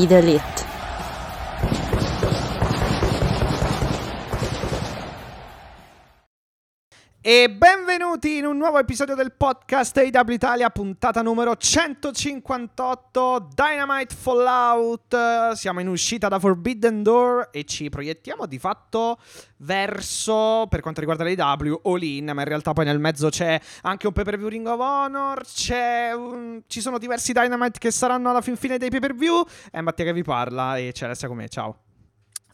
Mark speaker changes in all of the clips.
Speaker 1: Be the elite.
Speaker 2: Benvenuti in un nuovo episodio del podcast AW Italia, puntata numero 158, Dynamite Fallout. Siamo in uscita da Forbidden Door e ci proiettiamo di fatto verso, per quanto riguarda l'AW, All In, ma in realtà poi nel mezzo c'è anche un pay-per-view Ring of Honor, un... ci sono diversi Dynamite che saranno alla fin fine dei pay-per-view. È Mattia che vi parla e c'è Alessia con me, ciao.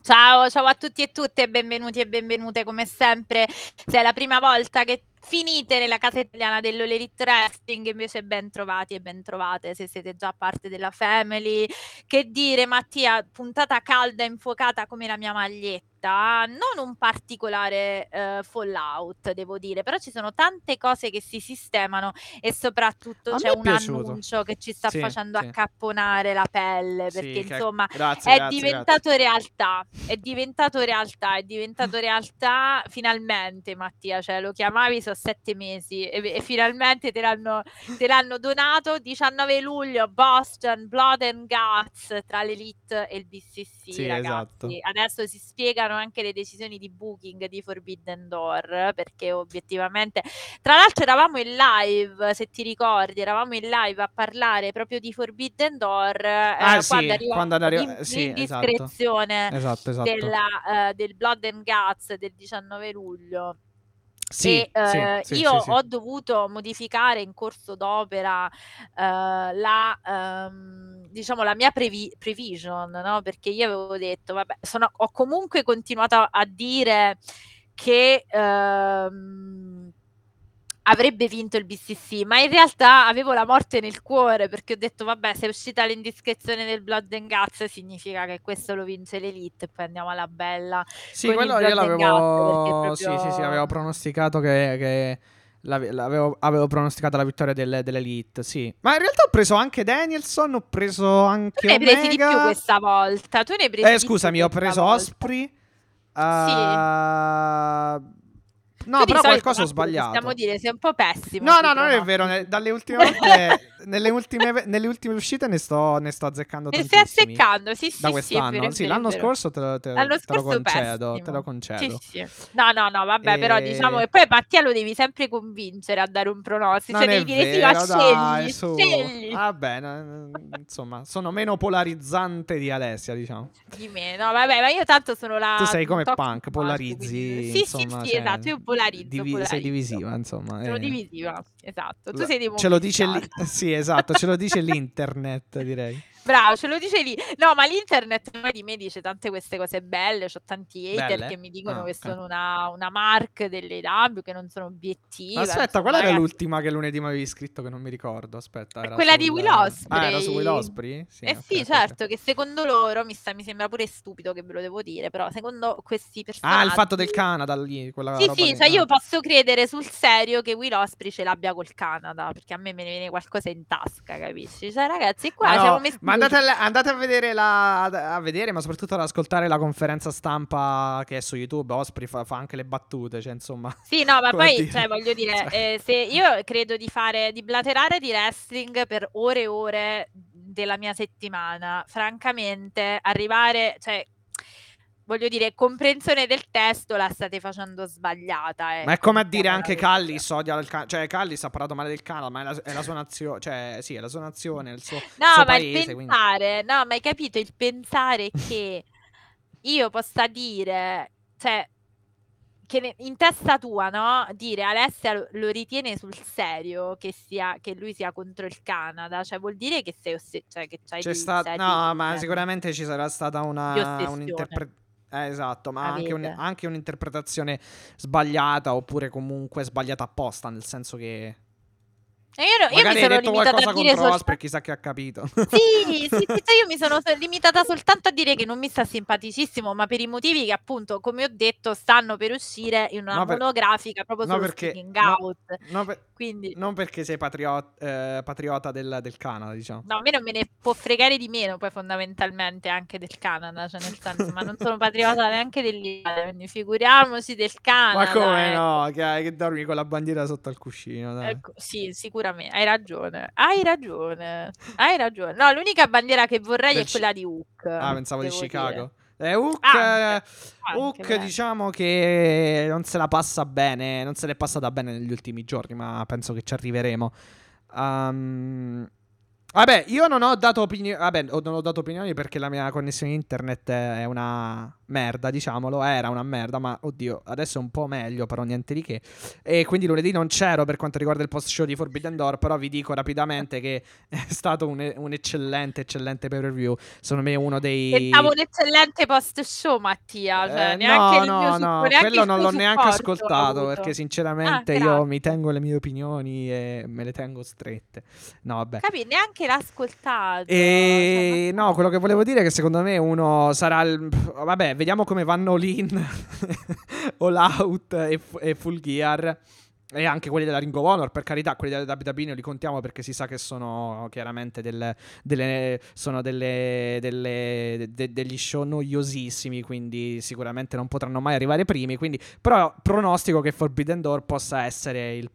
Speaker 3: Ciao, ciao a tutti e tutte, benvenuti e benvenute come sempre. Se è la prima volta che finite nella casa italiana dell'All Elite Wrestling, invece ben trovati e ben trovate se siete già parte della family. Che dire, Mattia, puntata calda e infuocata come la mia maglietta non un particolare eh, fallout, devo dire, però ci sono tante cose che si sistemano e soprattutto c'è un
Speaker 2: piaciuto.
Speaker 3: annuncio che ci sta
Speaker 2: Sì,
Speaker 3: facendo
Speaker 2: sì.
Speaker 3: accapponare la pelle,
Speaker 2: Sì,
Speaker 3: perché
Speaker 2: che-
Speaker 3: insomma
Speaker 2: grazie,
Speaker 3: è
Speaker 2: grazie,
Speaker 3: diventato realtà, è diventato realtà, è diventato realtà finalmente Mattia, cioè lo chiamavi sono sette mesi e, e finalmente te l'hanno, te l'hanno donato 19 luglio Boston Blood and Guts tra l'Elite e il BCC
Speaker 2: Sì,
Speaker 3: ragazzi
Speaker 2: esatto.
Speaker 3: adesso si spiegano anche le decisioni di booking di Forbidden Door perché obiettivamente tra l'altro eravamo in live se ti ricordi eravamo in live a parlare proprio di Forbidden Door eh,
Speaker 2: Ah, sì,
Speaker 3: quando arriva
Speaker 2: quando arriva- sì, esatto.
Speaker 3: l'indiscrezione
Speaker 2: Esatto, esatto.
Speaker 3: della, eh, del Blood and Guts del 19 luglio
Speaker 2: Sì,
Speaker 3: e eh,
Speaker 2: sì, sì,
Speaker 3: io
Speaker 2: sì,
Speaker 3: ho dovuto modificare in corso d'opera eh, la, ehm, diciamo, la mia previ- prevision, no? perché io avevo detto, vabbè, sono- ho comunque continuato a, a dire che ehm, avrebbe vinto il BCC, ma in realtà avevo la morte nel cuore perché ho detto, vabbè, se è uscita l'indiscrezione del Blood and Guts significa che questo lo vince l'Elite e poi andiamo alla bella.
Speaker 2: Sì, quello io l'avevo.
Speaker 3: Perché
Speaker 2: Sì, sì, sì,
Speaker 3: proprio-
Speaker 2: avevo pronosticato che. che l'ave- l'avevo, avevo pronosticato la vittoria del- dell'Elite, sì. Ma in realtà ho preso anche Danielson, ho preso anche.
Speaker 3: Tu ne hai presi di più questa volta. Tu ne hai presi
Speaker 2: Eh, scusami, ho preso
Speaker 3: volta.
Speaker 2: Osprey. Uh, No, però qualcosa ho sbagliato.
Speaker 3: Possiamo dire, sei un po' pessimo.
Speaker 2: No, no, non è vero. ne- dalle ultime volte, nelle, ultime, nelle ultime uscite ne sto, ne sto azzeccando
Speaker 3: E stai azzeccando, sì, sì,
Speaker 2: Da quest'anno.
Speaker 3: vero,
Speaker 2: sì, l'anno scorso te lo, te- te lo
Speaker 3: scorso
Speaker 2: concedo. Te lo concedo.
Speaker 3: Sì, sì. No, no, no, vabbè, però
Speaker 2: E-
Speaker 3: diciamo che poi Mattia lo devi sempre convincere a dare un pronostico. Cioè, devi dire sì, ma
Speaker 2: dai,
Speaker 3: scegli,
Speaker 2: su.
Speaker 3: scegli
Speaker 2: Vabbè, no, insomma, sono meno polarizzante di Alessia, diciamo.
Speaker 3: di me. No, vabbè, ma io tanto sono la
Speaker 2: Tu sei come punk, polarizzi,
Speaker 3: Sì, sì, sì,
Speaker 2: cioè,
Speaker 3: esatto, io polarizzo,
Speaker 2: divi-
Speaker 3: polarizzo.
Speaker 2: sei divisiva, insomma.
Speaker 3: Sono
Speaker 2: eh.
Speaker 3: divisiva, esatto. Tu
Speaker 2: La-
Speaker 3: sei dei
Speaker 2: Ce lo dice lì. Sì, esatto, ce lo dice l'internet, direi.
Speaker 3: Bravo, ce lo dice lì. No, ma l'internet poi di me dice tante queste cose belle. Ho tanti hater
Speaker 2: Belle?
Speaker 3: che mi dicono
Speaker 2: Ah,
Speaker 3: che
Speaker 2: ok.
Speaker 3: sono una, una mark delle AW, che non sono obiettiva.
Speaker 2: Aspetta, qual era
Speaker 3: ragazzi.
Speaker 2: l'ultima che lunedì mi avevi scritto che non mi ricordo? Aspetta,
Speaker 3: È
Speaker 2: era
Speaker 3: quella di
Speaker 2: sul-
Speaker 3: Will Ospreay.
Speaker 2: Ah, era su Will Osprey? Sì,
Speaker 3: eh
Speaker 2: ok,
Speaker 3: sì,
Speaker 2: ok, ok.
Speaker 3: certo, che secondo loro, mi, sta- mi sembra pure stupido che ve lo devo dire, però secondo questi
Speaker 2: Ah,
Speaker 3: personaggi...
Speaker 2: il fatto del Canada lì, quella
Speaker 3: Sì, sì,
Speaker 2: lì.
Speaker 3: cioè
Speaker 2: Ah.
Speaker 3: io posso credere sul serio che Will Osprey ce l'abbia col Canada, perché a me me ne viene qualcosa in tasca, capisci? Cioè ragazzi, qua
Speaker 2: Ma no,
Speaker 3: siamo messi...
Speaker 2: ma andate, a, andate a vedere la a vedere, ma soprattutto ad ascoltare la conferenza stampa che è su YouTube. Osprey fa, fa anche le battute, cioè insomma.
Speaker 3: Sì, no, ma poi,
Speaker 2: dire,
Speaker 3: cioè, voglio dire,
Speaker 2: cioè.
Speaker 3: eh, se io credo di fare, di blaterare di wrestling per ore e ore della mia settimana, francamente, arrivare, cioè, voglio dire, comprensione del testo la state facendo sbagliata.
Speaker 2: Ma è
Speaker 3: ecco,
Speaker 2: come a dire
Speaker 3: mettiamola
Speaker 2: anche. Callis odia il Canada. Cioè, Callis ha parlato male del Canada, ma è la, è la sua nazione. Cioè, sì, è la sua nazione, il suo, il
Speaker 3: No,
Speaker 2: suo
Speaker 3: ma il
Speaker 2: paese. quindi-
Speaker 3: pensare, no, ma hai capito il pensare che io possa dire, cioè, che ne- in testa tua, no? Dire Alessia lo, ritiene sul serio che, sia, che lui sia contro il Canada, cioè vuol dire che sei osse- cioè, che c'hai
Speaker 2: C'è
Speaker 3: dei-
Speaker 2: stata.
Speaker 3: sei
Speaker 2: No, ma
Speaker 3: cioè,
Speaker 2: sicuramente ci sarà stata una.
Speaker 3: ossessione.
Speaker 2: Eh, esatto, ma anche, un- anche un'interpretazione sbagliata oppure comunque sbagliata apposta, nel senso che
Speaker 3: io, io mi sono limitata a dire soltanto...
Speaker 2: Osprey, chissà che ha capito.
Speaker 3: Sì, sì, sì, io mi sono so- limitata soltanto a dire che non mi sta simpaticissimo, ma per i motivi che appunto, come ho detto, stanno per uscire in una
Speaker 2: No, per-
Speaker 3: monografica proprio
Speaker 2: no, perché-
Speaker 3: speaking
Speaker 2: no.
Speaker 3: out.
Speaker 2: No, per-
Speaker 3: Quindi
Speaker 2: non perché sei patrio- eh, patriota del, del Canada, diciamo.
Speaker 3: No, a me non me ne può fregare di meno, poi fondamentalmente anche del Canada, cioè nel senso, ma non sono patriota neanche dell'Italia, quindi figuriamoci del Canada.
Speaker 2: Ma come
Speaker 3: ecco.
Speaker 2: no? Che, che dormi con la bandiera sotto al cuscino, dai.
Speaker 3: Ecco, sì, sicuramente, hai ragione, hai ragione, hai ragione. No, l'unica bandiera che vorrei
Speaker 2: Del
Speaker 3: è quella di Hook.
Speaker 2: Ah, pensavo di Chicago. Eh, Hook,
Speaker 3: Anche, anche,
Speaker 2: diciamo che non se la passa bene, non se l'è passata bene negli ultimi giorni, ma penso che ci arriveremo. Ehm, vabbè, io non ho dato opinioni, vabbè, non ho dato opinioni perché la mia connessione internet è una merda, diciamolo, era una merda, ma oddio, adesso è un po' meglio, però niente di che. E quindi lunedì non c'ero per quanto riguarda il post show di Forbidden Door, però vi dico rapidamente che è stato un, un eccellente, eccellente pay per view. Secondo me uno dei...
Speaker 3: Pensavo un eccellente post show, Mattia. Cioè,
Speaker 2: Eh,
Speaker 3: neanche
Speaker 2: no,
Speaker 3: il
Speaker 2: no,
Speaker 3: mio
Speaker 2: no,
Speaker 3: suppo- neanche
Speaker 2: quello non l'ho neanche
Speaker 3: supporto
Speaker 2: ascoltato perché sinceramente
Speaker 3: Ah,
Speaker 2: io mi tengo le mie opinioni e me le tengo strette. No, vabbè.
Speaker 3: Capi, neanche l'ha ascoltato.
Speaker 2: E
Speaker 3: cioè,
Speaker 2: no, quello che volevo dire è che secondo me uno sarà il... Vabbè, vediamo come vanno l'in, All Out e, e Full Gear. E anche quelli della Ring of Honor, per carità, quelli della WWE li contiamo perché si sa che sono chiaramente del- delle, sono delle, delle- de- degli show noiosissimi, quindi sicuramente non potranno mai arrivare primi. Quindi, però pronostico che Forbidden Door possa essere il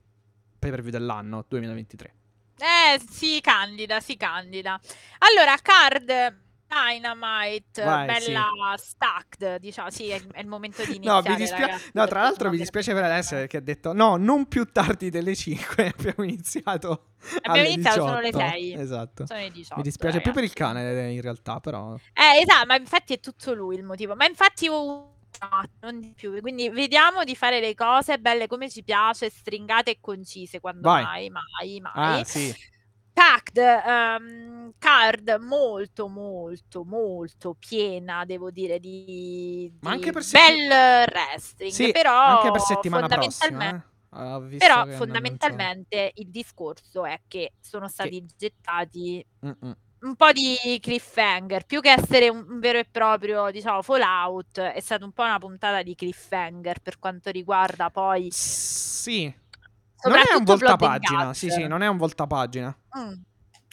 Speaker 2: pay per view dell'anno 2023.
Speaker 3: Eh, si candida, si candida. Allora, card Dynamite,
Speaker 2: Vai,
Speaker 3: bella stacked, diciamo, sì, è, è il momento di
Speaker 2: No,
Speaker 3: iniziare,
Speaker 2: mi dispia-
Speaker 3: ragazzi,
Speaker 2: no, tra l'altro mi dispiace per Alessia perché ha detto no, non più tardi delle 5, abbiamo iniziato
Speaker 3: Abbiamo iniziato, sono le
Speaker 2: 18.
Speaker 3: 6.
Speaker 2: Esatto.
Speaker 3: Sono le 18,
Speaker 2: mi dispiace più per il
Speaker 3: ragazzi.
Speaker 2: cane in realtà, però
Speaker 3: Eh, esatto, ma infatti è tutto lui il motivo. Ma infatti io- no, non di più. Quindi vediamo di fare le cose belle come ci piace, stringate e concise quando
Speaker 2: Vai.
Speaker 3: mai, mai, mai.
Speaker 2: Ah, sì.
Speaker 3: Packed, ehm, card molto, molto, molto piena, devo dire, di,
Speaker 2: Ma
Speaker 3: di
Speaker 2: anche per setti-
Speaker 3: bel wrestling.
Speaker 2: Sì,
Speaker 3: però
Speaker 2: anche per settimana
Speaker 3: fondamentalmente,
Speaker 2: prossima, eh.
Speaker 3: Però fondamentalmente il discorso è che sono stati gettati
Speaker 2: non so. Mm-mm.
Speaker 3: Un po' di cliffhanger, più che essere un, un vero e proprio, diciamo, fallout, è stata un po' una puntata di cliffhanger per quanto riguarda poi
Speaker 2: Sì. Non è un voltapagina, sì, sì, non è un voltapagina.
Speaker 3: Mm.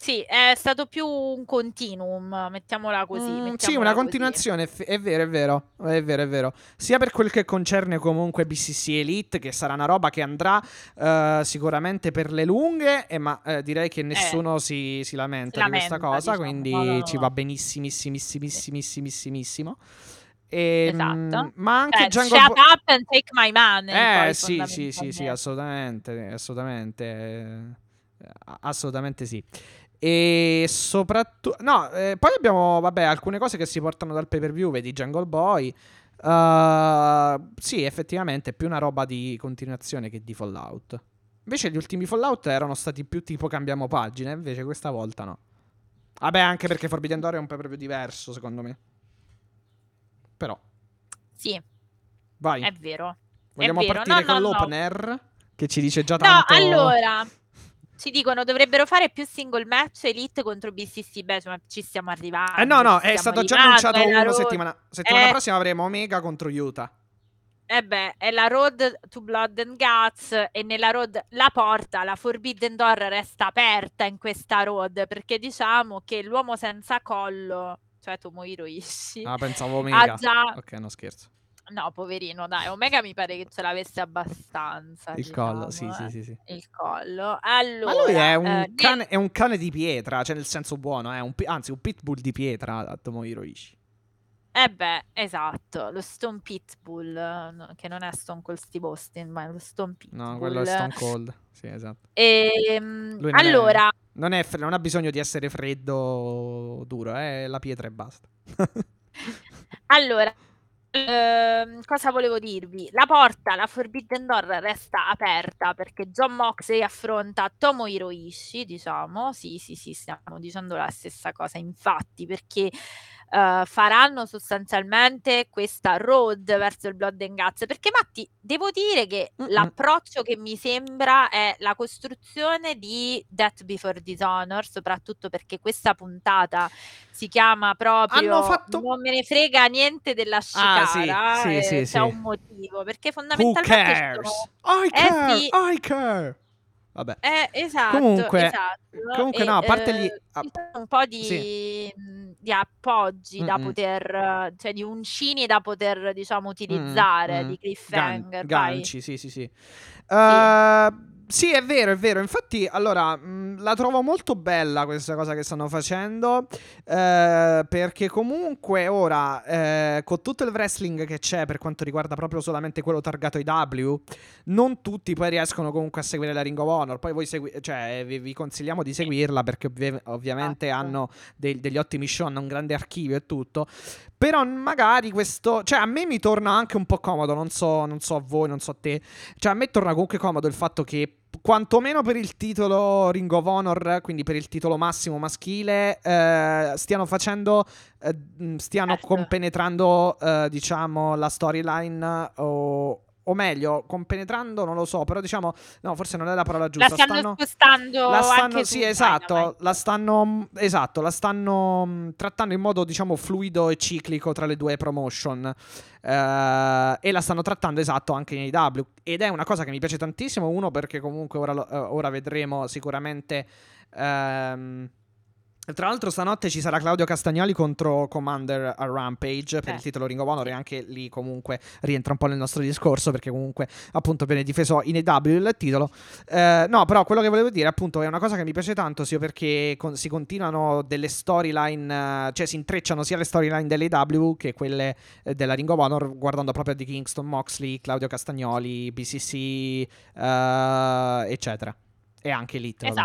Speaker 3: Sì, è stato più un continuum, mettiamola così.
Speaker 2: Mm, sì,
Speaker 3: mettiamola
Speaker 2: una
Speaker 3: così.
Speaker 2: continuazione, è, è vero, è vero, è vero, è vero. Sia per quel che concerne comunque BCC Elite, che sarà una roba che andrà eh, sicuramente per le lunghe, e ma eh, direi che nessuno si, si lamenta
Speaker 3: si
Speaker 2: di questa
Speaker 3: lamenta,
Speaker 2: cosa,
Speaker 3: diciamo.
Speaker 2: quindi
Speaker 3: No, no, no,
Speaker 2: ci va benissimissimissimissimissimo. E,
Speaker 3: Esatto.
Speaker 2: mm, ma anche
Speaker 3: Cioè,
Speaker 2: Jungle
Speaker 3: shut
Speaker 2: Boy-
Speaker 3: up and take my money.
Speaker 2: Eh
Speaker 3: poi,
Speaker 2: sì, sì, sì, sì, assolutamente, assolutamente, eh, assolutamente sì. E soprattutto, no, eh, poi abbiamo, vabbè, alcune cose che si portano dal pay per view, vedi Jungle Boy. Uh, sì, effettivamente è più una roba di continuazione che di Fallout. Invece gli ultimi Fallout erano stati più tipo cambiamo pagina, invece questa volta no. Vabbè, anche perché Forbidden Door è un pay per view diverso, secondo me. Però,
Speaker 3: Sì,
Speaker 2: vai.
Speaker 3: è vero.
Speaker 2: Vogliamo
Speaker 3: è vero.
Speaker 2: partire
Speaker 3: No,
Speaker 2: con
Speaker 3: no, no.
Speaker 2: l'opener? Che ci dice già
Speaker 3: No,
Speaker 2: tanto.
Speaker 3: allora, ci dicono dovrebbero fare più single match Elite contro BCC. Beh, insomma, ci stiamo arrivando.
Speaker 2: Eh no, no, è stato già annunciato uno
Speaker 3: road-
Speaker 2: settimana. Settimana
Speaker 3: Eh.
Speaker 2: prossima avremo Omega contro Utah.
Speaker 3: Eh beh, è la road to blood and guts e nella road la porta, la Forbidden Door resta aperta in questa road perché diciamo che l'uomo senza collo, cioè Tomohiro Ishii,
Speaker 2: Ah, pensavo Omega.
Speaker 3: ha già...
Speaker 2: Ok, no scherzo.
Speaker 3: No, poverino, dai, Omega mi pare che ce l'avesse abbastanza.
Speaker 2: Il collo,
Speaker 3: diciamo,
Speaker 2: sì,
Speaker 3: eh.
Speaker 2: sì, sì, sì.
Speaker 3: Il collo. Allora,
Speaker 2: Ma lui è un,
Speaker 3: eh,
Speaker 2: cane, è un cane di pietra, cioè nel senso buono, è un anzi un pitbull di pietra Tomohiro Ishii.
Speaker 3: Eh beh, esatto, lo Stone Pitbull, eh, che non è Stone Cold Steve Austin, ma è lo Stone Pitbull.
Speaker 2: No, quello è Stone Cold. Sì, esatto. Lui non è-
Speaker 3: allora,
Speaker 2: Non, è non ha bisogno di essere freddo duro, è la pietra e basta.
Speaker 3: allora ehm, cosa volevo dirvi? La porta, la Forbidden Door resta aperta perché John Moxley affronta Tomohiro Ishii, diciamo. Sì, sì, sì, stiamo dicendo la stessa cosa, infatti, perché uh, faranno sostanzialmente questa road verso il Blood and Guts. Perché Matti, devo dire che
Speaker 2: Mm-mm.
Speaker 3: l'approccio che mi sembra è la costruzione di Death Before Dishonor, soprattutto perché questa puntata si chiama proprio
Speaker 2: fatto-
Speaker 3: Non me ne frega niente della
Speaker 2: Ah, sì, sì,
Speaker 3: eh,
Speaker 2: sì,
Speaker 3: c'è
Speaker 2: sì.
Speaker 3: un motivo, perché fondamentalmente sono-
Speaker 2: I
Speaker 3: Eh,
Speaker 2: care,
Speaker 3: sì.
Speaker 2: I care. Vabbè.
Speaker 3: Eh, esatto,
Speaker 2: Comunque-
Speaker 3: esatto.
Speaker 2: comunque
Speaker 3: E,
Speaker 2: no, a parte
Speaker 3: eh,
Speaker 2: ah,
Speaker 3: sono un po' di,
Speaker 2: sì.
Speaker 3: Di appoggi da
Speaker 2: Mm-mm.
Speaker 3: poter, cioè di uncini da poter, diciamo, utilizzare,
Speaker 2: Mm, mm.
Speaker 3: di
Speaker 2: Gan-
Speaker 3: cliffhanger. vai.
Speaker 2: ganci, sì, sì, sì. Eh, sì, è vero, è vero. Infatti, allora, mh, la trovo molto bella questa cosa che stanno facendo. eh, perché comunque ora, eh, con tutto il wrestling che c'è per quanto riguarda proprio solamente quello targato ai W, non tutti poi riescono comunque a seguire la Ring of Honor. Poi voi segui- cioè, vi, vi consigliamo di seguirla perché ovvi- ovviamente
Speaker 3: Esatto.
Speaker 2: hanno dei- degli ottimi show, hanno un grande archivio e tutto. Però magari questo, cioè a me mi torna anche un po' comodo, non so, non so a voi, non so a te. Cioè a me torna comunque comodo il fatto che quantomeno per il titolo Ring of Honor, quindi per il titolo massimo maschile, eh, stiano facendo, eh, stiano
Speaker 3: Certo.
Speaker 2: compenetrando, eh, diciamo, la storyline o... O meglio, compenetrando, non lo so, però diciamo, no, forse non è la parola
Speaker 3: La
Speaker 2: giusta.
Speaker 3: stanno, spostando
Speaker 2: La stanno, sì, esatto,
Speaker 3: Dynamite.
Speaker 2: la stanno, esatto, la stanno mh, trattando in modo, diciamo, fluido e ciclico tra le due promotion. Eh, e la stanno trattando, esatto, anche in AW. Ed è una cosa che mi piace tantissimo, uno perché comunque ora, eh, ora vedremo sicuramente... ehm, tra l'altro stanotte ci sarà Claudio Castagnoli contro Commander a Rampage per
Speaker 3: Eh.
Speaker 2: il titolo Ring of Honor e anche lì comunque rientra un po' nel nostro discorso perché comunque appunto viene difeso in AW il titolo. Eh, no, però quello che volevo dire appunto è una cosa che mi piace tanto sia perché con- si continuano delle storyline, eh, cioè si intrecciano sia le storyline dell'AW che quelle eh, della Ring of Honor guardando proprio di Kingston Moxley, Claudio Castagnoli, BCC, eh, eccetera. E anche Elite. vabbè.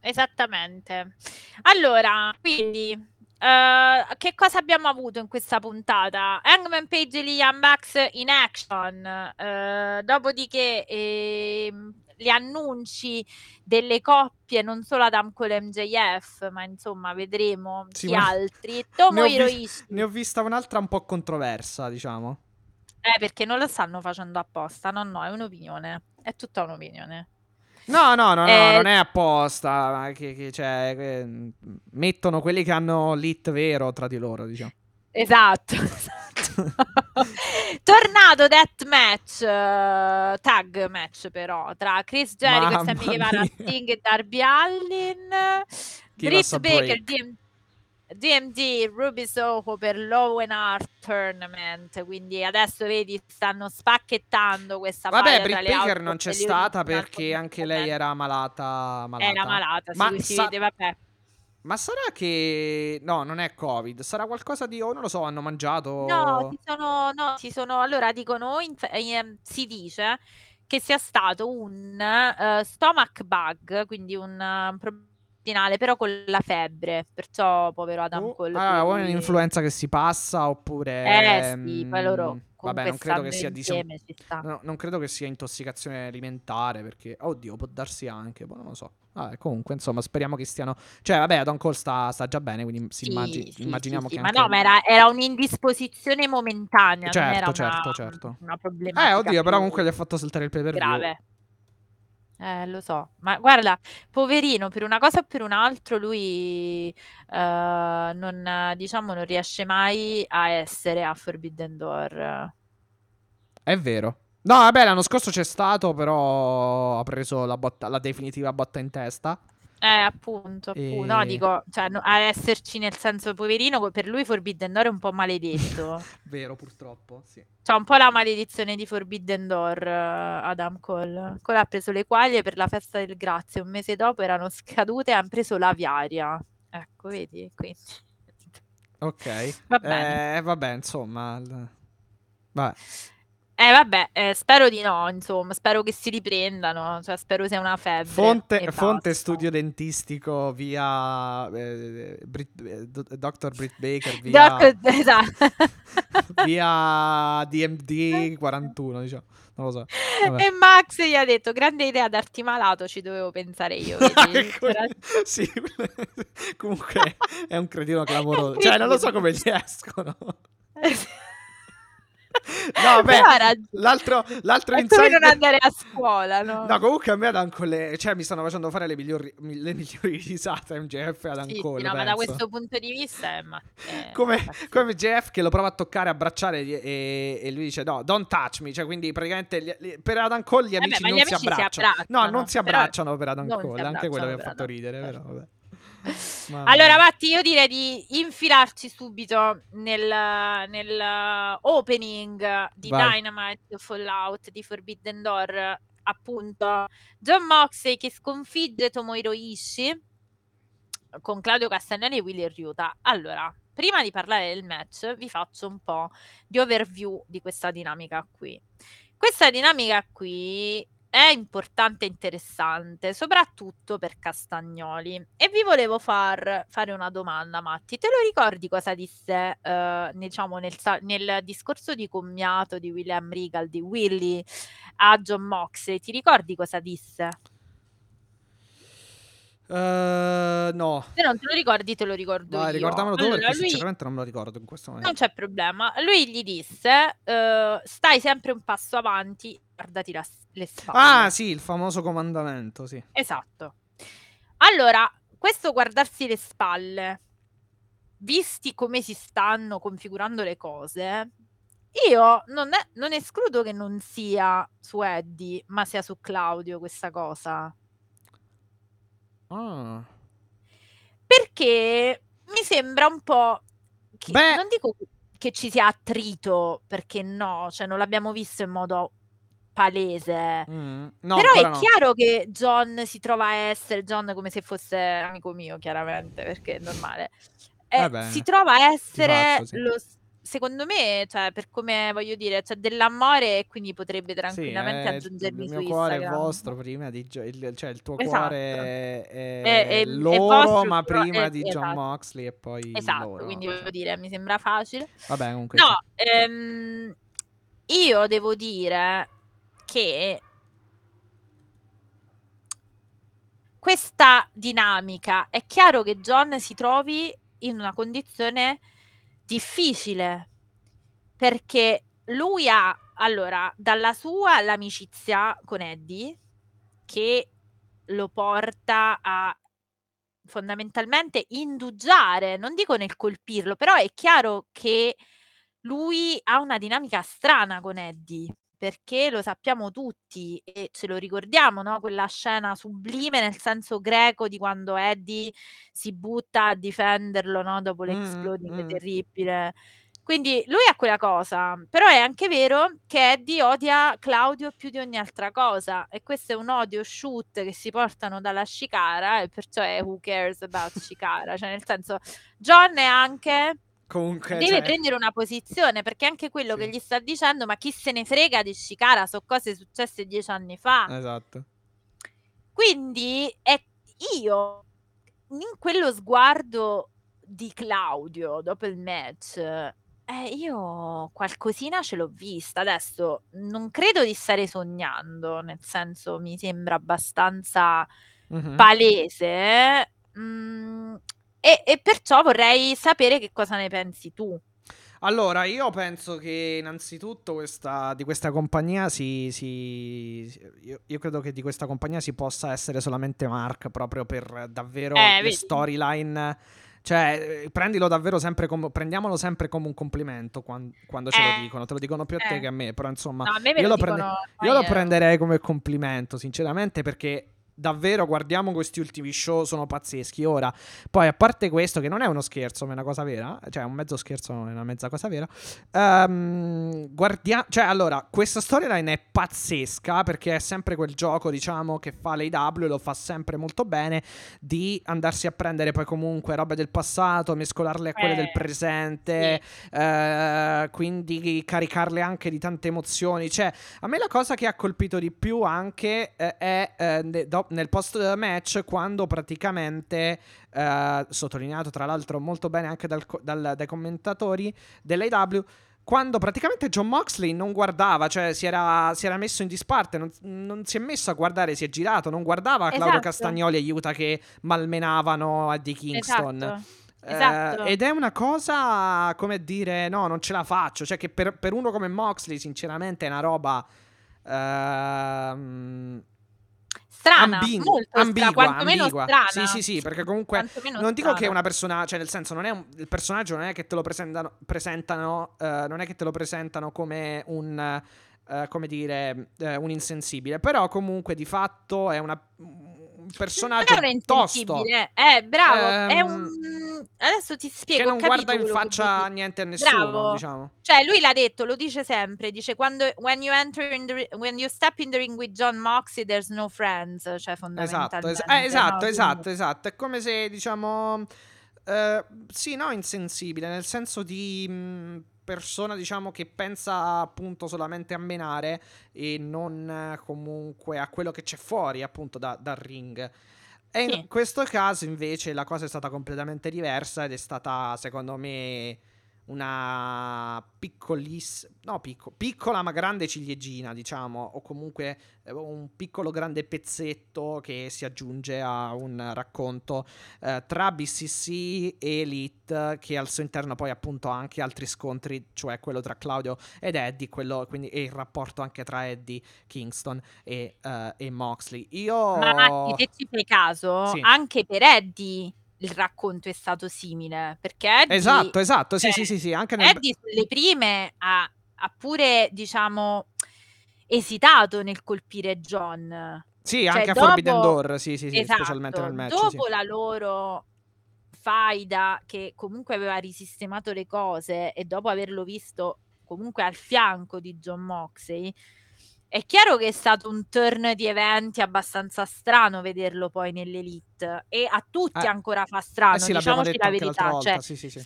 Speaker 3: Esattamente. Allora, quindi, eh, che cosa abbiamo avuto in questa puntata? Hangman Page e Liam Bucks in action, eh, dopodiché ehm, gli annunci delle coppie, non solo Adam Cole e MJF, ma insomma vedremo
Speaker 2: Sì, ma-
Speaker 3: altri.
Speaker 2: Ne ho vis-. Ne ho vista un'altra un po' controversa, diciamo.
Speaker 3: Eh, perché non lo stanno facendo apposta, no, no, è un'opinione, è tutta un'opinione.
Speaker 2: No, no, no, no,
Speaker 3: Eh,
Speaker 2: non è apposta. Che, che- cioè, che- mettono quelli che hanno l'hit vero tra di loro, diciamo.
Speaker 3: Esatto, esatto. Tornato death match, eh, tag match però, tra Chris Jericho e Sammy Guevara. Sting e Darby Allin, Britt Baker. DM DMD, Ruby Soho per l'Owen Hart Tournament, quindi adesso vedi stanno spacchettando questa
Speaker 2: Vabbè, Britt Baker non c'è stata perché anche lei era malata. malata.
Speaker 3: Era malata,
Speaker 2: Ma
Speaker 3: si, si
Speaker 2: sa-
Speaker 3: vede, vabbè.
Speaker 2: Ma sarà che. No, non è Covid. Sarà qualcosa di. O non lo so, hanno mangiato.
Speaker 3: No, ci sono, no, ci sono, allora dicono, inf- ehm, si dice che sia stato un eh, stomach bug, quindi un eh, problema intestinale, però con la febbre, perciò povero Adam
Speaker 2: Oh,
Speaker 3: Cole.
Speaker 2: allora, o è un'influenza che si passa oppure.
Speaker 3: Eh sì, poi loro
Speaker 2: mm,
Speaker 3: comunque
Speaker 2: Vabbè, non credo che sia diciamo,
Speaker 3: insieme, sta.
Speaker 2: no, non credo che sia intossicazione alimentare perché oddio, può darsi anche, boh, non lo so. Vabbè, comunque, insomma, speriamo che stiano Cioè, vabbè, Adam Cole sta, sta già bene, quindi si
Speaker 3: Sì,
Speaker 2: immagi-
Speaker 3: sì,
Speaker 2: immaginiamo
Speaker 3: sì,
Speaker 2: che
Speaker 3: sì,
Speaker 2: anche
Speaker 3: Ma no, ma era, era un'indisposizione momentanea, non
Speaker 2: Certo,
Speaker 3: era una,
Speaker 2: certo, certo.
Speaker 3: una problematica
Speaker 2: Eh, oddio, però comunque gli ha fatto saltare il pay per view.
Speaker 3: grave. Eh, lo so, ma guarda, poverino, per una cosa o per un altro lui eh, non, diciamo, non riesce mai a essere a Forbidden Door.
Speaker 2: È vero. No, vabbè, l'anno scorso c'è stato, però ha preso la, botta- la definitiva botta in testa.
Speaker 3: Eh, appunto, appunto. No,
Speaker 2: E-
Speaker 3: dico, cioè, no- a esserci nel senso poverino, per lui Forbidden Door è un po' maledetto.
Speaker 2: Vero, purtroppo, sì.
Speaker 3: C'ha un po' la maledizione di Forbidden Door, eh, Adam Cole. Cole ha preso le quaglie per la festa del grazie, un mese dopo erano scadute e hanno preso l'aviaria. Ecco, vedi? Quindi.
Speaker 2: Ok.
Speaker 3: Va bene.
Speaker 2: Eh, vabbè, insomma. il- Vabbè.
Speaker 3: Eh vabbè, eh, spero di no, insomma, spero che si riprendano, cioè spero sia una febbre.
Speaker 2: Fonte, fonte studio dentistico via eh, Brit- eh, Dr. Britt Baker via,
Speaker 3: Doc- esatto.
Speaker 2: via DMD 41, diciamo. Non lo so. Vabbè.
Speaker 3: E Max gli ha detto, grande idea darti malato, ci dovevo pensare io. vedi?
Speaker 2: Ecco, sì, comunque è un cretino clamoroso. Cioè, non lo so come gli escono. No, beh, l'altro, l'altro insight...
Speaker 3: non andare a scuola, no?
Speaker 2: No, comunque a me ad Ancole, cioè mi stanno facendo fare le migliori, le migliori risate MJF ad
Speaker 3: Sì, sì,
Speaker 2: Ancole,
Speaker 3: no, ma da questo punto di vista è, ma- è
Speaker 2: Come, come MJF che lo prova a toccare, abbracciare e, e- lui dice no, don't touch me, cioè quindi praticamente gli- gli- per Adam Cole gli
Speaker 3: Eh
Speaker 2: amici
Speaker 3: ma
Speaker 2: non
Speaker 3: gli
Speaker 2: si
Speaker 3: amici si
Speaker 2: abbracciano. No,
Speaker 3: abbracciano,
Speaker 2: non si abbracciano per Adam
Speaker 3: si
Speaker 2: Cole, anche quello mi ha fatto ridere, però vabbè.
Speaker 3: Allora. Matti, io direi di infilarci subito nel, nel opening di
Speaker 2: Vai.
Speaker 3: Dynamite Fallout di Forbidden Door. Appunto, John Moxley che sconfigge Tomohiro Ishii con Claudio Castagnoli e Willy Ryuta. Allora, prima di parlare del match, vi faccio un po' di overview di questa dinamica qui. Questa dinamica qui è importante e interessante, soprattutto per Castagnoli. E vi volevo far fare una domanda, Matti. Te lo ricordi cosa disse, eh, diciamo, nel, nel discorso di commiato di William Regal, di Willy a John Moxley? Ti ricordi cosa disse?
Speaker 2: Eh, no,
Speaker 3: Se non te lo ricordi, te lo ricordo
Speaker 2: vai,
Speaker 3: io.
Speaker 2: ricordamelo tu
Speaker 3: Allora,
Speaker 2: perché
Speaker 3: lui-
Speaker 2: sinceramente non me lo ricordo in questo
Speaker 3: Non
Speaker 2: momento.
Speaker 3: c'è problema. Lui gli disse: eh, Stai sempre un passo avanti, guardati la- le spalle.
Speaker 2: Ah, sì, il famoso comandamento, sì.
Speaker 3: Esatto. Allora, questo guardarsi le spalle, visti come si stanno configurando le cose, io non, è- non escludo che non sia su Eddie, ma sia su Claudio questa cosa.
Speaker 2: Ah.
Speaker 3: Perché mi sembra un po'. Che,
Speaker 2: Beh.
Speaker 3: Non dico che ci sia attrito, perché no, cioè non l'abbiamo visto in modo palese.
Speaker 2: Mm, No,
Speaker 3: Però è
Speaker 2: no.
Speaker 3: chiaro che John si trova a essere John come se fosse amico mio, chiaramente, perché è normale. Eh,
Speaker 2: Vabbè,
Speaker 3: si trova a essere
Speaker 2: sì.
Speaker 3: lo s- secondo me, cioè, per come voglio dire, c'è dell'amore e quindi potrebbe
Speaker 2: Sì,
Speaker 3: tranquillamente
Speaker 2: è-
Speaker 3: aggiungermi
Speaker 2: il
Speaker 3: su
Speaker 2: mio cuore è
Speaker 3: Instagram.
Speaker 2: vostro prima di Gio- il, cioè il tuo
Speaker 3: Esatto.
Speaker 2: cuore è, è
Speaker 3: È- è- è
Speaker 2: loro
Speaker 3: vostro,
Speaker 2: ma prima
Speaker 3: è-
Speaker 2: di John
Speaker 3: esatto.
Speaker 2: Moxley e poi
Speaker 3: Esatto,
Speaker 2: loro
Speaker 3: quindi
Speaker 2: cioè.
Speaker 3: voglio dire, mi sembra facile.
Speaker 2: vabbè comunque
Speaker 3: No, ehm, io devo dire che questa dinamica è chiaro che John si trovi in una condizione difficile perché lui ha allora dalla sua l'amicizia con Eddie che lo porta a fondamentalmente indugiare, non dico nel colpirlo, però è chiaro che lui ha una dinamica strana con Eddie, perché lo sappiamo tutti e ce lo ricordiamo, no? Quella scena sublime nel senso greco di quando Eddie si butta a difenderlo, no? Dopo l'exploding
Speaker 2: mm.
Speaker 3: terribile. Quindi lui ha quella cosa, però è anche vero che Eddie odia Claudio più di ogni altra cosa e questo è un odio shoot che si portano dalla Shikara e perciò è who cares about Shikara, cioè nel senso John è anche
Speaker 2: comunque
Speaker 3: deve
Speaker 2: cioè,
Speaker 3: prendere una posizione perché anche quello
Speaker 2: Sì.
Speaker 3: che gli sta dicendo ma chi se ne frega di Shikara? Sono cose successe dieci anni fa.
Speaker 2: Esatto.
Speaker 3: Quindi è io in quello sguardo di Claudio dopo il match eh, io qualcosina ce l'ho vista. Adesso non credo di stare sognando nel senso mi sembra abbastanza
Speaker 2: Mhm.
Speaker 3: palese mm, e, e perciò vorrei sapere che cosa ne pensi tu
Speaker 2: Allora, io penso che innanzitutto questa, di questa compagnia si, si- io, io credo che di questa compagnia si possa essere solamente Mark proprio per davvero
Speaker 3: Eh,
Speaker 2: le storyline. Cioè, eh, prendilo davvero sempre come, prendiamolo sempre come un complimento quan- quando, ce
Speaker 3: Eh,
Speaker 2: lo dicono. Te lo dicono più a te
Speaker 3: eh.
Speaker 2: che a me, però insomma,
Speaker 3: No, me me
Speaker 2: io
Speaker 3: lo
Speaker 2: lo, prende- io lo
Speaker 3: eh.
Speaker 2: prenderei come complimento, sinceramente, perché davvero guardiamo questi ultimi show, sono pazzeschi. Ora, poi a parte questo, che non è uno scherzo, ma è una cosa vera, cioè un mezzo scherzo, non è una mezza cosa vera. Um, guardia- cioè, allora, questa storyline è pazzesca perché è sempre quel gioco, diciamo, che fa l'AW e lo fa sempre molto bene di andarsi a prendere poi comunque robe del passato, mescolarle a quelle
Speaker 3: Eh,
Speaker 2: del presente, eh, quindi caricarle anche di tante emozioni. Cioè, a me la cosa che ha colpito di più anche eh, è ne- do- nel post match quando praticamente, eh, sottolineato tra l'altro molto bene anche dal dal- dai commentatori dell'AW, quando praticamente John Moxley non guardava, cioè si era, si era messo in disparte, non, non si è messo a guardare, si è girato, non guardava Claudio
Speaker 3: Esatto.
Speaker 2: Castagnoli e Utah che malmenavano Eddie Kingston.
Speaker 3: Esatto.
Speaker 2: Eh,
Speaker 3: Esatto.
Speaker 2: ed è una cosa come dire no, non ce la faccio. Cioè, che per, per uno come Moxley, sinceramente, è una roba. ehm,
Speaker 3: Strana,
Speaker 2: ambigu-
Speaker 3: molto strana,
Speaker 2: ambigua,
Speaker 3: quantomeno
Speaker 2: ambigua.
Speaker 3: strana.
Speaker 2: Sì, sì, sì, perché comunque non dico che è
Speaker 3: strana.
Speaker 2: una persona, cioè nel senso non è un- il personaggio non è che te lo presentano, presentano eh, non è che te lo presentano come un eh, come dire eh, un insensibile, però comunque di fatto è una, un personaggio
Speaker 3: Non è
Speaker 2: tosto
Speaker 3: eh, bravo, è
Speaker 2: Ehm,
Speaker 3: un... Adesso ti spiego,
Speaker 2: che non guarda in faccia niente a nessuno,
Speaker 3: Bravo.
Speaker 2: diciamo.
Speaker 3: Cioè, lui l'ha detto, lo dice sempre, dice quando when you enter in the when you step in the ring with John Moxley there's no friends, cioè
Speaker 2: Esatto,
Speaker 3: fondamentalmente.
Speaker 2: es- eh, esatto,
Speaker 3: no? Quindi-
Speaker 2: esatto, esatto. È come se, diciamo, eh, sì, no, insensibile, nel senso di mh, persona, diciamo, che pensa appunto solamente a menare e non eh, comunque a quello che c'è fuori, appunto, da- dal ring. E in
Speaker 3: Sì.
Speaker 2: questo caso, invece, la cosa è stata completamente diversa ed è stata, secondo me, una piccolissima, no, picco- piccola ma grande ciliegina, diciamo, o comunque eh, un piccolo grande pezzetto che si aggiunge a un racconto eh, tra BCC e Elite che al suo interno poi appunto ha anche altri scontri, cioè quello tra Claudio ed Eddie, quello, quindi, e il rapporto anche tra Eddie Kingston e, eh, e Moxley. Io...
Speaker 3: Ma se ci fai caso,
Speaker 2: Sì.
Speaker 3: anche per Eddie il racconto è stato simile, perché Eddie,
Speaker 2: Esatto, esatto, sì,
Speaker 3: cioè,
Speaker 2: sì, sì, sì, anche nel...
Speaker 3: Eddie sulle prime ha, ha pure, diciamo, esitato nel colpire John.
Speaker 2: Sì,
Speaker 3: cioè,
Speaker 2: anche a
Speaker 3: dopo-
Speaker 2: Forbidden Door, sì, sì, sì,
Speaker 3: Esatto,
Speaker 2: specialmente nel match.
Speaker 3: dopo
Speaker 2: sì.
Speaker 3: la loro faida che comunque aveva risistemato le cose e dopo averlo visto comunque al fianco di John Moxley, è chiaro che è stato un turn di eventi abbastanza strano vederlo poi nell'elite e a tutti
Speaker 2: Eh,
Speaker 3: ancora fa strano,
Speaker 2: Eh sì,
Speaker 3: diciamoci la verità, cioè
Speaker 2: sì, sì, sì.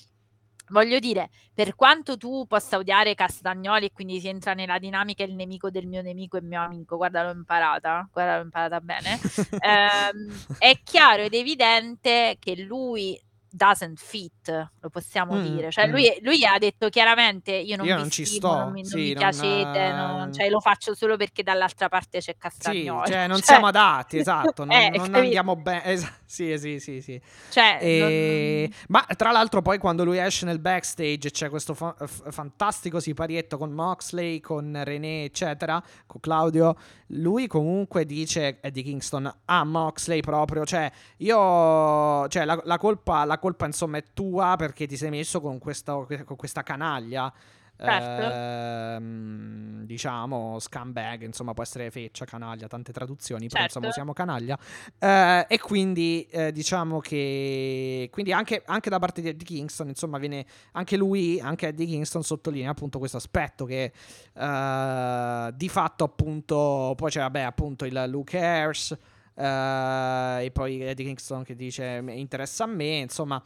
Speaker 3: voglio dire, per quanto tu possa odiare Castagnoli e quindi si entra nella dinamica il nemico del mio nemico e mio amico, guarda l'ho imparata, guarda l'ho imparata bene, ehm, è chiaro ed evidente che lui doesn't fit, lo possiamo
Speaker 2: Mm,
Speaker 3: dire, cioè
Speaker 2: mm.
Speaker 3: lui, lui ha detto chiaramente io non
Speaker 2: Io non ci
Speaker 3: stimo,
Speaker 2: sto,
Speaker 3: non mi, non
Speaker 2: sì,
Speaker 3: mi
Speaker 2: non,
Speaker 3: piacete,
Speaker 2: eh,
Speaker 3: non- cioè lo faccio solo perché dall'altra parte c'è
Speaker 2: Sì,
Speaker 3: Castagnoli.
Speaker 2: cioè non
Speaker 3: Cioè-
Speaker 2: siamo adatti, esatto, non,
Speaker 3: Eh,
Speaker 2: non andiamo bene. esa- sì, sì, sì, sì.
Speaker 3: Cioè,
Speaker 2: E-
Speaker 3: non-
Speaker 2: Ma tra l'altro poi quando lui esce nel backstage c'è questo fa- f- fantastico siparietto con Moxley, con René, eccetera, con Claudio. Lui comunque dice Eddie Kingston a Moxley proprio, cioè io, cioè la, la colpa, la colpa insomma è tua perché ti sei messo con questa, con questa canaglia.
Speaker 3: Certo.
Speaker 2: Ehm, diciamo scumbag, insomma, può essere feccia, canaglia, tante traduzioni, però
Speaker 3: Certo.
Speaker 2: insomma usiamo canaglia. Eh, e quindi eh, diciamo che quindi anche, anche da parte di Eddie Kingston, insomma, viene anche lui, anche Eddie Kingston sottolinea appunto questo aspetto che eh, di fatto appunto poi c'è vabbè appunto il Luke Ayers eh, e poi Eddie Kingston che dice "Mi interessa a me, insomma,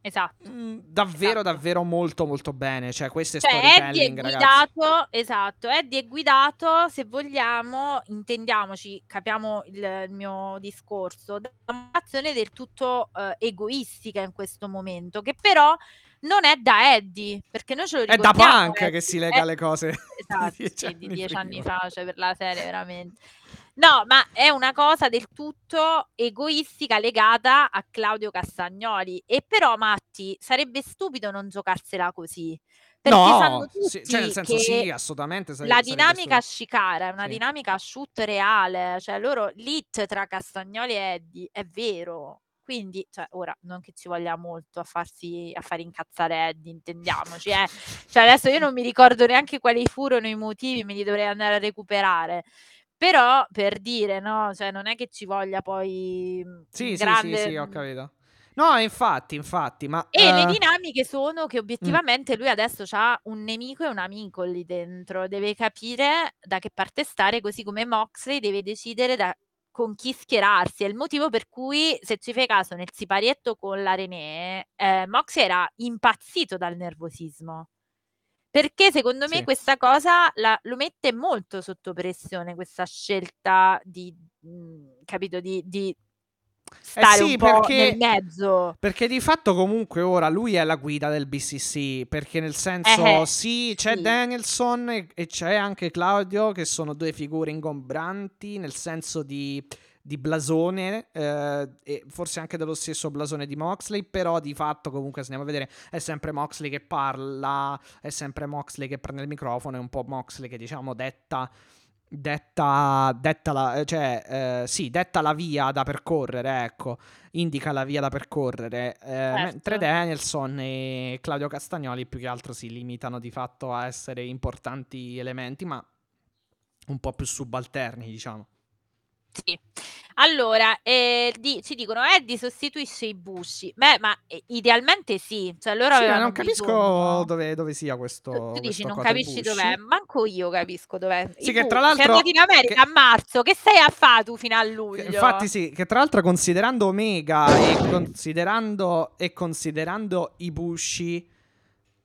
Speaker 3: esatto.
Speaker 2: mm, davvero
Speaker 3: Esatto.
Speaker 2: davvero molto molto bene, cioè questo è
Speaker 3: Cioè, Eddie è
Speaker 2: storytelling, ragazzi.
Speaker 3: guidato, esatto, Eddie è guidato, se vogliamo, intendiamoci, capiamo il, il mio discorso, da un'azione del tutto eh, egoistica in questo momento, che però non è da Eddie, perché noi ce lo
Speaker 2: È da
Speaker 3: ricordiamo.
Speaker 2: Punk
Speaker 3: Eddie,
Speaker 2: che si lega
Speaker 3: è-
Speaker 2: le cose
Speaker 3: Esatto,
Speaker 2: di dieci
Speaker 3: sì, di
Speaker 2: anni
Speaker 3: dieci anni fa, cioè per la serie veramente. No, ma è una cosa del tutto egoistica legata a Claudio Castagnoli. E però, Matti, sarebbe stupido non giocarsela così. Perché
Speaker 2: No, sì, cioè nel senso sì, assolutamente sare-
Speaker 3: la dinamica. Shikara è una
Speaker 2: Sì.
Speaker 3: dinamica shoot reale, cioè loro l'hit tra Castagnoli e Eddie è vero. Quindi, cioè, ora non che ci voglia molto a farsi a far incazzare Eddie, intendiamoci, eh. Cioè, adesso io non mi ricordo neanche quali furono i motivi, me li dovrei andare a recuperare. Però per dire, no, cioè non è che ci voglia poi mhmm,
Speaker 2: Sì,
Speaker 3: un
Speaker 2: sì,
Speaker 3: grande
Speaker 2: sì, sì, ho capito. No, infatti, infatti, ma
Speaker 3: E le
Speaker 2: uh...
Speaker 3: dinamiche sono che
Speaker 2: Mh.
Speaker 3: obiettivamente lui adesso c'ha un nemico e un amico lì dentro, deve capire da che parte stare, così come Moxley deve decidere da con chi schierarsi. È il motivo per cui, se ci fai caso, nel siparietto con la Renée, ehm, Moxley era impazzito dal nervosismo. Perché secondo me
Speaker 2: Sì.
Speaker 3: questa cosa la lo mette molto sotto pressione questa scelta di mhmm, capito, di di
Speaker 2: Eh
Speaker 3: stare
Speaker 2: sì,
Speaker 3: un po'
Speaker 2: perché
Speaker 3: nel mezzo.
Speaker 2: perché di fatto comunque ora lui è la guida del BCC, perché nel senso
Speaker 3: Eh-eh,
Speaker 2: sì, c'è
Speaker 3: sì.
Speaker 2: Danielson e e c'è anche Claudio che sono 2 figure ingombranti nel senso di di blasone, ehm, e forse anche dello stesso blasone di Moxley, però di fatto comunque se andiamo a vedere è sempre Moxley che parla, è sempre Moxley che prende il microfono, è un po' Moxley che diciamo detta detta, detta la, cioè, eh, sì, detta la via da percorrere, ecco, indica la via da percorrere, eh, mentre
Speaker 3: Certo.
Speaker 2: Danielson e Claudio Castagnoli più che altro si limitano di fatto a essere importanti elementi, ma un po' più subalterni, diciamo.
Speaker 3: Sì. Allora, ehm, di ci dicono: "Eddie sostituisce i Bushi". Beh, ma, ehm, idealmente sì, cioè loro
Speaker 2: Sì, ma
Speaker 3: avevano
Speaker 2: non capisco
Speaker 3: bisogno
Speaker 2: dove, dove sia
Speaker 3: Tu
Speaker 2: questo,
Speaker 3: tu dici
Speaker 2: questo
Speaker 3: non capisci
Speaker 2: Bushi.
Speaker 3: dov'è? Manco io capisco dov'è.
Speaker 2: Sì,
Speaker 3: I
Speaker 2: che tra
Speaker 3: sei
Speaker 2: l'altro
Speaker 3: andato in America
Speaker 2: che-
Speaker 3: a marzo, che stai a fa tu fino a
Speaker 2: Che-
Speaker 3: luglio?
Speaker 2: Infatti sì, che tra l'altro considerando Omega e considerando, e considerando i Bushi,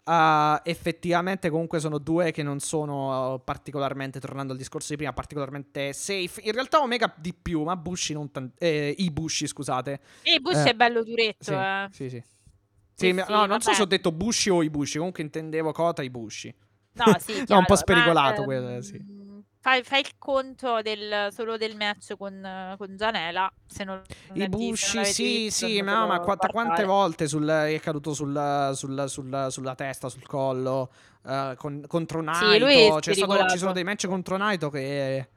Speaker 2: uh, effettivamente comunque sono due che non sono particolarmente, tornando al discorso di prima, particolarmente safe. In realtà Omega di più, ma Bushi non tan- eh, i Bushi scusate.
Speaker 3: Eh, Bush
Speaker 2: Eh,
Speaker 3: è bello duretto,
Speaker 2: Sì,
Speaker 3: eh.
Speaker 2: sì, sì.
Speaker 3: Sì,
Speaker 2: Sì, no, non so
Speaker 3: vabbè.
Speaker 2: se ho detto Bushi o i Bushi, comunque intendevo Kota i Bushi.
Speaker 3: No, sì,
Speaker 2: no, un
Speaker 3: chiaro,
Speaker 2: po' spericolato
Speaker 3: ma,
Speaker 2: quello, sì.
Speaker 3: Fai fai il conto del solo del match con con Gianela, se non
Speaker 2: I Bushi, sì,
Speaker 3: visto,
Speaker 2: sì,
Speaker 3: andatelo
Speaker 2: ma, quanta- quante volte sul- è caduto sul- sul- sul- sulla testa, sul collo, eh, con- contro
Speaker 3: Sì,
Speaker 2: Naito. C'è stato- ci sono dei match contro Naito che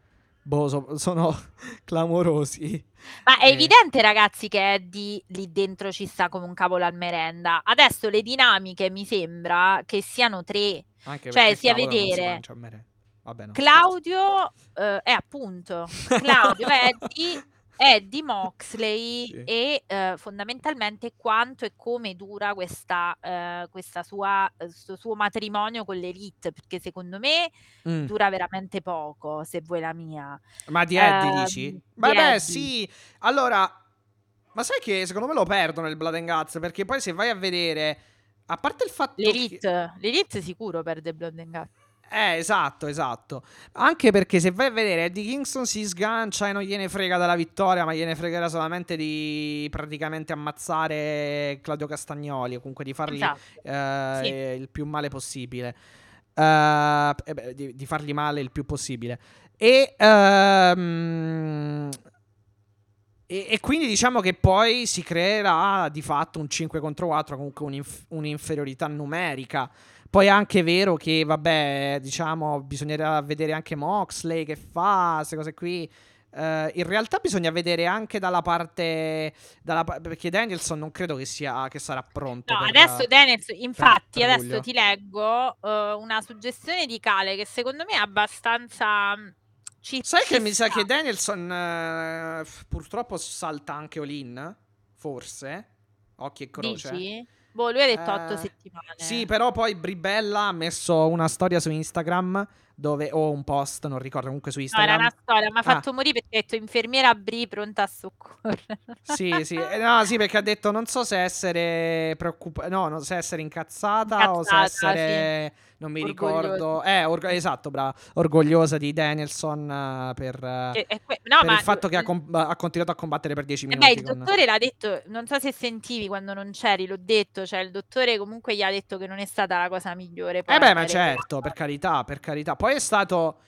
Speaker 2: boh, so- sono clamorosi.
Speaker 3: Ma è
Speaker 2: Eh.
Speaker 3: evidente, ragazzi, che Eddie lì dentro ci sta come un cavolo al merenda. Adesso le dinamiche mi sembra che siano tre.
Speaker 2: Anche
Speaker 3: Cioè, sia vedere.
Speaker 2: Vabbè, no,
Speaker 3: Claudio, eh, è appunto Claudio, Eddie, Eddie Moxley
Speaker 2: Sì.
Speaker 3: e eh, fondamentalmente quanto e come dura questa, eh, questa sua, questo suo matrimonio con l'elite, perché secondo me.
Speaker 2: Mm.
Speaker 3: dura veramente poco, se vuoi la mia.
Speaker 2: Ma di Eddie
Speaker 3: Ehm,
Speaker 2: dici?
Speaker 3: di
Speaker 2: Vabbè,
Speaker 3: Eddie.
Speaker 2: sì. Allora, ma sai che secondo me lo perdono il Blood and Guts perché poi se vai a vedere a parte il fatto che
Speaker 3: L'elite, l'elite sicuro perde Blood and Guts.
Speaker 2: Eh, esatto, esatto. Anche perché se vai a vedere Eddie Kingston si sgancia e non gliene frega della vittoria, ma gliene fregherà solamente di praticamente ammazzare Claudio Castagnoli o comunque di fargli
Speaker 3: Esatto.
Speaker 2: eh,
Speaker 3: Sì.
Speaker 2: il più male possibile. Eh, eh beh, di, di fargli male il più possibile. E, ehm, e, e quindi diciamo che poi si creerà di fatto un 5 contro 4, comunque un'inf- un'inferiorità numerica. Poi è anche vero che, vabbè, diciamo, bisognerà vedere anche Moxley che fa queste cose qui. Eh, in realtà bisogna vedere anche dalla parte. Dalla, perché Danielson non credo che, sia, che sarà pronto.
Speaker 3: No,
Speaker 2: per-
Speaker 3: adesso Daniels, infatti,
Speaker 2: per
Speaker 3: adesso
Speaker 2: luglio.
Speaker 3: ti leggo eh, una suggestione di Cale che secondo me è abbastanza. mm, Ci,
Speaker 2: Sai che
Speaker 3: ci
Speaker 2: mi sa
Speaker 3: sta.
Speaker 2: che Danielson f- purtroppo salta anche Olin? Forse? Occhi e croce.
Speaker 3: Dici? Boh, lui ha detto otto
Speaker 2: Eh,
Speaker 3: settimane.
Speaker 2: Sì, però poi Bribella ha messo una storia su Instagram dove o un post, non ricordo, comunque su
Speaker 3: No, era
Speaker 2: Instagram.
Speaker 3: una storia, mi ha
Speaker 2: Ah.
Speaker 3: fatto morire perché ha detto infermiera Bri pronta a soccorrere.
Speaker 2: Sì, sì, eh, no, sì, perché ha detto non so se essere preoccupata, no, non so se essere incazzata, o se
Speaker 3: Incazzata,
Speaker 2: essere, non mi ricordo, eh, orgo- esatto, brava, orgogliosa di Danielson eh, per,
Speaker 3: Che- è que- no,
Speaker 2: per
Speaker 3: ma
Speaker 2: il fatto che ha, com- ha continuato a combattere per 10
Speaker 3: Eh
Speaker 2: minuti.
Speaker 3: beh, il
Speaker 2: con-
Speaker 3: dottore l'ha detto, non so se sentivi quando non c'eri, l'ho detto, cioè il dottore comunque gli ha detto che non è stata la cosa migliore.
Speaker 2: Eh beh, ma certo, per carità, per carità. Poi è stato.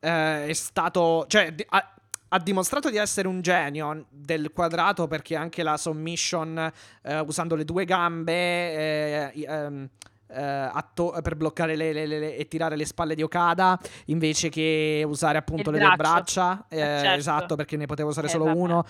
Speaker 2: eh, è stato. Cioè, di- ha, ha dimostrato di essere un genio del quadrato perché anche la submission eh, usando le due gambe eh, ehm, eh, atto- per bloccare le, le- le- e tirare le spalle di Okada invece che usare appunto le due braccia.
Speaker 3: Eh,
Speaker 2: eh,
Speaker 3: certo.
Speaker 2: Esatto, perché ne poteva usare
Speaker 3: Eh,
Speaker 2: solo
Speaker 3: vabbè,
Speaker 2: uno. Ha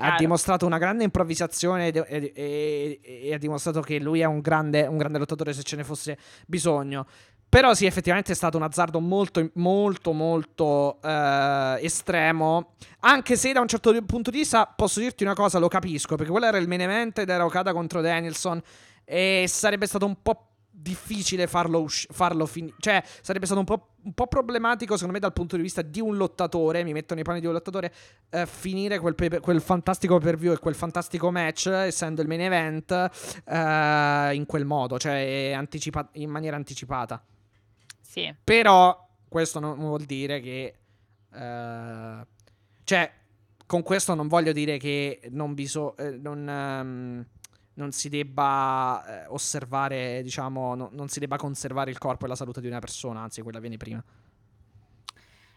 Speaker 3: chiaro.
Speaker 2: dimostrato una grande improvvisazione ed- e, e- e ha dimostrato che lui è un grande, un grande lottatore se ce ne fosse bisogno. Però sì, effettivamente è stato un azzardo molto, molto, molto eh, estremo. Anche se da un certo punto di vista posso dirti una cosa, lo capisco, perché quello era il main event ed era Okada contro Danielson e sarebbe stato un po' difficile farlo, usci- farlo finire. Cioè, sarebbe stato un po', un po', problematico, secondo me, dal punto di vista di un lottatore. Mi metto nei panni di un lottatore. Eh, finire quel, pe- quel, fantastico per view e quel fantastico match, essendo il main event, eh, in quel modo, cioè anticipa- in maniera anticipata.
Speaker 3: Sì.
Speaker 2: Però questo non vuol dire che... Uh, cioè, con questo non voglio dire che non bisogna... Eh, um, non, si debba eh, osservare, diciamo, no, non si debba conservare il corpo e la salute di una persona, anzi quella viene prima.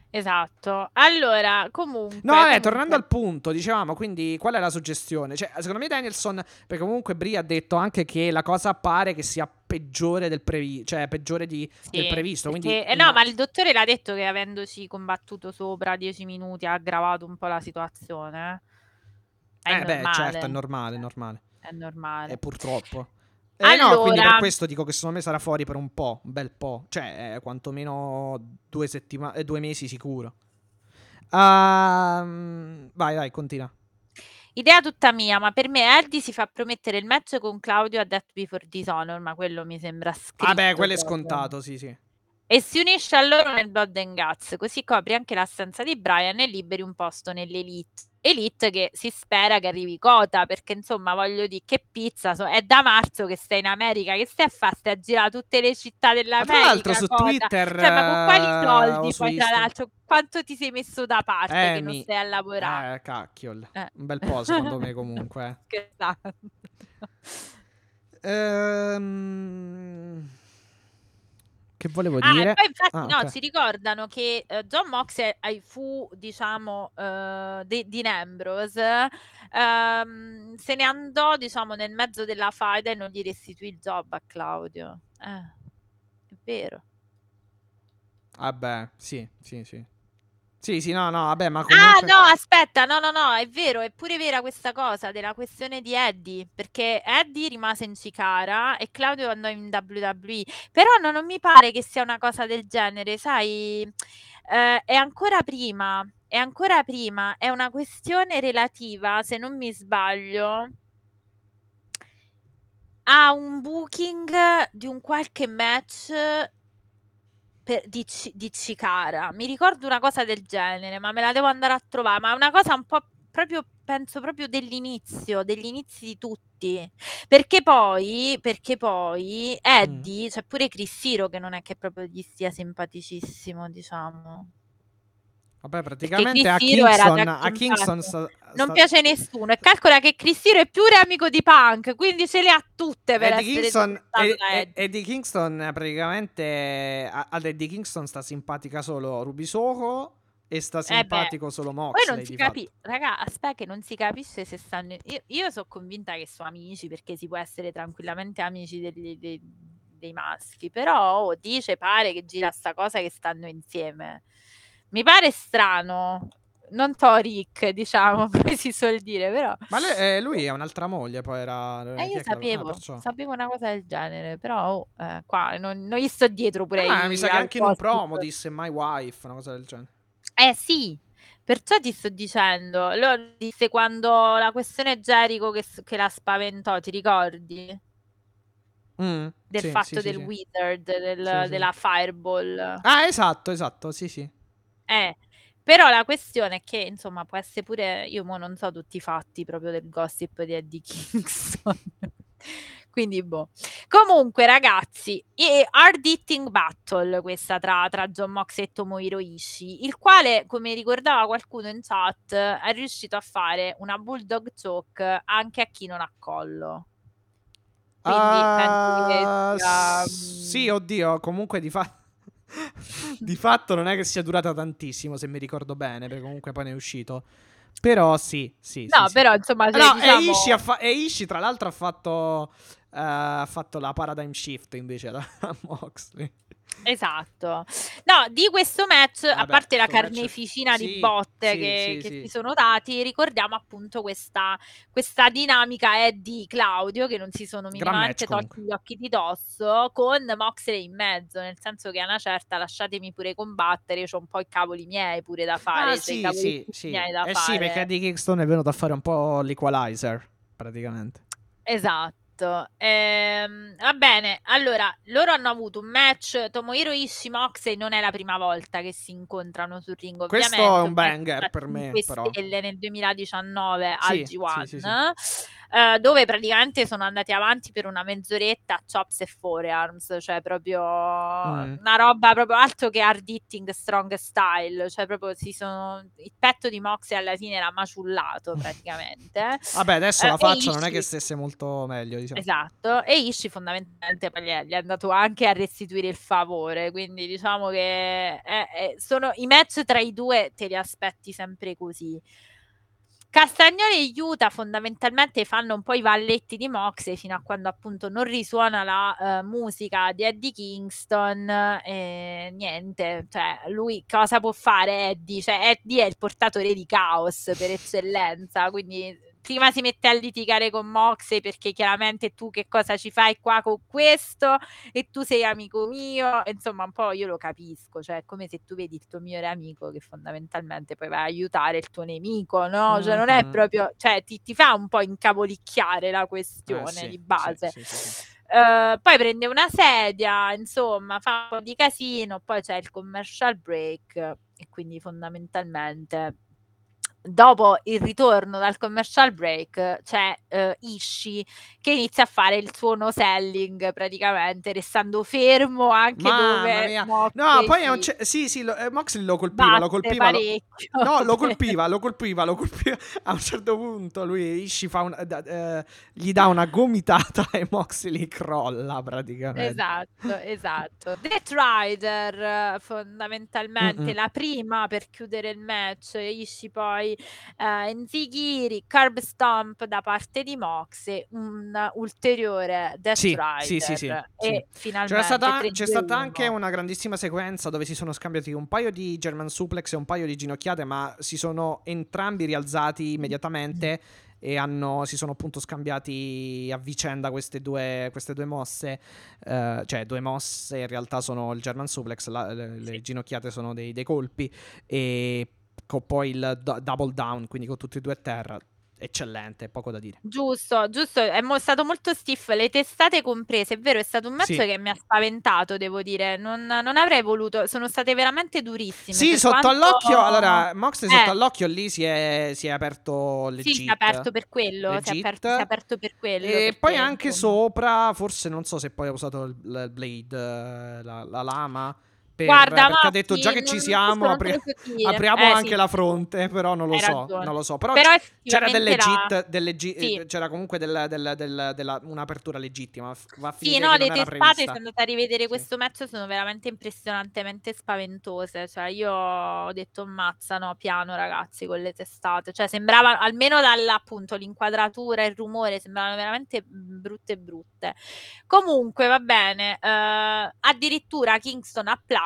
Speaker 3: Esatto. Allora, comunque.
Speaker 2: No, vabbè, tornando al punto, dicevamo, quindi qual è la suggestione? Cioè, secondo me Danielson, perché comunque Brie ha detto anche che la cosa pare che sia peggiore del previsto, cioè peggiore di, sì, del previsto. Quindi,
Speaker 3: perché, eh, no, ma il dottore l'ha detto che avendosi combattuto sopra 10 minuti ha aggravato un po' la situazione. È
Speaker 2: eh,
Speaker 3: normale.
Speaker 2: beh, certo, è normale, è normale.
Speaker 3: È normale.
Speaker 2: E purtroppo. Eh,
Speaker 3: allora...
Speaker 2: no, quindi per questo dico che secondo me sarà fuori per un po', un bel po'. Cioè, eh, quantomeno due settimane, eh, due mesi sicuro. Uh, vai, vai, continua.
Speaker 3: Idea tutta mia, ma per me Eddie si fa promettere il match con Claudio a Death Before Dishonor, ma quello mi sembra scritto.
Speaker 2: Vabbè, quello è scontato, sì, sì.
Speaker 3: E si unisce a loro nel Blood and Guts, così copri anche l'assenza di Brian e liberi un posto nell'Elite. Elite che si spera che arrivi cota, perché insomma voglio dire che pizza, so, è da marzo che stai in America, che stai a fare? Stai a girare tutte le città dell'America.
Speaker 2: Ma tra l'altro su
Speaker 3: cota.
Speaker 2: Twitter...
Speaker 3: Cioè, ma con quali soldi
Speaker 2: uh,
Speaker 3: poi tra l'altro? Quanto ti sei messo da parte
Speaker 2: eh,
Speaker 3: che non
Speaker 2: mi...
Speaker 3: stai a lavorare?
Speaker 2: Eh, cacchio.
Speaker 3: Eh.
Speaker 2: Un bel po' secondo me comunque.
Speaker 3: Scherzando.
Speaker 2: Ehm... Che volevo
Speaker 3: ah,
Speaker 2: dire?
Speaker 3: poi infatti
Speaker 2: ah,
Speaker 3: no,
Speaker 2: okay.
Speaker 3: si ricordano che uh, John Moxley fu, diciamo, uh, di, di Ambrose, um, se ne andò, diciamo, nel mezzo della faida e non gli restituì il job a Claudio. Eh, è vero.
Speaker 2: Vabbè, sì, sì, sì. Sì, sì, no, no, vabbè, ma
Speaker 3: Ah,
Speaker 2: comunque...
Speaker 3: no, aspetta, no, no, no, è vero, è pure vera questa cosa della questione di Eddie, perché Eddie rimase in Cicara e Claudio andò in WWE, però no, non mi pare che sia una cosa del genere, sai, eh, è ancora prima, è ancora prima, è una questione relativa, se non mi sbaglio, a un booking di un qualche match per, di, di Cicara. Mi ricordo una cosa del genere, ma me la devo andare a trovare. Ma è una cosa un po' proprio, penso proprio dell'inizio, degli inizi di tutti. Perché poi, perché poi Eddie, mm. c'è pure Crissiro che non è che proprio gli stia simpaticissimo, diciamo.
Speaker 2: Vabbè, praticamente a Kingston, a Kingston sta, sta...
Speaker 3: non piace nessuno. E calcola che Cristiro è pure amico di Punk, quindi ce le ha tutte per
Speaker 2: Eddie Kingston, e, Eddie Kingston praticamente ad Eddie Kingston sta simpatica solo Rubisoco e sta simpatico
Speaker 3: eh
Speaker 2: solo Moxley.
Speaker 3: Poi non si capisce, raga, aspetta che non si capisce se stanno... Io, io sono convinta che sono amici perché si può essere tranquillamente amici degli, dei, dei maschi, però oh, dice, pare che gira sta cosa che stanno insieme. Mi pare strano, non to Rick, diciamo, come si suol dire, però...
Speaker 2: Ma lui, eh, lui è un'altra moglie, poi era...
Speaker 3: Eh, io sapevo, ah, sapevo una cosa del genere, però oh, eh, qua non, non, gli sto dietro pure
Speaker 2: ah,
Speaker 3: io.
Speaker 2: Mi sa che anche in un promo disse My Wife, una cosa del genere.
Speaker 3: Eh sì, perciò ti sto dicendo, lo disse quando la questione Jericho che, che la spaventò, ti ricordi?
Speaker 2: Mm,
Speaker 3: del
Speaker 2: sì,
Speaker 3: fatto
Speaker 2: sì,
Speaker 3: del
Speaker 2: sì,
Speaker 3: wizard, del, della fireball.
Speaker 2: Ah, esatto, esatto, sì, sì.
Speaker 3: Eh, però la questione è che, insomma, può essere pure, io mo non so tutti i fatti proprio del gossip di Eddie Kingston. Quindi, boh. Comunque, ragazzi, Hard Hitting Battle, questa tra, tra John Mox e Tomohiro Ishii, il quale, come ricordava qualcuno in chat, è riuscito a fare una Bulldog Choke anche a chi non ha collo. Quindi,
Speaker 2: uh,
Speaker 3: sia...
Speaker 2: Sì, oddio, comunque di fatto... di fatto non è che sia durata tantissimo, se mi ricordo bene, perché comunque poi ne è uscito. Però sì, sì.
Speaker 3: No,
Speaker 2: sì,
Speaker 3: però
Speaker 2: sì.
Speaker 3: insomma... Se,
Speaker 2: no,
Speaker 3: diciamo...
Speaker 2: e, Ishii fa- e Ishii, tra l'altro, ha fatto, uh, ha fatto la paradigm shift invece da Moxley.
Speaker 3: Esatto. No, di questo match, a
Speaker 2: Vabbè,
Speaker 3: parte la
Speaker 2: sto match-
Speaker 3: carneficina
Speaker 2: sì,
Speaker 3: di botte
Speaker 2: sì,
Speaker 3: che,
Speaker 2: sì,
Speaker 3: che
Speaker 2: sì.
Speaker 3: si sono dati, ricordiamo appunto questa, questa dinamica Eddie Claudio che non si sono
Speaker 2: Gran
Speaker 3: minimamente
Speaker 2: match,
Speaker 3: tolti gli occhi di dosso con Moxley in mezzo, nel senso che a una certa lasciatemi pure combattere, ho un po' i cavoli miei pure da fare,
Speaker 2: Ah,
Speaker 3: cioè, i
Speaker 2: sì, sì, sì.
Speaker 3: miei da
Speaker 2: Eh
Speaker 3: fare.
Speaker 2: sì, perché Eddie Kingston è venuto a fare un po' l'equalizer, praticamente.
Speaker 3: Esatto. Ehm, va bene, allora loro hanno avuto un match. Tomohiro Ishii Moxley non è la prima volta che si incontrano sul ring.
Speaker 2: Questo è un banger per me,
Speaker 3: 5
Speaker 2: però.
Speaker 3: stelle nel 2019 al
Speaker 2: Sì,
Speaker 3: G1,
Speaker 2: sì, sì, sì.
Speaker 3: Eh, dove praticamente sono andati avanti per una mezz'oretta a chops e forearms, cioè proprio
Speaker 2: Mm.
Speaker 3: una roba proprio altro che hard hitting strong style, cioè proprio si sono il petto di Moxley alla fine era maciullato praticamente.
Speaker 2: Vabbè, adesso
Speaker 3: Eh,
Speaker 2: la faccia non è che stesse molto meglio, diciamo.
Speaker 3: Esatto, e Ishii fondamentalmente poi gli è, gli è andato anche a restituire il favore, quindi diciamo che è- è- sono i match tra i due te li aspetti sempre così. Castagnoli e Utah fondamentalmente fanno un po' i valletti di Moxley fino a quando appunto non risuona la eh, musica di Eddie Kingston e niente, cioè lui cosa può fare Eddie? Cioè Eddie è il portatore di caos per eccellenza, quindi prima si mette a litigare con Moxley perché chiaramente tu che cosa ci fai qua con questo e tu sei amico mio, insomma un po' io lo capisco, cioè è come se tu vedi il tuo migliore amico che fondamentalmente poi va a aiutare il tuo nemico, no? Cioè non è proprio, cioè ti, ti fa un po' incapolicchiare la
Speaker 2: Eh,
Speaker 3: questione
Speaker 2: sì,
Speaker 3: di base.
Speaker 2: sì, sì.
Speaker 3: Eh, poi prende una sedia, insomma, fa un po' di casino, poi c'è il commercial break e quindi fondamentalmente dopo il ritorno dal commercial break c'è eh, Ishii che inizia a fare il suo no selling praticamente restando fermo anche
Speaker 2: Mamma
Speaker 3: dove
Speaker 2: mia.
Speaker 3: Moxley
Speaker 2: No, poi è un ce- sì, sì, lo- eh, Moxley lo colpiva, lo colpiva. lo- No, lo colpiva, lo colpiva, lo colpiva. A un certo punto lui Ishii fa un- eh, gli dà una gomitata e Moxley crolla praticamente.
Speaker 3: Esatto, esatto. Death Rider fondamentalmente
Speaker 2: Mm-mm.
Speaker 3: la prima per chiudere il match, Ishii poi eh, Enzigiri, Curb Stomp da parte di Moxley, un ulteriore Death
Speaker 2: Sì,
Speaker 3: Rider
Speaker 2: sì, sì, sì,
Speaker 3: e finalmente
Speaker 2: C'è stata,
Speaker 3: 3-2-1.
Speaker 2: c'è stata anche una grandissima sequenza dove si sono scambiati un paio di German suplex e un paio di ginocchiate, ma si sono entrambi rialzati immediatamente e hanno- si sono appunto scambiati a vicenda queste due, queste due mosse. eh, cioè, due mosse in realtà sono il German suplex, la- le, le
Speaker 3: Sì.
Speaker 2: ginocchiate sono dei, dei colpi e con poi il do- double down, quindi con tutti e due a terra. Eccellente, poco da dire.
Speaker 3: Giusto, giusto, è mo- stato molto stiff, le testate comprese, è vero, è stato un match
Speaker 2: Sì.
Speaker 3: che mi ha spaventato, devo dire, non, non avrei voluto, sono state veramente durissime.
Speaker 2: Sì, sotto
Speaker 3: quanto-
Speaker 2: all'occhio. Allora, sotto
Speaker 3: Eh.
Speaker 2: all'occhio lì si è, si è aperto legit.
Speaker 3: Sì, si è aperto per quello, si è aperto, si è aperto per quello.
Speaker 2: E poi anche
Speaker 3: insomma,
Speaker 2: sopra, forse non so se poi ha usato il, il blade, la, la lama. Per,
Speaker 3: Guarda,
Speaker 2: perché ha
Speaker 3: ma
Speaker 2: detto già che ci siamo, apri- apriamo
Speaker 3: Eh,
Speaker 2: anche
Speaker 3: sì.
Speaker 2: la fronte, però non lo
Speaker 3: Hai
Speaker 2: so, non lo so. Però,
Speaker 3: Però
Speaker 2: c'era del
Speaker 3: effettivamente
Speaker 2: legit,
Speaker 3: la-
Speaker 2: del legit-
Speaker 3: Sì.
Speaker 2: eh, c'era comunque del- del- del- della- un'apertura legittima. Va
Speaker 3: Sì, no, le testate, se andate a rivedere
Speaker 2: Sì.
Speaker 3: questo match, sono veramente impressionantemente spaventose. Cioè, io ho detto, ammazza, no, piano, ragazzi, con le testate. Cioè, sembrava, almeno dall'appunto l'inquadratura, il rumore, sembravano veramente mm, brutte brutte. Comunque, va bene. eh, addirittura Kingston applaude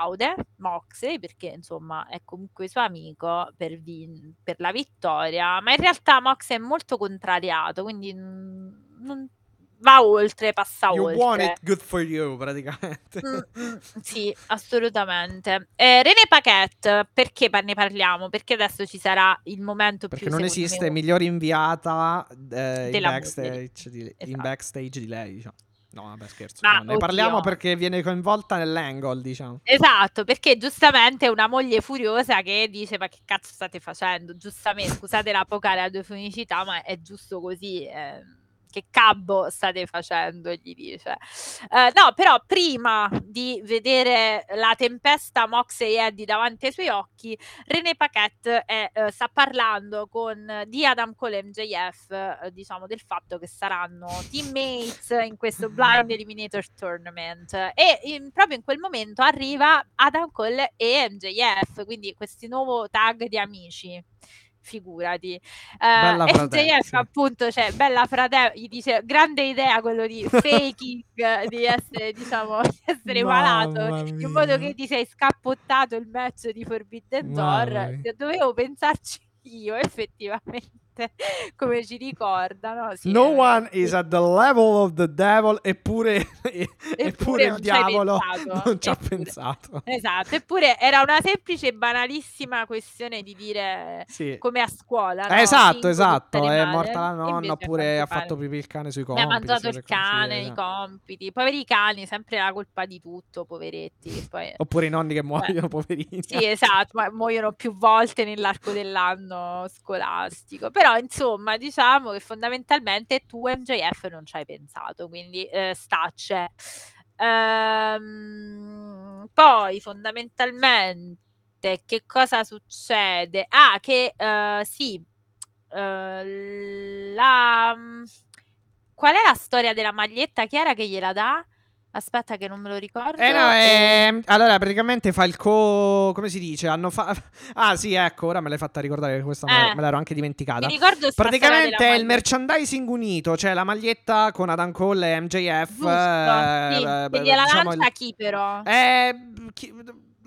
Speaker 3: Moxley, perché, insomma, è comunque suo amico per, vin- per la vittoria. Ma in realtà Moxley è molto contrariato, quindi non va oltre, passa
Speaker 2: You
Speaker 3: oltre.
Speaker 2: want it, good for you, praticamente.
Speaker 3: Mm, mm, sì, assolutamente. Eh, René Paquette, perché ne parliamo? Perché adesso ci sarà il momento
Speaker 2: Perché
Speaker 3: più
Speaker 2: non
Speaker 3: secondo
Speaker 2: esiste
Speaker 3: me,
Speaker 2: migliore inviata eh, in, backstage di, in
Speaker 3: Esatto.
Speaker 2: backstage di lei, diciamo. No, vabbè, scherzo.
Speaker 3: Ma,
Speaker 2: no, ne parliamo
Speaker 3: oddio.
Speaker 2: perché viene coinvolta nell'angle, diciamo.
Speaker 3: Esatto, perché giustamente è una moglie furiosa che dice: Ma che cazzo state facendo? Giustamente, scusate la poca radiofonicità, ma è giusto così. eh, che cabbo state facendo? Gli dice. Eh, no, però prima di vedere la tempesta Moxley e Eddie davanti ai suoi occhi, René Paquette è, eh, sta parlando con di Adam Cole e MJF, eh, diciamo, del fatto che saranno teammates in questo Blind Eliminator Tournament. E in- proprio in quel momento arriva Adam Cole e MJF, quindi questo nuovo tag di amici. Figurati. Eh, e
Speaker 2: fratello,
Speaker 3: MJF
Speaker 2: sì.
Speaker 3: appunto, cioè, bella fratello, gli dice, grande idea quello di faking, di essere, diciamo, di essere malato, in modo che ti sei scappottato il match di Forbidden
Speaker 2: Mamma
Speaker 3: Door.
Speaker 2: mia.
Speaker 3: Dovevo pensarci io, effettivamente, come ci ricorda, no? Sì,
Speaker 2: No
Speaker 3: eh,
Speaker 2: one is at the level of the devil, eppure, eppure il
Speaker 3: ci hai
Speaker 2: diavolo non ci ha
Speaker 3: eppure.
Speaker 2: pensato.
Speaker 3: Esatto, eppure era una semplice e banalissima questione di dire
Speaker 2: Sì.
Speaker 3: come a scuola,
Speaker 2: Eh,
Speaker 3: no?
Speaker 2: esatto, esatto. È morta la nonna oppure ha fatto pipì il cane sui
Speaker 3: mi
Speaker 2: compiti.
Speaker 3: ha mangiato
Speaker 2: queste
Speaker 3: il cane,
Speaker 2: eh.
Speaker 3: i compiti. Poveri cani, sempre la colpa di tutto, poveretti. Poi...
Speaker 2: Oppure i nonni che muoiono, poverini.
Speaker 3: Sì, esatto, ma muoiono più volte nell'arco dell'anno scolastico. Però, insomma, diciamo che fondamentalmente tu MJF non ci hai pensato, quindi eh, stacce. Ehm, poi, fondamentalmente, che cosa succede? Ah, che eh, sì, eh, la... Qual è la storia della maglietta? Chi era che gliela dà? Aspetta che non me lo ricordo.
Speaker 2: Eh no,
Speaker 3: Eh,
Speaker 2: ehm, allora praticamente fa il co... come si dice? Hanno fa... Ah sì, ecco, ora me l'hai fatta ricordare questa me,
Speaker 3: Eh.
Speaker 2: me l'ero anche
Speaker 3: mi
Speaker 2: dimenticata.
Speaker 3: ricordo sta storia
Speaker 2: Praticamente è il merchandising unito, cioè la maglietta con Adam Cole e MJF.
Speaker 3: Giusto,
Speaker 2: eh,
Speaker 3: sì,
Speaker 2: eh,
Speaker 3: gliela
Speaker 2: diciamo
Speaker 3: lancia
Speaker 2: il-
Speaker 3: chi però?
Speaker 2: Eh, chi,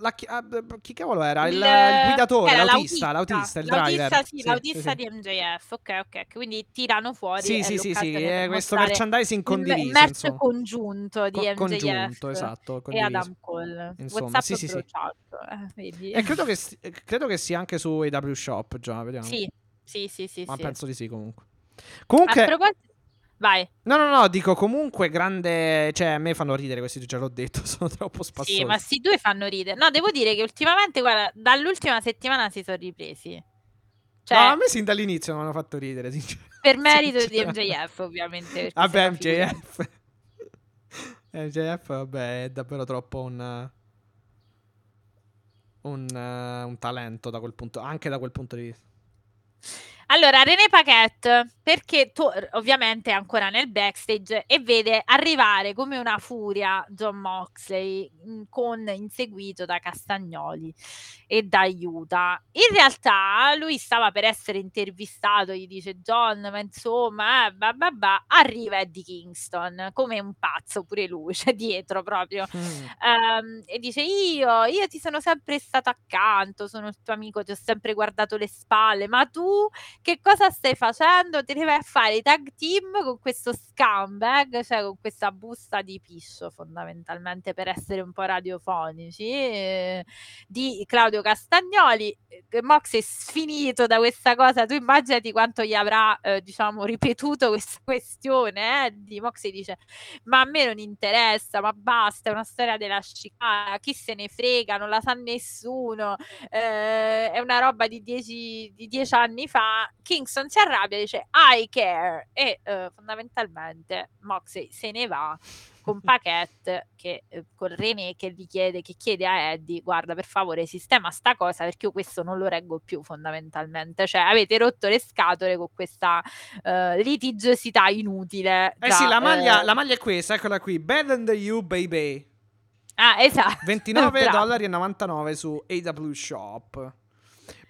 Speaker 2: la chi- ah, chi cavolo era? Il,
Speaker 3: Il-
Speaker 2: il guidatore,
Speaker 3: era
Speaker 2: l'autista, l'autista, il driver.
Speaker 3: L'autista, sì,
Speaker 2: Sì,
Speaker 3: l'autista
Speaker 2: sì,
Speaker 3: di MJF, ok, ok, quindi tirano fuori
Speaker 2: Sì, sì, sì, sì,
Speaker 3: per
Speaker 2: questo merchandising
Speaker 3: il
Speaker 2: condiviso,
Speaker 3: merch
Speaker 2: insomma.
Speaker 3: congiunto di MJF
Speaker 2: congiunto, esatto,
Speaker 3: e
Speaker 2: condiviso.
Speaker 3: Adam Cole.
Speaker 2: Insomma,
Speaker 3: WhatsApp
Speaker 2: sì, sì, sì.
Speaker 3: eh?
Speaker 2: E credo che, si- credo che sia anche su AW Shop, già, vediamo.
Speaker 3: Sì, sì, sì, sì,
Speaker 2: Ma penso di sì comunque.
Speaker 3: A
Speaker 2: Comunque,
Speaker 3: proposito... Vai.
Speaker 2: no, no, no, dico comunque grande, cioè a me fanno ridere questi, già l'ho detto, sono troppo spassosi.
Speaker 3: Sì, ma sti due fanno ridere. No, devo dire che ultimamente, guarda, dall'ultima settimana si sono ripresi. Cioè,
Speaker 2: No, a me sin dall'inizio mi hanno fatto ridere, sinceramente.
Speaker 3: per merito di. MJF, ovviamente.
Speaker 2: Vabbè. MJF. MJF, vabbè, è davvero troppo un... Un, eh, un talento da quel punto, anche da quel punto di vista.
Speaker 3: Allora, René Paquette, perché to- ovviamente è ancora nel backstage e vede arrivare come una furia John Moxley mh, con inseguito da Castagnoli e da Aiuta. In realtà lui stava per essere intervistato, gli dice John, ma insomma, eh, bah, bah, bah", arriva Eddie Kingston come un pazzo pure lui, cioè dietro proprio.
Speaker 2: Mm.
Speaker 3: Ehm, e dice io, io ti sono sempre stato accanto, sono il tuo amico, ti ho sempre guardato le spalle, ma tu che cosa stai facendo? Te ne vai a fare i tag team con questo scumbag, cioè con questa busta di piscio fondamentalmente per essere un po' radiofonici, eh, di Claudio Castagnoli. Eh, Mox è sfinito da questa cosa, tu immaginati quanto gli avrà, eh, diciamo, ripetuto questa questione, eh? Di Mox dice ma a me non interessa, ma basta, è una storia della scicata, chi se ne frega, non la sa nessuno, eh, è una roba di dieci, di dieci anni fa. Kingston si arrabbia e dice I care e eh, fondamentalmente Moxley se ne va con Paquette che eh, con René che gli chiede che chiede a Eddie guarda per favore sistema sta cosa perché io questo non lo reggo più fondamentalmente cioè avete rotto le scatole con questa eh, litigiosità inutile
Speaker 2: Eh sì, la maglia,
Speaker 3: eh,
Speaker 2: la maglia è questa, eccola qui. Better than you, baby.
Speaker 3: ah esatto
Speaker 2: 29
Speaker 3: bravo.
Speaker 2: dollari e 99 su AW Shop.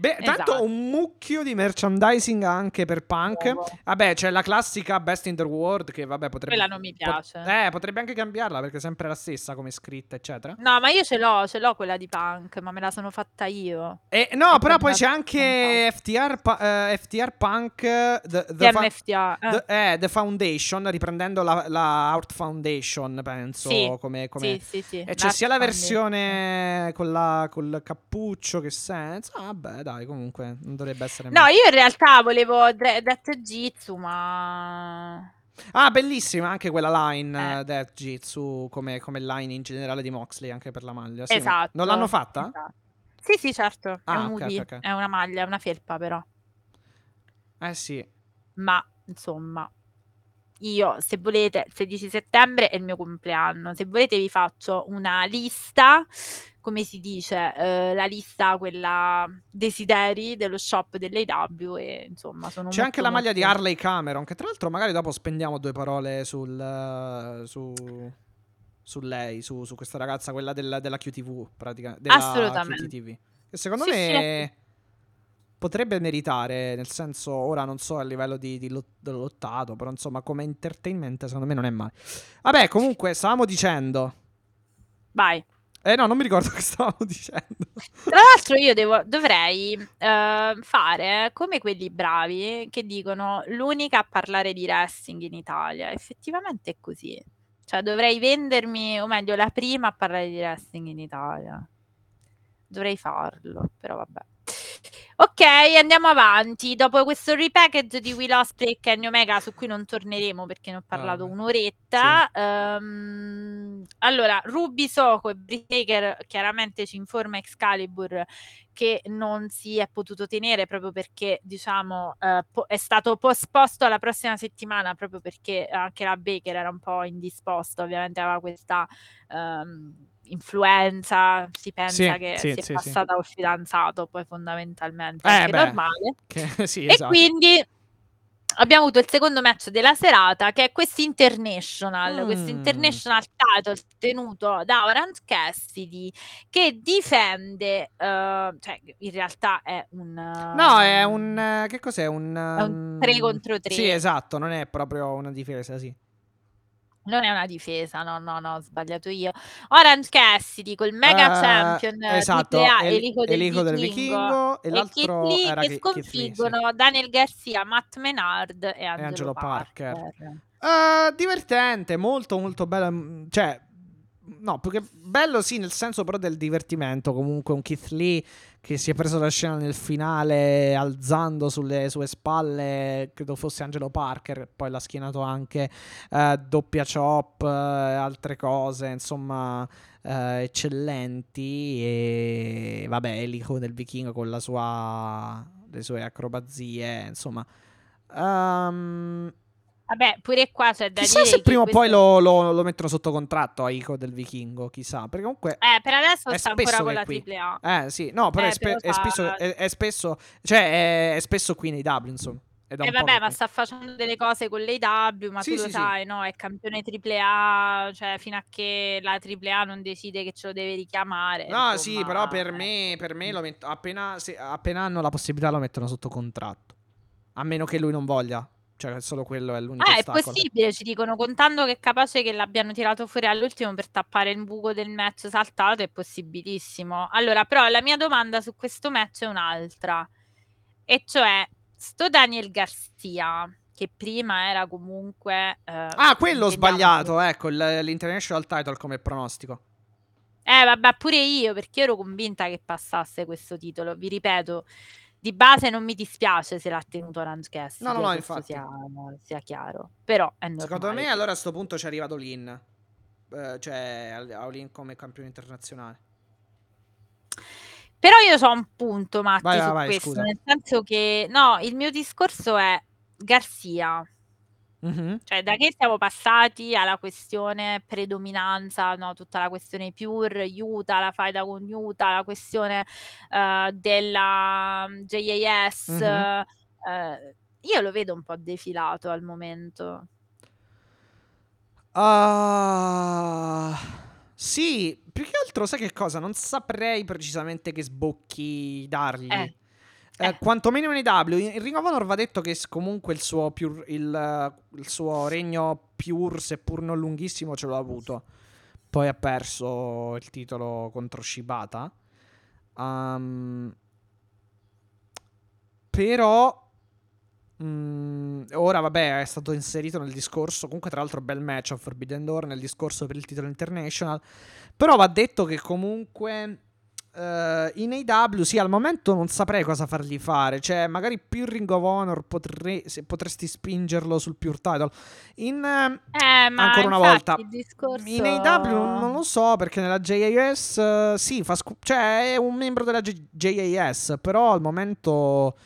Speaker 2: Beh, tanto
Speaker 3: Esatto.
Speaker 2: un mucchio di merchandising anche per Punk.
Speaker 3: Nuovo.
Speaker 2: Vabbè, c'è la classica Best in the World che vabbè potrebbe
Speaker 3: Quella non mi piace.
Speaker 2: eh, potrebbe anche cambiarla perché è sempre la stessa come scritta, eccetera.
Speaker 3: No, ma io ce l'ho, ce l'ho quella di Punk, ma me la sono fatta io.
Speaker 2: E, no,
Speaker 3: E
Speaker 2: però poi c'è anche FTR, eh, FTR Punk The, the fa-
Speaker 3: TMFTA. eh.
Speaker 2: the- eh, The Foundation, riprendendo la, la Art Foundation, penso,
Speaker 3: Sì,
Speaker 2: come, come-
Speaker 3: Sì, sì, sì.
Speaker 2: E c'è
Speaker 3: Dark
Speaker 2: sia la versione con la, col cappuccio che senza. Ah, vabbè, dai, comunque non dovrebbe essere
Speaker 3: No,
Speaker 2: male.
Speaker 3: io in realtà volevo Death Jitsu, ma...
Speaker 2: Ah, bellissima anche quella line
Speaker 3: Eh.
Speaker 2: Death Jitsu come, come line in generale di Moxley anche per la maglia. Sì,
Speaker 3: Esatto.
Speaker 2: Non l'hanno fatta?
Speaker 3: esatto. Sì, sì, certo. È
Speaker 2: Ah,
Speaker 3: un
Speaker 2: ok,
Speaker 3: hoodie,
Speaker 2: ok, ok.
Speaker 3: è una maglia, è una felpa però.
Speaker 2: Eh sì.
Speaker 3: Ma, insomma, io, se volete, il 16 settembre è il mio compleanno. Se volete vi faccio una lista, come si dice, eh, la lista, quella desideri dello shop dell'AW e insomma sono
Speaker 2: C'è anche
Speaker 3: molto,
Speaker 2: la maglia di
Speaker 3: molto-
Speaker 2: Harley Cameron, che tra l'altro magari dopo spendiamo due parole sul, eh, su, su lei, su, su questa ragazza, quella della, della QTV, praticamente.
Speaker 3: Assolutamente.
Speaker 2: QTV. Che secondo
Speaker 3: Sì,
Speaker 2: me potrebbe meritare, nel senso, ora non so a livello di, di lot- lottato, però insomma come entertainment secondo me non è male. Vabbè, comunque, stavamo dicendo...
Speaker 3: Vai.
Speaker 2: Eh no, non mi ricordo che stavamo dicendo.
Speaker 3: Tra l'altro io devo, dovrei eh, fare come quelli bravi che dicono l'unica a parlare di wrestling in Italia. Effettivamente è così. Cioè dovrei vendermi, o meglio, la prima a parlare di wrestling in Italia. Dovrei farlo, però vabbè. Ok, andiamo avanti. Dopo questo repackage di Will Ospreay e Kenny Omega, su cui non torneremo perché ne ho parlato
Speaker 2: Vabbè.
Speaker 3: un'oretta. ehm, allora, Ruby Soko e Britt Baker chiaramente ci informa Excalibur che non si è potuto tenere proprio perché, diciamo, eh, po- è stato posposto alla prossima settimana proprio perché anche la Baker era un po' indisposta, ovviamente aveva questa ehm, influenza, si pensa
Speaker 2: Sì,
Speaker 3: che
Speaker 2: sì,
Speaker 3: si è
Speaker 2: sì, sì.
Speaker 3: passata col fidanzato, poi fondamentalmente
Speaker 2: Eh,
Speaker 3: anche
Speaker 2: beh.
Speaker 3: normale.
Speaker 2: Che- sì,
Speaker 3: E
Speaker 2: esatto.
Speaker 3: quindi abbiamo avuto il secondo match della serata che è questo International, questo
Speaker 2: Mm.
Speaker 3: International title tenuto da Orange Cassidy che difende, eh, cioè in realtà è un...
Speaker 2: No, è un... eh, che cos'è? Un...
Speaker 3: È un
Speaker 2: um,
Speaker 3: 3 contro 3.
Speaker 2: Sì, esatto, non è proprio una difesa, sì.
Speaker 3: Non è una difesa, no, no, no, ho sbagliato io. Orange Cassidy col mega
Speaker 2: Eh,
Speaker 3: champion
Speaker 2: esatto,
Speaker 3: AAA,
Speaker 2: El-
Speaker 3: Elico del
Speaker 2: Elico del
Speaker 3: Vichingo,
Speaker 2: e
Speaker 3: e
Speaker 2: l'altro
Speaker 3: Keith Lee
Speaker 2: era
Speaker 3: che
Speaker 2: Keith- Keith Lee, sì.
Speaker 3: sconfiggono Daniel Garcia, Matt Menard e Angelo,
Speaker 2: Angelo Parker.
Speaker 3: Parker.
Speaker 2: Eh, divertente, molto molto bello. mm, Cioè, no, perché bello sì, nel senso però del divertimento. Comunque un Keith Lee che si è preso la scena nel finale alzando sulle sue spalle, credo fosse Angelo Parker, poi l'ha schienato anche eh, doppia chop, eh, altre cose, insomma, eh, eccellenti. E vabbè, Elico del Vichingo con la sua, le sue acrobazie, insomma. Ehm,
Speaker 3: Vabbè, pure qua c'è da
Speaker 2: Chissà se prima o
Speaker 3: questo-
Speaker 2: poi lo, lo- lo mettono sotto contratto a Ico del Vichingo, chissà. Perché comunque.
Speaker 3: Eh, per adesso sta ancora con la. AAA.
Speaker 2: Eh sì, no, però,
Speaker 3: Eh,
Speaker 2: è, spe- è spesso, è, è spesso. Cioè, è, spesso qui nei W, insomma. Da
Speaker 3: Eh
Speaker 2: un po'
Speaker 3: vabbè, ma sta facendo delle cose con l'AW, ma
Speaker 2: Sì,
Speaker 3: tu lo
Speaker 2: sì, sì.
Speaker 3: sai, no? È campione AAA, cioè fino a che la AAA non decide che ce lo deve richiamare.
Speaker 2: No,
Speaker 3: insomma,
Speaker 2: sì, però per
Speaker 3: eh.
Speaker 2: me, per me lo metto, appena, se- appena hanno la possibilità lo mettono sotto contratto. A meno che lui non voglia. Cioè, solo quello è l'unico
Speaker 3: Ah, è
Speaker 2: ostacolo.
Speaker 3: possibile, ci dicono, contando che è capace che l'abbiano tirato fuori all'ultimo per tappare il buco del match saltato, è possibilissimo. Allora, però la mia domanda su questo match è un'altra. E cioè, sto Daniel Garcia, che prima era comunque... eh,
Speaker 2: Ah, quello ho sbagliato, ecco, il- l'International Title come pronostico.
Speaker 3: Eh, vabbè, pure io, perché ero convinta che passasse questo titolo. Vi ripeto, di base non mi dispiace se l'ha tenuto Cassidy,
Speaker 2: No, no, no, infatti.
Speaker 3: Sia, sia chiaro. Però è normale.
Speaker 2: Secondo me, allora a sto punto ci è arrivato Lin. Eh, cioè, al- a Lin come campione internazionale.
Speaker 3: Però io ho un punto, Matti,
Speaker 2: Vai,
Speaker 3: su
Speaker 2: vai,
Speaker 3: questo,
Speaker 2: scusa.
Speaker 3: nel senso che, no, il mio discorso è Garcia.
Speaker 2: Mhm.
Speaker 3: Cioè, da che siamo passati alla questione predominanza, no? tutta la questione pure, Utah, la faida con Utah, la questione eh, della mm, JAS,
Speaker 2: Mhm.
Speaker 3: eh, io lo vedo un po' defilato al momento.
Speaker 2: Ah, sì, più che altro sai che cosa? Non saprei precisamente che sbocchi dargli.
Speaker 3: Eh.
Speaker 2: Eh,
Speaker 3: Eh.
Speaker 2: quantomeno nei W. In Ring of Honor va detto che comunque il suo, pure- il, eh, il suo regno pure, seppur non lunghissimo, ce l'ha avuto. Poi ha perso il titolo contro Shibata. Ehm, però mm, ora vabbè è stato inserito nel discorso comunque tra l'altro bel match a Forbidden Door nel discorso per il titolo international però va detto che comunque eh, in AW sì al momento non saprei cosa fargli fare. Cioè magari più Ring of Honor potrei- se potresti spingerlo sul Pure Title. In eh,
Speaker 3: Eh, ma
Speaker 2: Ancora una volta,
Speaker 3: discorso...
Speaker 2: in AW non, lo so perché nella JAS eh, sì, fa scu- cioè è un membro della J- JAS, però al momento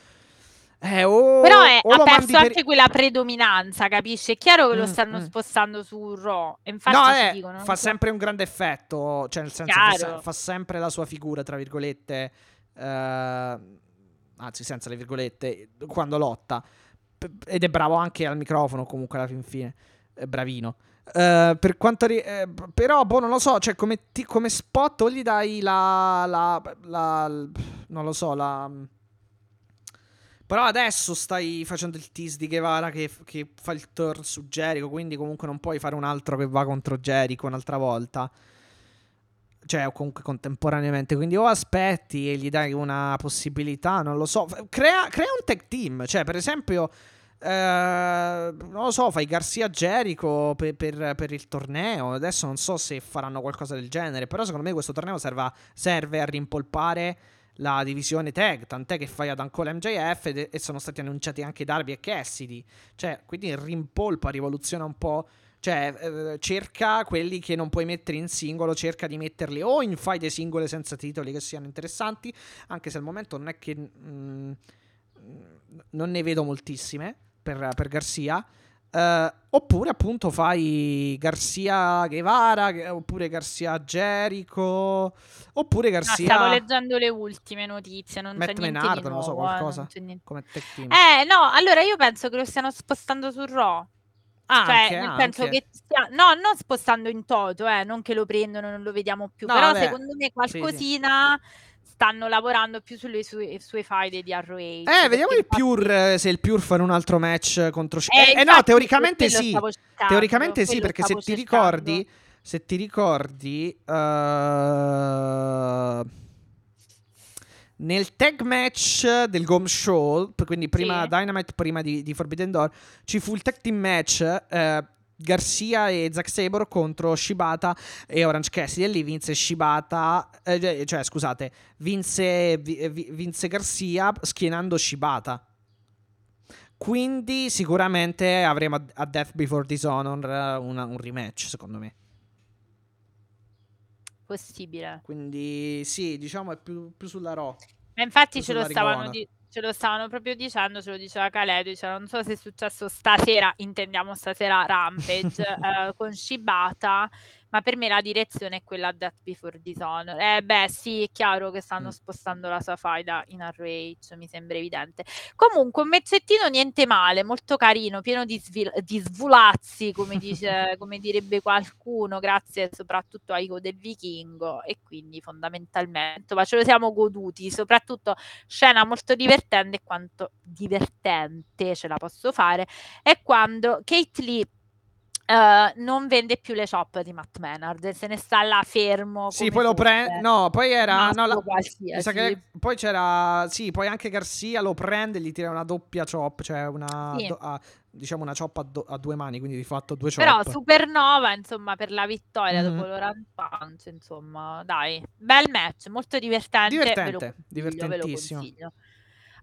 Speaker 2: eh, o,
Speaker 3: Però è-
Speaker 2: o
Speaker 3: ha perso
Speaker 2: per-
Speaker 3: anche quella predominanza, capisci? È chiaro che lo
Speaker 2: Mm,
Speaker 3: stanno
Speaker 2: mm.
Speaker 3: spostando su Raw. Infatti
Speaker 2: No, eh,
Speaker 3: dicono,
Speaker 2: fa
Speaker 3: so-
Speaker 2: sempre un grande effetto, cioè nel senso fa,
Speaker 3: Chiaro.
Speaker 2: fa sempre la sua figura, tra virgolette, eh, anzi senza le virgolette, quando lotta. Ed è bravo anche al microfono comunque alla fin fine, è bravino. Eh, per quanto ri- eh, però boh non lo so cioè come, ti- come spot o gli dai la, la, la- l- non lo so la Però adesso stai facendo il tease di Guevara che, che fa il turn su Jericho, quindi comunque non puoi fare un altro che va contro Jericho un'altra volta. Cioè, o comunque contemporaneamente. Quindi o aspetti e gli dai una possibilità, non lo so. Crea, crea un tag team. Cioè, per esempio... Eh, non lo so, fai Garcia Jericho per, per, per, il torneo. Adesso non so se faranno qualcosa del genere. Però secondo me questo torneo serve, serve a rimpolpare la divisione tag. Tant'è che fai ad Ancora MJF e, e, sono stati annunciati anche Darby e Cassidy. Cioè, quindi rimpolpa, rivoluziona un po'. Cioè, eh, cerca quelli che non puoi mettere in singolo, cerca di metterli o in fight singole senza titoli che siano interessanti. Anche se al momento non è che. Mm, non ne vedo moltissime per, per Garcia. Uh, oppure appunto fai Garcia Guevara oppure Garcia Jericho oppure Garcia
Speaker 3: no, stavo leggendo le ultime notizie non
Speaker 2: Matt
Speaker 3: c'è niente
Speaker 2: Menard,
Speaker 3: nuovo,
Speaker 2: non so qualcosa
Speaker 3: eh,
Speaker 2: come tech team
Speaker 3: eh no allora io penso che lo stiano spostando su Raw
Speaker 2: Ah,
Speaker 3: cioè,
Speaker 2: anche, anche.
Speaker 3: senso che stia... no, non spostando in toto, eh, non che lo prendono, non lo vediamo più,
Speaker 2: No,
Speaker 3: però
Speaker 2: vabbè.
Speaker 3: secondo me
Speaker 2: Sì, sì.
Speaker 3: Stanno lavorando più sulle sue, sue faide di ROH.
Speaker 2: Eh, vediamo il
Speaker 3: infatti-
Speaker 2: Pure se il Pure fa un altro match contro Sh-
Speaker 3: Eh,
Speaker 2: eh, eh, no, teoricamente sì.
Speaker 3: cercando,
Speaker 2: Teoricamente sì, perché se
Speaker 3: stavo
Speaker 2: ti
Speaker 3: cercando.
Speaker 2: ricordi, se ti ricordi, eh, nel tag match del Gom Show, quindi prima
Speaker 3: Sì.
Speaker 2: Dynamite, prima di, di Forbidden Door, ci fu il tag team match. eh, Garcia e Zack Sabre contro Shibata e Orange Cassidy e lì vinse Shibata eh, cioè scusate vinse, vi- vi- vinse Garcia schienando Shibata quindi sicuramente avremo a- Death Before Dishonor eh, una- un rematch, secondo me.
Speaker 3: Possibile.
Speaker 2: Quindi sì, diciamo è più, più sulla Raw.
Speaker 3: Infatti ce lo, stavano
Speaker 2: Honor.
Speaker 3: di- ce lo stavano proprio dicendo, ce lo diceva Khaled, diceva, non so se è successo stasera, intendiamo stasera Rampage, eh, con Shibata, ma per me la direzione è quella Death Before Dishonor. Eh beh sì, è chiaro che stanno
Speaker 2: Mm.
Speaker 3: spostando la sua faida in ROH, mi sembra evidente. Comunque un mezzettino niente male, molto carino, pieno di, svil- di svulazzi, come, dice, come direbbe qualcuno, grazie soprattutto a Ico del Vichingo e quindi fondamentalmente ma ce lo siamo goduti, soprattutto scena molto divertente quanto divertente ce la posso fare è quando Kate Lee eh, non vende più le chop di Matt Menard, se ne sta là fermo.
Speaker 2: Sì, poi lo prende. No, poi era. No, la- che poi c'era. Sì, poi anche Garcia lo prende e gli tira una doppia chop. Cioè una.
Speaker 3: Sì.
Speaker 2: do- a- diciamo una chop a, do- a due mani. Quindi di fatto due chop.
Speaker 3: Però Supernova, insomma, per la vittoria
Speaker 2: Mhm.
Speaker 3: dopo l'Oran Punch, insomma, dai, bel match, molto divertente.
Speaker 2: Divertente, divertentissimo.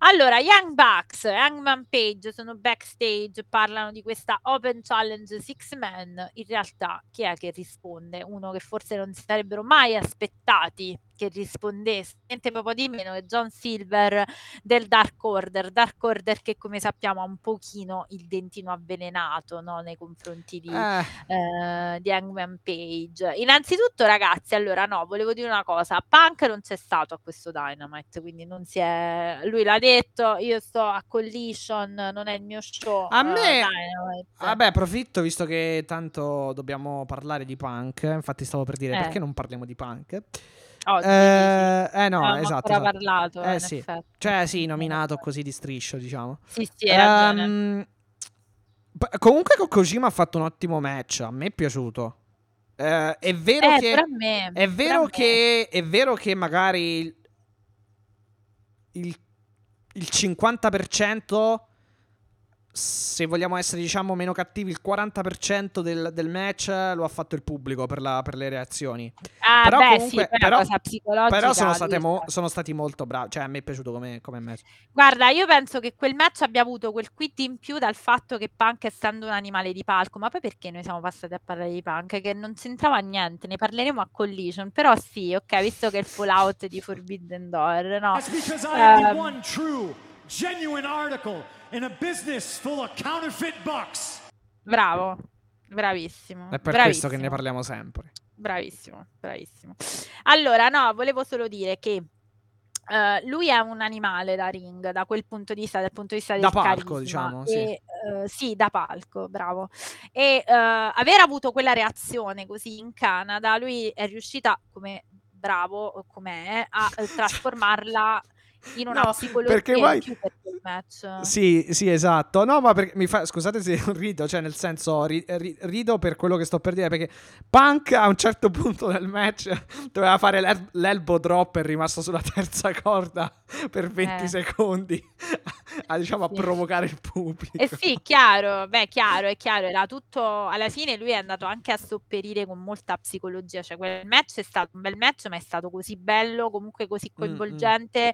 Speaker 3: Allora, Young Bucks e Hangman Page sono backstage, parlano di questa Open Challenge Six Man. In realtà, chi è che risponde? Uno che forse non si sarebbero mai aspettati che rispondesse, niente proprio di meno che John Silver del Dark Order. Dark Order che, come sappiamo, ha un pochino il dentino avvelenato no? nei confronti di,
Speaker 2: Eh,
Speaker 3: eh, di Hangman Page. Innanzitutto, ragazzi, allora no, volevo dire una cosa: Punk non c'è stato a questo Dynamite, quindi non si è. Lui l'ha detto, io sto a Collision, non è il mio show.
Speaker 2: A
Speaker 3: eh,
Speaker 2: me-
Speaker 3: Dynamite.
Speaker 2: Vabbè, approfitto visto che tanto dobbiamo parlare di punk. Infatti, stavo per dire
Speaker 3: Eh.
Speaker 2: perché non parliamo di punk.
Speaker 3: Oggi, sì, sì.
Speaker 2: Eh, eh, no,
Speaker 3: Avevamo
Speaker 2: esatto. esatto.
Speaker 3: parlato,
Speaker 2: Eh, sì.
Speaker 3: effetti.
Speaker 2: Cioè, sì, nominato così di striscio, diciamo.
Speaker 3: Sì, sì,
Speaker 2: p- comunque con Kojima ha fatto un ottimo match, a me è piaciuto. Eh, è vero
Speaker 3: Eh,
Speaker 2: che
Speaker 3: me,
Speaker 2: è vero che è vero che magari il, il, il 50% se vogliamo essere diciamo meno cattivi, il 40% del, del match lo ha fatto il pubblico per, la- per le reazioni.
Speaker 3: Ah,
Speaker 2: però
Speaker 3: beh,
Speaker 2: comunque-
Speaker 3: sì,
Speaker 2: però-
Speaker 3: una cosa psicologica.
Speaker 2: Però sono, state mo- sono stati molto bravi. Cioè, a me è piaciuto come, come match.
Speaker 3: Guarda, io penso che quel match abbia avuto quel quid in più dal fatto che Punk essendo un animale di palco, ma poi perché noi siamo passati a parlare di Punk? Che non c'entrava niente, ne parleremo a Collision, però sì, ok, visto che è il fallout di Forbidden Door, no?
Speaker 4: That's because I am the
Speaker 3: Um,
Speaker 4: one true, genuine article in a business full of counterfeit bucks.
Speaker 3: Bravo, bravissimo.
Speaker 2: È per
Speaker 3: bravissimo.
Speaker 2: questo che ne parliamo sempre.
Speaker 3: Bravissimo, bravissimo. Allora, no, volevo solo dire che eh, lui è un animale da ring da quel punto di vista, dal punto di vista del
Speaker 2: Da palco,
Speaker 3: carisma.
Speaker 2: diciamo, sì.
Speaker 3: E, eh, sì, da palco, bravo. E eh, aver avuto quella reazione così in Canada, lui è riuscita, come bravo com'è, a trasformarla in una
Speaker 2: No,
Speaker 3: psicologia
Speaker 2: perché poi-
Speaker 3: per match.
Speaker 2: Sì, sì, esatto. No, ma perché mi fa scusate se rido, cioè nel senso ri- ri- rido per quello che sto per dire perché Punk a un certo punto del match doveva fare l'el- l'elbow drop e è rimasto sulla terza corda per 20
Speaker 3: Eh.
Speaker 2: secondi a diciamo a
Speaker 3: Sì.
Speaker 2: provocare il pubblico.
Speaker 3: Eh sì, chiaro, beh, chiaro, è chiaro, era tutto, alla fine lui è andato anche a sopperire con molta psicologia, cioè quel match è stato un bel match, ma è stato così bello, comunque così
Speaker 2: Mm,
Speaker 3: coinvolgente,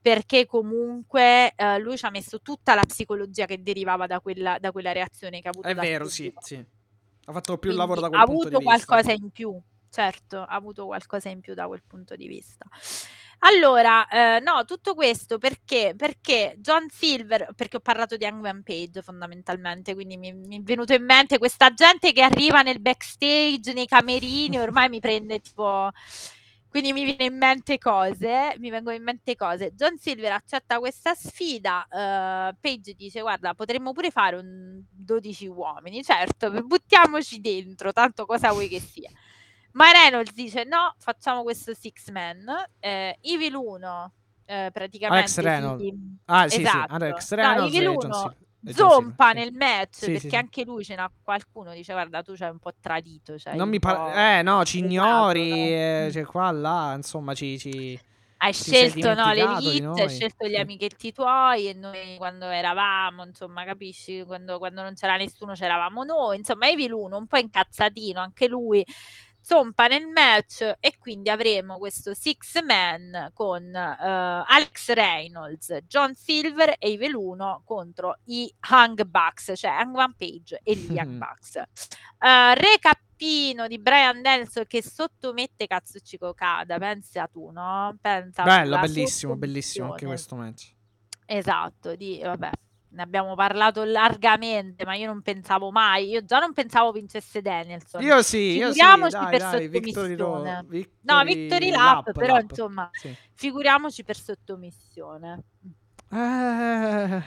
Speaker 3: perché comunque eh, lui ci ha messo tutta la psicologia che derivava da quella, da quella reazione che ha avuto
Speaker 2: È vero, sì, sì. Ha fatto più
Speaker 3: Quindi
Speaker 2: lavoro da quel
Speaker 3: ha
Speaker 2: punto
Speaker 3: avuto
Speaker 2: di vista.
Speaker 3: qualcosa in più, certo, ha avuto qualcosa in più da quel punto di vista. Allora, eh, no, tutto questo perché? Perché John Silver, perché ho parlato di Hangman Page fondamentalmente, quindi mi, mi è venuto in mente questa gente che arriva nel backstage, nei camerini, ormai mi prende tipo... Quindi mi viene in mente cose, mi vengono in mente cose. John Silver accetta questa sfida, eh, Page dice guarda potremmo pure fare un 12 uomini, certo, buttiamoci dentro, tanto cosa vuoi che sia. Ma Reynolds dice no, facciamo questo six man. Eh, Evil 1 eh, praticamente
Speaker 2: Alex Reynolds.
Speaker 3: si-
Speaker 2: Ah, sì,
Speaker 3: esatto.
Speaker 2: sì, Alex
Speaker 3: No,
Speaker 2: Reynolds
Speaker 3: Evil
Speaker 2: e
Speaker 3: 1 Zompa nel match
Speaker 2: Sì,
Speaker 3: perché
Speaker 2: sì,
Speaker 3: anche lui ce n'ha qualcuno dice guarda tu c'hai un po' tradito cioè
Speaker 2: Non mi
Speaker 3: po'
Speaker 2: pare... Eh, no, ci ignori,
Speaker 3: no?
Speaker 2: eh,
Speaker 3: Mm.
Speaker 2: cioè qua, là, insomma, ci... ci...
Speaker 3: hai scelto no, l'elite,
Speaker 2: noi.
Speaker 3: hai scelto gli amichetti tuoi e noi quando eravamo, insomma, capisci? Quando, quando non c'era nessuno c'eravamo noi, insomma, Evil 1 un po' incazzatino, anche lui zompa nel match e quindi avremo questo six man con eh, Alex Reynolds, John Silver e Evil 1 contro i Hung Bucks, cioè Hangman Page e gli Young Bucks. Eh, recappino di Brian Danielson che sottomette Katsuchi Okada, pensa tu, no? Pensa
Speaker 2: Bello, bellissimo, bellissimo anche questo match.
Speaker 3: Esatto, di, vabbè, ne abbiamo parlato largamente, ma io non pensavo mai, io già non pensavo vincesse Danielson.
Speaker 2: Io sì, io sì,
Speaker 3: Figuriamoci
Speaker 2: dai,
Speaker 3: per
Speaker 2: dai, Victory Ro-. Victory
Speaker 3: No, Victory Lap,
Speaker 2: Lap,
Speaker 3: però
Speaker 2: Lap.
Speaker 3: insomma,
Speaker 2: Sì.
Speaker 3: figuriamoci per sottomissione.
Speaker 2: Eh,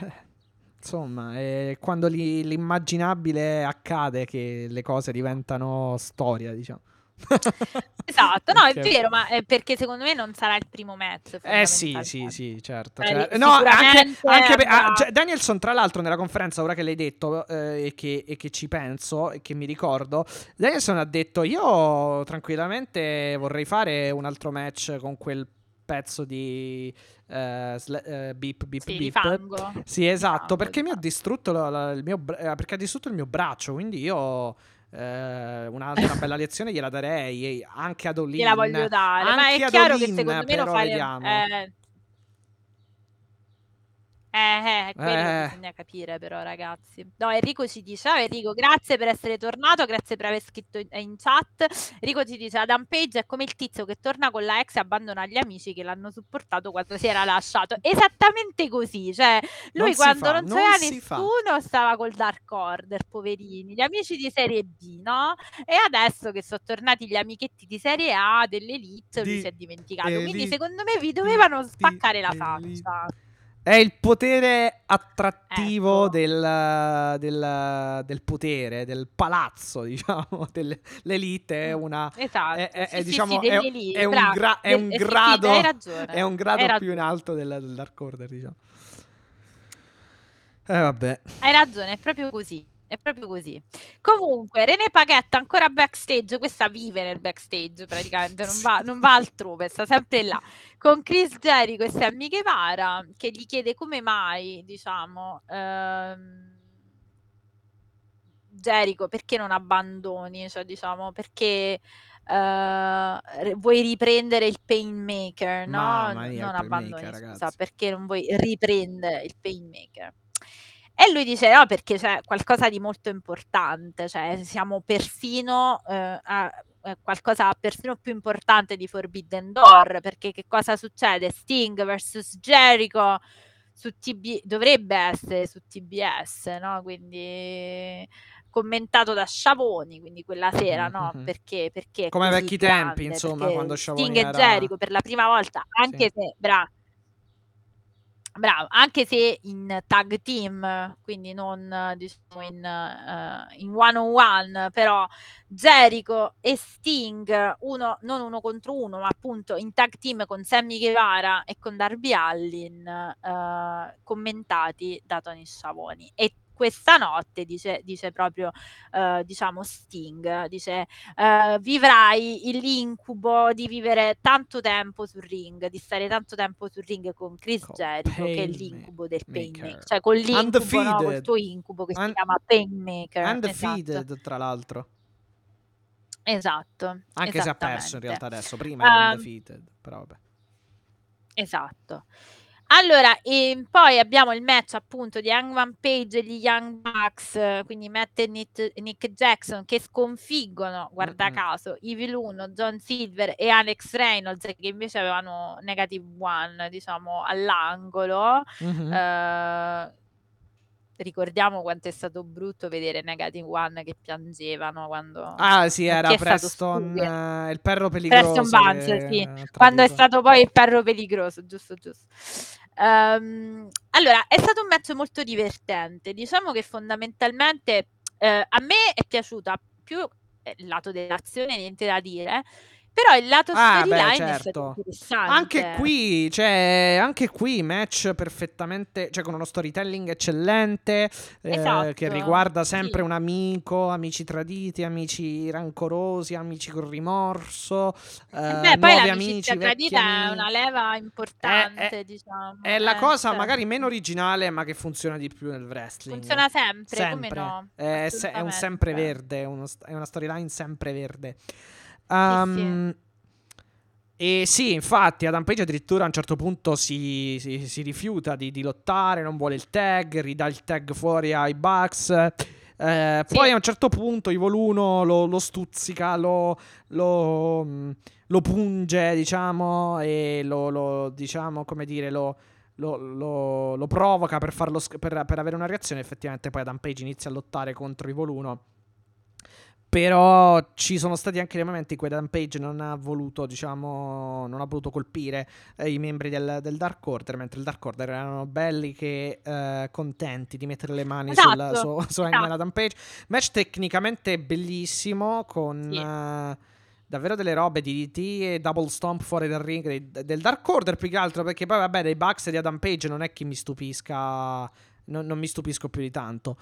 Speaker 2: insomma, è quando l'i- l'immaginabile accade che le cose diventano storia, diciamo.
Speaker 3: Esatto, no, è vero, ma è perché secondo me non sarà il primo match.
Speaker 2: Eh sì, sì, sì, certo. Certo. No, anche, anche per- ah, cioè, Danielson, tra l'altro, nella conferenza, ora che l'hai detto eh, e, che, e che ci penso e che mi ricordo, Danielson ha detto: Io tranquillamente vorrei fare un altro match con quel pezzo di eh, sla- eh, beep, beep,
Speaker 3: Sì,
Speaker 2: beep. Sì, esatto,
Speaker 3: fango,
Speaker 2: perché mi ha distrutto la- la- il mio bra- perché ha distrutto il mio braccio, quindi io eh, un'altra bella lezione gliela darei anche ad Olin.
Speaker 3: Gliela voglio dare, ma
Speaker 2: Anche
Speaker 3: è
Speaker 2: ad
Speaker 3: chiaro che
Speaker 2: Olin,
Speaker 3: secondo me lo fare...
Speaker 2: vediamo.
Speaker 3: Eh, eh, eh, quello
Speaker 2: Eh.
Speaker 3: bisogna capire però ragazzi. No, Enrico ci dice, ciao Enrico, grazie per essere tornato, grazie per aver scritto in, in chat. Enrico ci dice, Adam Page è come il tizio che torna con la ex e abbandona gli amici che l'hanno supportato quando si era lasciato. Esattamente così, cioè lui
Speaker 2: si
Speaker 3: quando
Speaker 2: fa,
Speaker 3: non
Speaker 2: non
Speaker 3: c'era
Speaker 2: si fa.
Speaker 3: nessuno stava col Dark Order, poverini, gli amici di Serie B, no? E adesso che sono tornati gli amichetti di Serie A, dell'Elite, lui
Speaker 2: Di
Speaker 3: si è dimenticato. Quindi
Speaker 2: Elite,
Speaker 3: secondo me vi dovevano spaccare la faccia.
Speaker 2: È il potere attrattivo
Speaker 3: Ecco.
Speaker 2: del, del, del potere, del palazzo, diciamo. del- l'elite è una.
Speaker 3: Esatto.
Speaker 2: È, è-
Speaker 3: sì,
Speaker 2: è,
Speaker 3: sì,
Speaker 2: diciamo,
Speaker 3: sì,
Speaker 2: è,
Speaker 3: dell'Elite,
Speaker 2: è un, gra- un
Speaker 3: eh, sì, sì,
Speaker 2: grado. È un grado più in alto del, del Dark Order, diciamo. Eh, vabbè.
Speaker 3: Hai ragione, è proprio così. È proprio così. Comunque, René Paquetta ancora backstage. Questa vive nel backstage praticamente, non va, non va altrove, sta sempre là. Con Chris Jericho e Sammy Guevara che gli chiede come mai, diciamo, ehm, Jericho perché non abbandoni, cioè diciamo perché re- vuoi riprendere il Painmaker, no?
Speaker 2: Mia,
Speaker 3: non abbandoni, scusa, perché non vuoi riprendere il Painmaker. E lui dice: No, perché c'è qualcosa di molto importante, cioè siamo persino eh, a eh, qualcosa persino più importante di Forbidden Door. Perché che cosa succede? Sting vs Jericho su TB dovrebbe essere su TBS, no? Quindi commentato da Sciavoni, quindi quella sera, no?
Speaker 2: Mhm.
Speaker 3: Perché, perché
Speaker 2: Come vecchi
Speaker 3: grande,
Speaker 2: tempi, insomma, quando Sciavoni
Speaker 3: Sting e
Speaker 2: era-
Speaker 3: Jericho per la prima volta, anche
Speaker 2: Sì.
Speaker 3: se bra- Bravo, anche se in tag team, quindi non diciamo in, uh, in one on one, però Jericho e Sting, uno, non uno contro uno, ma appunto in tag team con Sammy Guevara e con Darby Allin, uh, commentati da Tony Schiavone. E questa notte, dice, dice proprio, uh, diciamo, Sting, dice, uh, vivrai l'incubo di vivere tanto tempo sul ring, di stare tanto tempo sul ring con Chris
Speaker 2: Con
Speaker 3: Jericho, che è
Speaker 2: Pain
Speaker 3: l'incubo del
Speaker 2: Maker.
Speaker 3: Painmaker, cioè con l'incubo, no, col tuo incubo che si
Speaker 2: Un-
Speaker 3: chiama Painmaker.
Speaker 2: Undefeated,
Speaker 3: Esatto,
Speaker 2: tra l'altro.
Speaker 3: esatto.
Speaker 2: Anche se ha perso in realtà adesso. Prima era
Speaker 3: Ehm,
Speaker 2: undefeated, però vabbè.
Speaker 3: Esatto. Allora, e poi abbiamo il match appunto di Hangman Page e gli Young Bucks, quindi Matt e Nick, Nick Jackson che sconfiggono, guarda
Speaker 2: Mm-mm.
Speaker 3: caso, Evil 1, John Silver e Alex Reynolds che invece avevano negative one, diciamo, all'angolo.
Speaker 2: Mhm.
Speaker 3: Eh, ricordiamo quanto è stato brutto vedere Negative One che piangevano quando...
Speaker 2: Ah, sì, era Preston, eh, il perro peligroso.
Speaker 3: Preston
Speaker 2: che
Speaker 3: sì, quando è stato poi il perro peligroso, giusto, giusto. Ehm, allora, è stato un match molto divertente. Diciamo che fondamentalmente eh, a me è piaciuta più eh, il lato dell'azione, niente da dire, però il lato
Speaker 2: Ah,
Speaker 3: storyline è
Speaker 2: certo.
Speaker 3: stato interessante.
Speaker 2: Anche qui, cioè, anche qui match perfettamente, cioè con uno storytelling eccellente eh,
Speaker 3: Esatto,
Speaker 2: che riguarda
Speaker 3: sì.
Speaker 2: sempre un amico, amici traditi, amici rancorosi, amici con rimorso, eh,
Speaker 3: Eh beh, poi l'amicizia
Speaker 2: amici,
Speaker 3: tradita è
Speaker 2: amici.
Speaker 3: una leva importante,
Speaker 2: è-
Speaker 3: diciamo.
Speaker 2: È la
Speaker 3: eh,
Speaker 2: cosa
Speaker 3: cioè,
Speaker 2: magari meno originale, ma che funziona di più nel wrestling.
Speaker 3: Funziona sempre,
Speaker 2: Sempre.
Speaker 3: come no?
Speaker 2: È, se- è un sempreverde, è, uno è una storyline sempreverde. Um, E sì, infatti, Adam Page addirittura a un certo punto si, si- si rifiuta di, di lottare, non vuole il tag, ridà il tag fuori ai Bucks. Eh,
Speaker 3: Sì.
Speaker 2: Poi a un certo punto Evil 1 lo, lo stuzzica, lo, lo, mm, lo punge, diciamo, e lo, lo, diciamo, come dire, lo, lo, lo- lo provoca per, farlo per, per avere una reazione. Effettivamente poi Adam Page inizia a lottare contro Evil 1. Però ci sono stati anche dei momenti in cui Adam Page non ha voluto, diciamo, non ha voluto colpire eh, i membri del, del Dark Order, mentre il Dark Order erano belli che eh, contenti di mettere le mani sul,
Speaker 3: Esatto,
Speaker 2: su, su Hangman
Speaker 3: esatto.
Speaker 2: Adam Page. Match tecnicamente bellissimo con
Speaker 3: Sì.
Speaker 2: eh, davvero delle robe di DT e double stomp fuori dal ring dei- del Dark Order più che altro perché poi vabbè dei Bucks di Adam Page non è che mi stupisca, non, non mi stupisco più di tanto.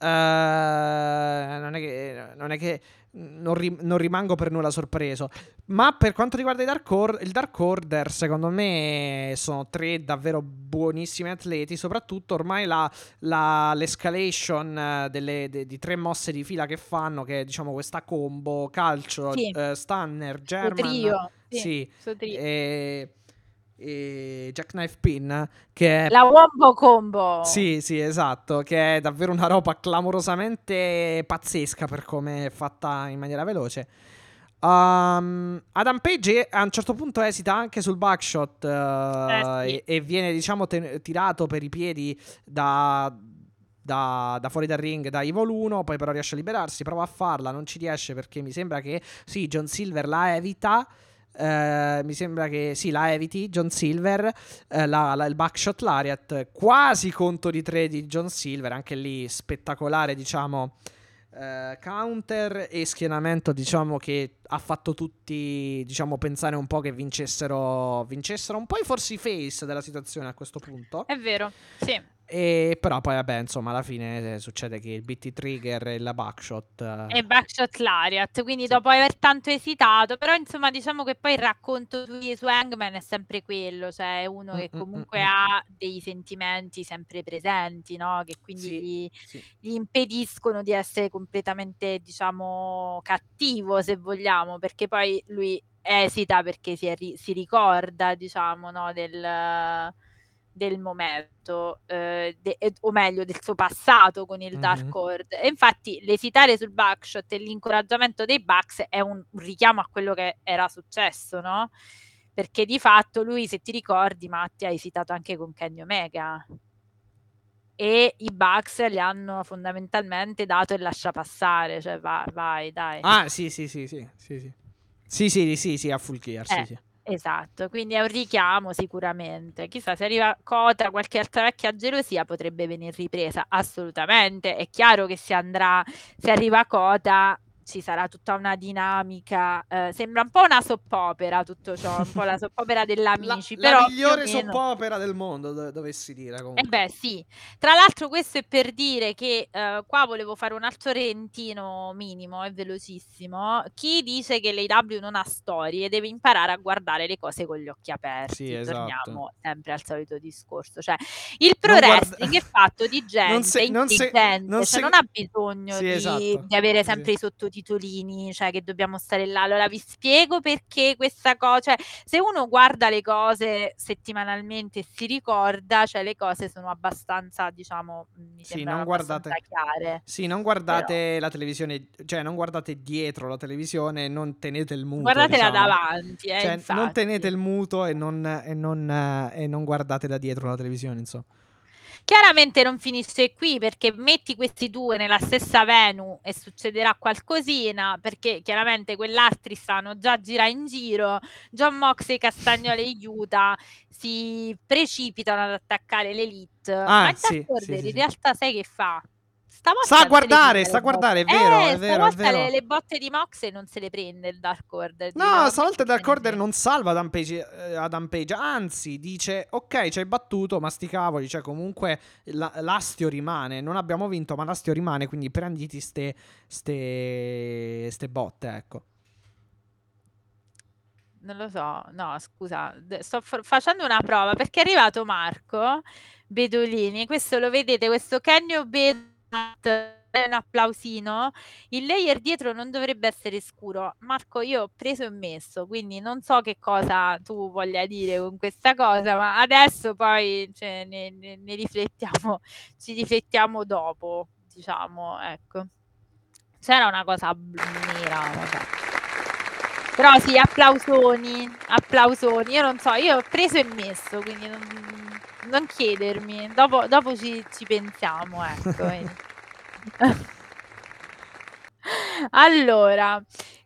Speaker 2: Eh, non è che, non, è che non, ri- non rimango per nulla sorpreso. Ma per quanto riguarda i Dark Or- il Dark Order, secondo me sono tre davvero buonissimi atleti. Soprattutto ormai la, la- l'escalation eh, delle, de- di tre mosse di fila che fanno, che è diciamo questa combo calcio,
Speaker 3: Sì.
Speaker 2: eh, stunner, German.
Speaker 3: trio, sì,
Speaker 2: sì, e, e Jackknife Pin, che è
Speaker 3: La Wombo Combo.
Speaker 2: sì, sì, esatto, che è davvero una roba clamorosamente pazzesca per come è fatta in maniera veloce. Um, Adam Page a un certo punto esita anche sul backshot uh,
Speaker 3: Eh, sì.
Speaker 2: e, e viene diciamo ten- tirato per i piedi da, da, da fuori dal ring da Evil 1, poi però riesce a liberarsi, prova a farla, non ci riesce perché mi sembra che sì, John Silver la evita. Eh, mi sembra che sì, la eviti John Silver eh, la- la- il backshot Lariat, quasi conto di 3 di John Silver, anche lì spettacolare, diciamo, eh, counter e schienamento, diciamo, che ha fatto tutti, diciamo, pensare un po' che vincessero, vincessero un po' i forse face della situazione a questo punto.
Speaker 3: È vero, sì.
Speaker 2: E però poi, vabbè, insomma, alla fine eh, succede che il BT Trigger e la backshot... eh,
Speaker 3: E Backshot Lariat, quindi
Speaker 2: Sì.
Speaker 3: dopo aver tanto esitato, però insomma diciamo che poi il racconto su, Hangman è sempre quello, cioè è uno che
Speaker 2: Mm, mm,
Speaker 3: comunque
Speaker 2: mm, mm.
Speaker 3: ha dei sentimenti sempre presenti, no? Che quindi
Speaker 2: Sì,
Speaker 3: gli,
Speaker 2: sì.
Speaker 3: gli impediscono di essere completamente, diciamo, cattivo, se vogliamo, perché poi lui esita perché si, ri- si ricorda, diciamo, no, del, del momento, eh, de- e- o meglio, del suo passato con il Dark
Speaker 2: Mhm.
Speaker 3: Order. E infatti l'esitare sul backshot e l'incoraggiamento dei Bucks è un, un richiamo a quello che era successo, no? Perché di fatto lui, se ti ricordi, Matti, ha esitato anche con Kenny Omega e i Bucks gli hanno fondamentalmente dato il lascia passare, cioè va- vai, dai.
Speaker 2: Ah, sì, sì, sì, sì, sì, sì. Sì, sì, sì, sì, a full gear, sì,
Speaker 3: Eh,
Speaker 2: sì.
Speaker 3: Esatto, quindi è un richiamo sicuramente. Chissà se arriva Cota, qualche altra vecchia gelosia potrebbe venir ripresa. Assolutamente. È chiaro che se andrà, se arriva Cota ci sarà tutta una dinamica. Eh, sembra un po' una soppopera tutto ciò, un po' la soppopera dell'Amici.
Speaker 2: La,
Speaker 3: però
Speaker 2: la migliore soppopera del mondo, do- dovessi dire.
Speaker 3: Eh
Speaker 2: Comunque.
Speaker 3: beh, sì. Tra l'altro questo è per dire che eh, qua volevo fare un altro rentino minimo e velocissimo. Chi dice che l'AW non ha storie deve imparare a guardare le cose con gli occhi aperti.
Speaker 2: Sì, esatto.
Speaker 3: Torniamo sempre al solito discorso. Cioè, il pro
Speaker 2: Non guarda-
Speaker 3: wrestling è fatto di gente
Speaker 2: Non se- non se-
Speaker 3: intelligente,
Speaker 2: non
Speaker 3: cioè
Speaker 2: se-
Speaker 3: non ha bisogno
Speaker 2: Sì,
Speaker 3: di,
Speaker 2: esatto.
Speaker 3: di avere sempre
Speaker 2: sì.
Speaker 3: i sottotitolini, cioè che dobbiamo stare là. Allora vi spiego perché questa cosa, cioè se uno guarda le cose settimanalmente e si ricorda, cioè le cose sono abbastanza, diciamo, mi
Speaker 2: Sì, non guardate-
Speaker 3: chiare.
Speaker 2: Sì, non guardate la televisione, cioè non guardate dietro la televisione, non tenete il muto.
Speaker 3: Guardatela
Speaker 2: diciamo.
Speaker 3: davanti, eh,
Speaker 2: Cioè, non tenete il muto e non, e non, eh, e non guardate da dietro la televisione, insomma.
Speaker 3: Chiaramente non finisce qui perché metti questi due nella stessa venue e succederà qualcosina perché chiaramente quell'altri stanno già a girare in giro, John Moxley, Castagnoli e Utah si precipitano ad attaccare l'elite.
Speaker 2: Ah,
Speaker 3: Ma
Speaker 2: sì, sì, sì,
Speaker 3: in realtà sai che fa? Stavolta
Speaker 2: Sta a
Speaker 3: non se le
Speaker 2: guardare,
Speaker 3: prende
Speaker 2: sta a
Speaker 3: le
Speaker 2: guardare, è vero,
Speaker 3: Eh,
Speaker 2: è vero, è
Speaker 3: stavolta
Speaker 2: vero.
Speaker 3: Le, le botte di Moxley non se le prende il Dark Order.
Speaker 2: No,
Speaker 3: dice,
Speaker 2: stavolta
Speaker 3: "Ma
Speaker 2: Dark Order non salva Adam Page, eh, Adam Page, anzi dice ok ci hai battuto ma sti cavoli, cioè comunque la- l'astio rimane, non abbiamo vinto ma l'astio rimane quindi prenditi ste, ste, ste botte, ecco.
Speaker 3: Non lo so, no, scusa, sto fa- facendo una prova perché è arrivato Marco Bedolini. Questo lo vedete, questo Bedat è un applausino. Il layer dietro non dovrebbe essere scuro. Marco, io ho preso e messo, quindi non so che cosa tu voglia dire con questa cosa, ma adesso poi cioè, ne, ne- ne riflettiamo, ci riflettiamo dopo, diciamo, ecco. C'era una cosa nera, vabbè. Però sì, applausoni, applausoni. Io non so, io ho preso e messo, quindi non, non chiedermi. Dopo, dopo ci, ci pensiamo, ecco. allora,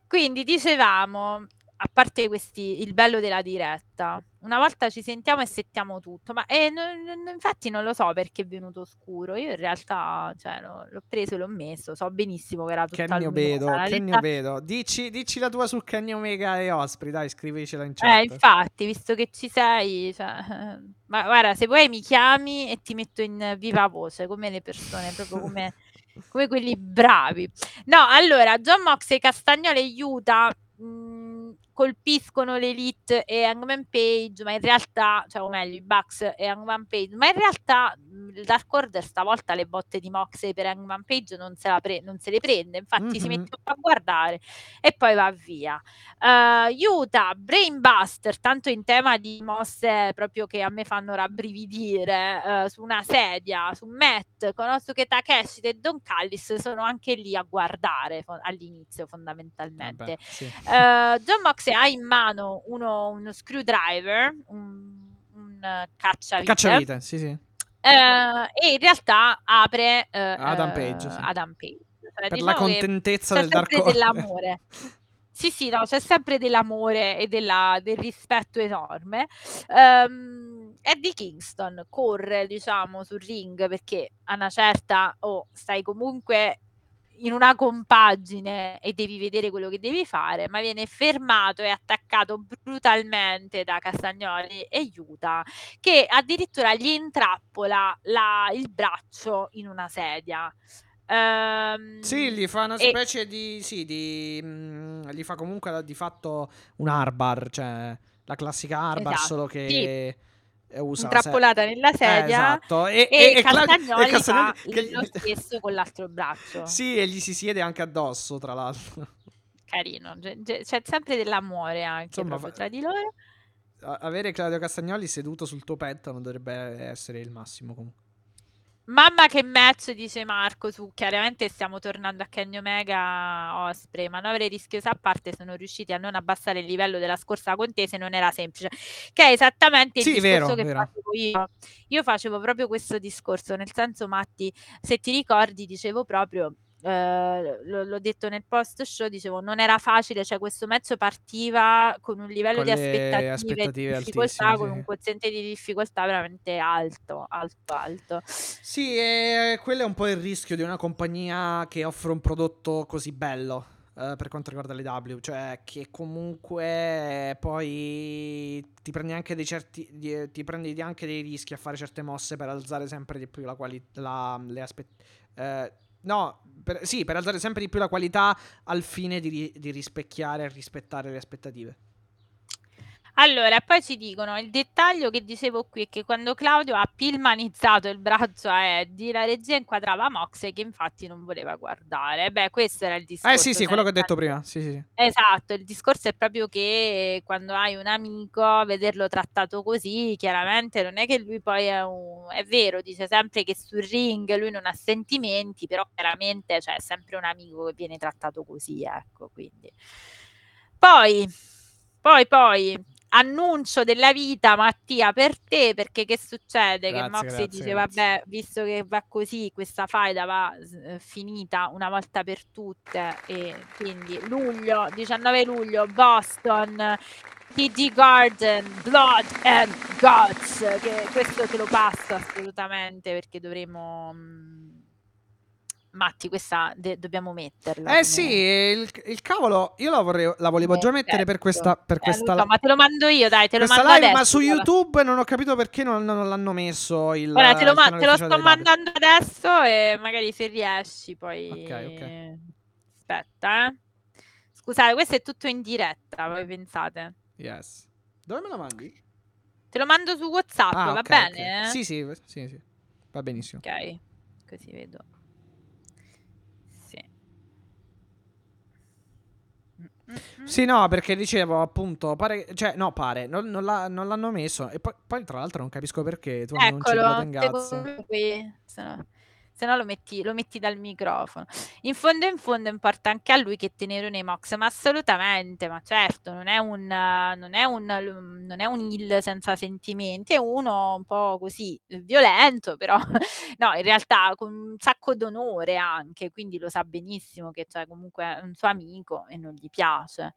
Speaker 3: quindi dicevamo, a parte questi, il bello della diretta, una volta ci sentiamo e settiamo tutto, ma eh, non- non- infatti non lo so perché è venuto scuro. Io in realtà cioè, l'ho, l'ho preso e l'ho messo, so benissimo che era tutta
Speaker 2: Kenny. Obedo, Kenny Obedo. Dici, dici la tua su Kenny Omega e Osprey, dai, scrivicela in chat.
Speaker 3: Eh, infatti, visto che ci sei, cioè, ma guarda, se vuoi mi chiami e ti metto in viva voce, come le persone, proprio come, come quelli bravi. No, allora, John Castagnolo e Utah mh, colpiscono l'Elite e Hangman Page, ma in realtà, cioè, o meglio, i Bucks e Hangman Page, ma in realtà mh, il Dark Order stavolta le botte di Moxley per Hangman Page non se, pre- non se le prende, infatti si
Speaker 2: Mhm.
Speaker 3: mette a guardare e poi va via. Uh, Utah, Brainbuster, tanto in tema di mosse proprio che a me fanno rabbrividire, eh, su una sedia, su Matt, con Osuke Takeshi e Don Callis sono anche lì a guardare fo- all'inizio fondamentalmente.
Speaker 2: Vabbè, sì.
Speaker 3: Eh, John Moxley ha in mano uno, uno screwdriver, un, un eh, cacciavite,
Speaker 2: Cacciavite, sì, sì.
Speaker 3: eh, e in realtà apre eh,
Speaker 2: Adam
Speaker 3: eh,
Speaker 2: Page, sì.
Speaker 3: Adam Page. Cioè,
Speaker 2: Per la
Speaker 3: diciamo che
Speaker 2: contentezza del Dark
Speaker 3: dell'amore. Sì, sì, no, c'è sempre dell'amore e della- del rispetto enorme. Ehm, Eddie Kingston corre, diciamo, sul ring perché a una certa, oh, stai comunque in una compagine e devi vedere quello che devi fare, ma viene fermato e attaccato brutalmente da Castagnoli e Utah, che addirittura gli intrappola la- il braccio in una sedia. Ehm,
Speaker 2: Sì, gli fa una
Speaker 3: e-
Speaker 2: specie di. Sì, di. mm, gli fa comunque di fatto un arbar, cioè la classica arbar,
Speaker 3: Esatto,
Speaker 2: solo che eh, usa.
Speaker 3: intrappolata nella
Speaker 2: Eh,
Speaker 3: sedia
Speaker 2: esatto. E,
Speaker 3: e,
Speaker 2: e
Speaker 3: Castagnoli
Speaker 2: e Castagnoli
Speaker 3: fa
Speaker 2: che-
Speaker 3: lo stesso con l'altro braccio.
Speaker 2: Sì, e gli si siede anche addosso, tra l'altro.
Speaker 3: Carino, c'è, c'è- sempre dell'amore anche
Speaker 2: Insomma, fa-
Speaker 3: tra di loro.
Speaker 2: Avere Claudio Castagnoli seduto sul tuo petto non dovrebbe essere il massimo comunque.
Speaker 3: Mamma che match, dice Marco, su chiaramente stiamo tornando a Kenny Omega Osprey, manovre rischiose a parte sono riusciti a non abbassare il livello della scorsa contesa e non era semplice, che è esattamente il
Speaker 2: Sì,
Speaker 3: discorso
Speaker 2: vero,
Speaker 3: che
Speaker 2: vero.
Speaker 3: facevo io. Io facevo proprio questo discorso, nel senso Matti, se ti ricordi, dicevo proprio eh, l- l'ho detto nel post show, dicevo, non era facile, cioè questo match partiva con un livello
Speaker 2: Con
Speaker 3: di aspettative,
Speaker 2: aspettative
Speaker 3: di difficoltà, con
Speaker 2: sì.
Speaker 3: un quoziente di difficoltà veramente alto, alto, alto.
Speaker 2: Sì, e quello è un po' il rischio di una compagnia che offre un prodotto così bello eh, per quanto riguarda le W, cioè che comunque poi ti prendi anche dei certi di- ti prendi anche dei rischi a fare certe mosse per alzare sempre di più la qualità le aspettative no, per- sì, per alzare sempre di più la qualità al fine di, di rispecchiare e rispettare le aspettative.
Speaker 3: Allora, poi ci dicono il dettaglio che dicevo qui è che quando Claudio ha pilmanizzato il braccio a Eddie, la regia inquadrava Moxley che infatti non voleva guardare. Beh, questo era il discorso.
Speaker 2: Eh sì, sì,
Speaker 3: cioè,
Speaker 2: quello che ho detto prima. Sì, sì.
Speaker 3: Esatto, il discorso è proprio che quando hai un amico, vederlo trattato così, chiaramente non è che lui poi è un... è vero, dice sempre che sul ring lui non ha sentimenti, però chiaramente cioè, è sempre un amico che viene trattato così, ecco, quindi. Poi, poi, poi, annuncio della vita, Mattia, per te, perché che succede? che
Speaker 2: Grazie,
Speaker 3: Moxley
Speaker 2: grazie,
Speaker 3: dice,
Speaker 2: grazie.
Speaker 3: vabbè, visto che va così, questa faida va eh, finita una volta per tutte, e quindi luglio, 19 luglio, Boston, TD Garden, Blood and Guts, che questo te lo passo assolutamente, perché dovremo... mm, Matti, questa de- dobbiamo metterla.
Speaker 2: Eh
Speaker 3: come-
Speaker 2: sì, il, il cavolo, io la, vorrei, la volevo già mettere per questa, per
Speaker 3: Eh,
Speaker 2: questa,
Speaker 3: lo so, ma te lo mando io, dai, te lo mando
Speaker 2: live,
Speaker 3: adesso.
Speaker 2: ma su. YouTube non ho capito perché non, non l'hanno messo il
Speaker 3: Guarda, te lo, ma- te lo sto mandando adesso e magari se riesci poi...
Speaker 2: Ok, ok.
Speaker 3: Aspetta, eh. Scusate, questo è tutto in diretta, voi pensate.
Speaker 2: Yes. Dove me la mandi?
Speaker 3: Te lo mando su WhatsApp,
Speaker 2: Ah,
Speaker 3: va
Speaker 2: ok,
Speaker 3: bene?
Speaker 2: ok. Sì, sì, sì, sì. Va benissimo.
Speaker 3: Ok, così vedo. Sì. Mm-mm.
Speaker 2: Sì, no, perché dicevo appunto, pare, cioè, no, pare, non, non l'ha- non l'hanno messo. E poi, poi, tra l'altro, non capisco perché tu annunci Blood
Speaker 3: Eccolo,
Speaker 2: and Guts.
Speaker 3: qui, se no, se no lo, metti, lo metti dal microfono. In fondo in fondo importa anche a lui che tenere nei Mox, ma assolutamente, ma certo, non è un, non è un, non è un heel senza sentimenti, è uno un po' così, violento, però no, in realtà con un sacco d'onore anche, quindi lo sa benissimo che c'è comunque un suo amico e non gli piace.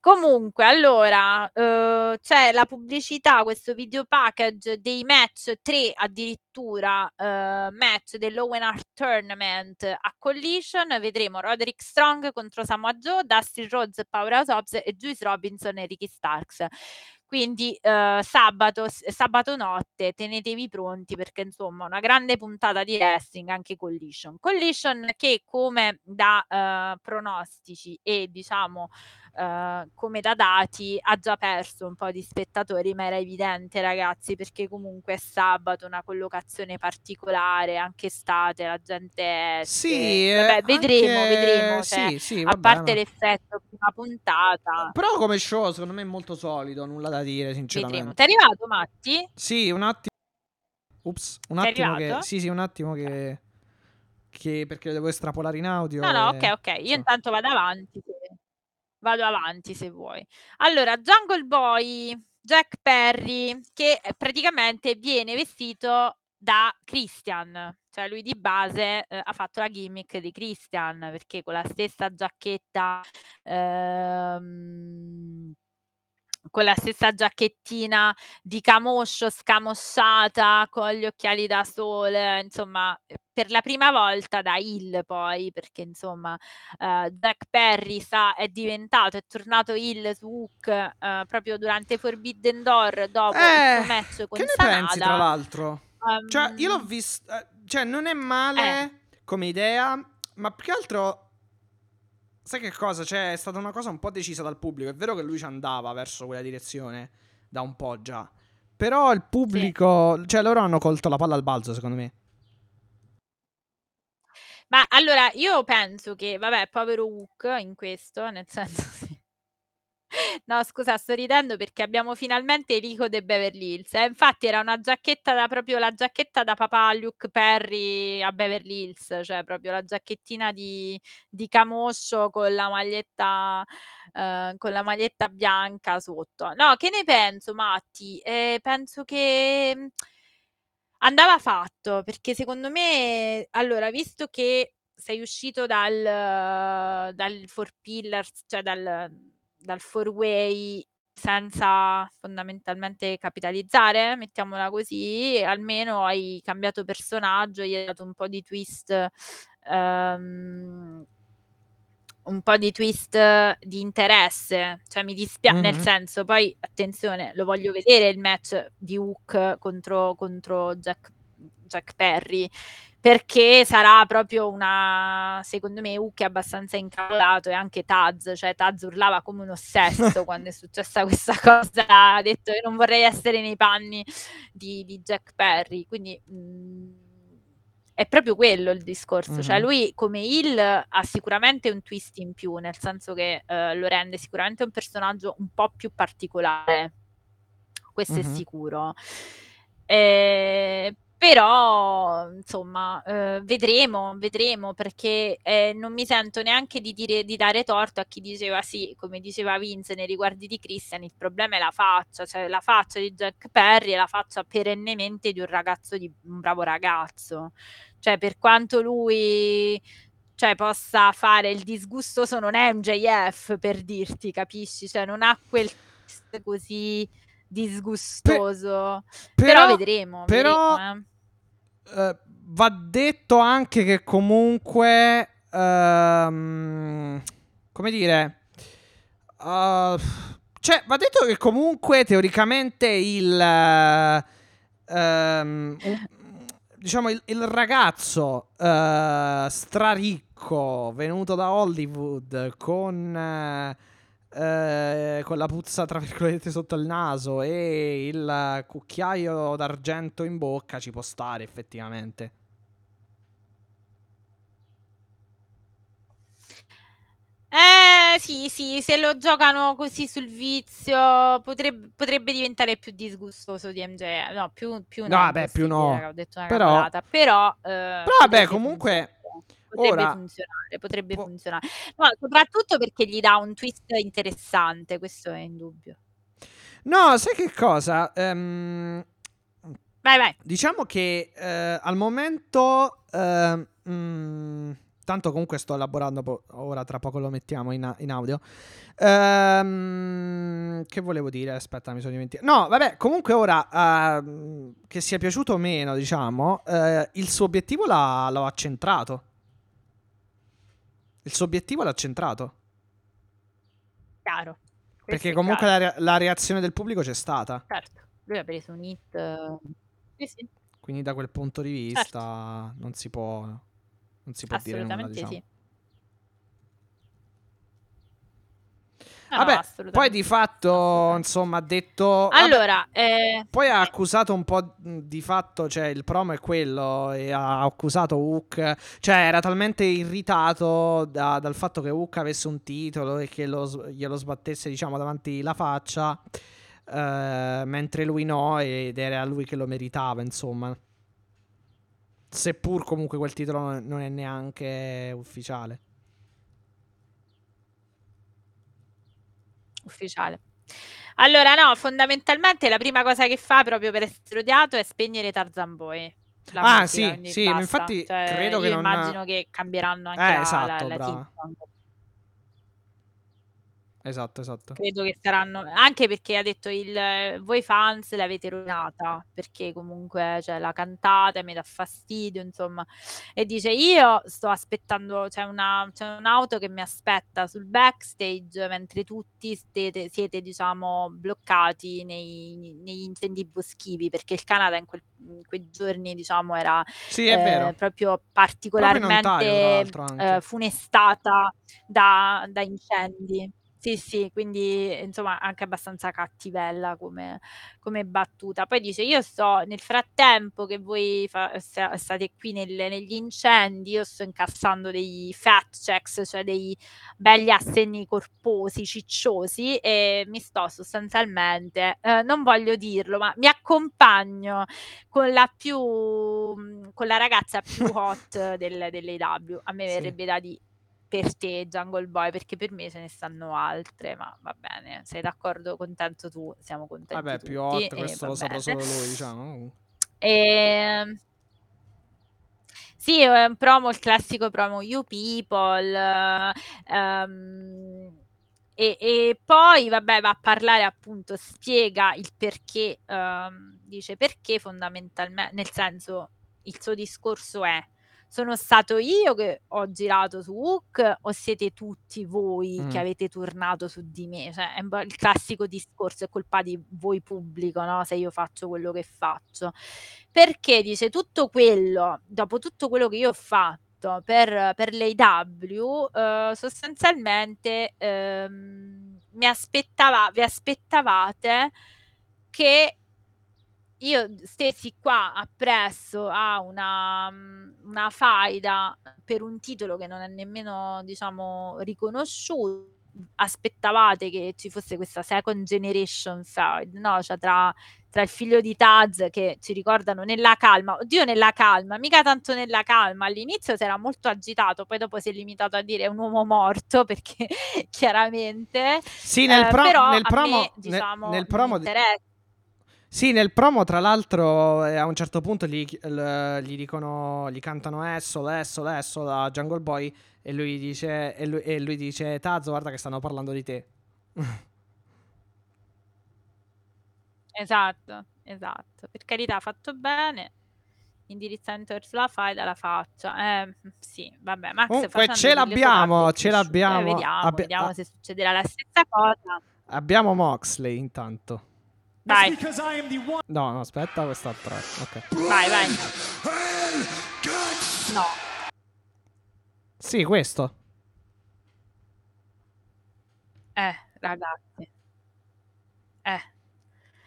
Speaker 3: Comunque, allora, eh, c'è la pubblicità, questo video package dei match, tre addirittura eh, match dell'Owen Hart Tournament a Collision. Vedremo Roderick Strong contro Samoa Joe, Dustin Rhodes, Powerhouse Hobbs e Juice Robinson e Ricky Starks. Quindi eh, sabato, sabato notte tenetevi pronti perché insomma una grande puntata di wrestling anche Collision. Collision che come da eh, pronostici e diciamo eh, come da dati ha già perso un po' di spettatori, ma era evidente, ragazzi, perché comunque è sabato, una collocazione particolare, anche estate, la gente.
Speaker 2: Sì, eh,
Speaker 3: Vabbè, vedremo,
Speaker 2: anche-
Speaker 3: vedremo. cioè,
Speaker 2: Sì, sì,
Speaker 3: a
Speaker 2: vabbè,
Speaker 3: parte
Speaker 2: ma-
Speaker 3: l'effetto prima puntata,
Speaker 2: Però come show, secondo me è molto solido, nulla da dire,
Speaker 3: vedremo.
Speaker 2: sinceramente.
Speaker 3: Ti è arrivato, Matti?
Speaker 2: Sì, un attimo. Ups, un attimo che... Sì, sì, un attimo che... che perché devo estrapolare in audio.
Speaker 3: No, no,
Speaker 2: e-
Speaker 3: ok, ok. Io
Speaker 2: insomma.
Speaker 3: intanto vado avanti. Vado avanti se vuoi. Allora, Jungle Boy, Jack Perry, che eh, praticamente viene vestito da Christian. Cioè lui di base eh, ha fatto la gimmick di Christian perché con la stessa giacchetta ehm, con la stessa giacchettina di camoscio scamosciata con gli occhiali da sole, insomma, eh, per la prima volta da Hill poi, perché insomma eh, Jack Perry sa, è diventato, è tornato Hill su Hook eh, proprio durante Forbidden Door dopo il
Speaker 2: Eh,
Speaker 3: suo match con
Speaker 2: Che ne
Speaker 3: Sanada.
Speaker 2: pensi, tra l'altro? Cioè, io l'ho
Speaker 3: Ehm,
Speaker 2: visto. eh, Cioè, non è male come idea, ma più che altro. Sai che cosa? Cioè, è stata una cosa un po' decisa dal pubblico. È vero che lui ci andava verso quella direzione da un po' già. Però il pubblico. Cioè, loro hanno colto la palla al balzo, secondo me.
Speaker 3: Ma allora io penso che, vabbè, povero Hook in questo, nel senso sì. No, scusa, sto ridendo perché abbiamo finalmente Rico de Beverly Hills. eh. Infatti era una giacchetta da proprio la giacchetta da papà Luke Perry a Beverly Hills, cioè proprio la giacchettina di, di camoscio con la maglietta eh, con la maglietta bianca sotto. No, che ne penso, Matti? Eh, penso che mh, andava fatto perché secondo me, allora, visto che sei uscito dal, dal Four Pillars, cioè dal, dal Four Way senza fondamentalmente capitalizzare, mettiamola così, almeno hai cambiato personaggio, gli hai dato un po' di twist. Um, un po' di twist di interesse, cioè mi dispiace, mm-hmm. nel senso, poi attenzione, lo voglio vedere il match di Hook contro, contro Jack, Jack Perry, perché sarà proprio una secondo me Hook è abbastanza incavolato e anche Taz, cioè Taz urlava come un ossesso quando è successa questa cosa, ha detto che non vorrei essere nei panni di, di Jack Perry, quindi mh, mm, è proprio quello il discorso, mm-hmm. cioè lui come Hill ha sicuramente un twist in più, nel senso che uh, lo rende sicuramente un personaggio un po' più particolare, questo mm-hmm. è sicuro. Eh, però, insomma, eh, vedremo, vedremo, perché eh, non mi sento neanche di, dire, di dare torto a chi diceva sì, come diceva Vince nei riguardi di Christian, il problema è la faccia, cioè la faccia di Jack Perry è la faccia perennemente di un ragazzo, di un bravo ragazzo. Cioè, per quanto lui cioè, possa fare il disgustoso, non è MJF per dirti, capisci? Cioè, non ha quel così disgustoso. Per, però, però, vedremo.
Speaker 2: Però...
Speaker 3: vedremo eh
Speaker 2: uh, va detto anche che comunque, uh, come dire, uh, cioè va detto che comunque teoricamente il, um, diciamo il, il ragazzo straricco venuto da Hollywood con eh, con la puzza tra virgolette sotto il naso e il cucchiaio d'argento in bocca ci può stare effettivamente.
Speaker 3: Eh sì, sì, se lo giocano così sul vizio potrebbe, potrebbe diventare più disgustoso di MJ. No, più, più no.
Speaker 2: Beh, più no.
Speaker 3: Però, però, eh,
Speaker 2: però vabbè, comunque
Speaker 3: potrebbe Ora, funzionare, potrebbe po- funzionare. No, soprattutto perché gli dà un twist interessante, questo è indubbio.
Speaker 2: No, sai che cosa? Um,
Speaker 3: vai, vai.
Speaker 2: Diciamo che uh, al momento... Uh, mm, tanto comunque sto elaborando, po- ora tra poco lo mettiamo in, in audio. Ehm, che volevo dire? Aspetta, mi sono dimenticato. No, vabbè, comunque ora, uh, che sia piaciuto o meno, diciamo, uh, il suo obiettivo l'ha, l'ha centrato. Il suo obiettivo l'ha centrato.
Speaker 3: Chiaro.
Speaker 2: Perché comunque la, re- la, reazione del pubblico c'è stata.
Speaker 3: Certo, lui ha preso un hit. Uh... Sì, sì.
Speaker 2: Quindi da quel punto di vista certo. non si può, non si può dire nulla, diciamo. sì.
Speaker 3: Ah,
Speaker 2: Vabbè, no, poi di fatto, insomma, ha detto...
Speaker 3: Allora, eh...
Speaker 2: poi ha accusato un po' di fatto, cioè il promo è quello, e ha accusato Hook, cioè era talmente irritato da, dal fatto che Hook avesse un titolo e che lo, glielo sbattesse, diciamo, davanti la faccia, eh, mentre lui no, ed era lui che lo meritava, insomma. Seppur comunque quel titolo non è neanche ufficiale.
Speaker 3: Ufficiale. Allora, no, fondamentalmente la prima cosa che fa proprio per essere odiato è spegnere Tarzan Boy.
Speaker 2: ah, musica, sì, sì, basta. infatti cioè, credo che non...
Speaker 3: immagino che cambieranno anche eh, la,
Speaker 2: esatto,
Speaker 3: la, la
Speaker 2: Esatto, esatto.
Speaker 3: Credo che saranno anche perché ha detto il voi fans l'avete rovinata, perché comunque cioè, la cantate, mi dà fastidio, insomma. E dice io sto aspettando, c'è, una, c'è un'auto che mi aspetta sul backstage mentre tutti siete, siete diciamo, bloccati nei, negli incendi boschivi, perché il Canada in, quel, in quei giorni, diciamo, era
Speaker 2: sì, eh,
Speaker 3: proprio particolarmente proprio eh, funestata da, da incendi. Sì, sì, quindi insomma anche abbastanza cattivella come, come battuta. Poi dice: Io sto nel frattempo che voi fa- state qui nel- negli incendi, io sto incassando dei fat checks, cioè dei belli assegni corposi, cicciosi, e mi sto sostanzialmente, eh, non voglio dirlo, ma mi accompagno con la più, con la ragazza più hot del, dell'AW. A me
Speaker 2: Sì.
Speaker 3: verrebbe da dire per te Jungle Boy, perché per me ce ne stanno altre, ma va bene, sei d'accordo, contento tu, siamo contenti
Speaker 2: Vabbè,
Speaker 3: tutti.
Speaker 2: più hot, questo lo saprà solo lui, diciamo.
Speaker 3: E... Ehm, Sì, è un promo, il classico promo You People. ehm, e, e poi, vabbè, va a parlare appunto, spiega il perché, ehm, dice perché fondamentalmente, nel senso, il suo discorso è sono stato io che ho girato su Hook o siete tutti voi
Speaker 2: Mm.
Speaker 3: che avete tornato su di me? Cioè, il classico discorso, è colpa di voi pubblico, no? Se io faccio quello che faccio. Perché dice tutto quello, dopo tutto quello che io ho fatto per, per l'AW, eh, sostanzialmente ehm, mi aspettava, vi aspettavate che io stessi qua appresso a una, mm, una faida per un titolo che non è nemmeno, diciamo, riconosciuto. Aspettavate che ci fosse questa second generation side, no? Cioè tra, tra il figlio di Taz che ci ricordano nella calma, oddio nella calma, mica tanto nella calma, all'inizio si era molto agitato, poi dopo si è limitato a dire un uomo morto perché chiaramente
Speaker 2: Sì, nel,
Speaker 3: eh,
Speaker 2: pro-
Speaker 3: però
Speaker 2: nel promo,
Speaker 3: me,
Speaker 2: nel-
Speaker 3: diciamo,
Speaker 2: nel promo
Speaker 3: mi interessa.
Speaker 2: Sì, nel promo, tra l'altro, eh, a un certo punto gli, l- gli dicono, gli cantano Esso, Esso, Esso da Jungle Boy e lui dice, e lui, e lui dice, Taz, guarda che stanno parlando di te.
Speaker 3: Esatto, esatto. Per carità, fatto bene. Indirizzamento verso la fai dalla faccia. Eh, sì, vabbè, Max
Speaker 2: Comunque, ce l'abbiamo, ce l'abbiamo.
Speaker 3: Eh, vediamo,
Speaker 2: Abbi-
Speaker 3: vediamo
Speaker 2: ah.
Speaker 3: se succederà la stessa cosa.
Speaker 2: Abbiamo Moxley intanto.
Speaker 3: Vai.
Speaker 2: No, no, aspetta, quest'altra. Ok.
Speaker 3: vai, vai. No,
Speaker 2: Sì, questo.
Speaker 3: eh, ragazzi. Eh,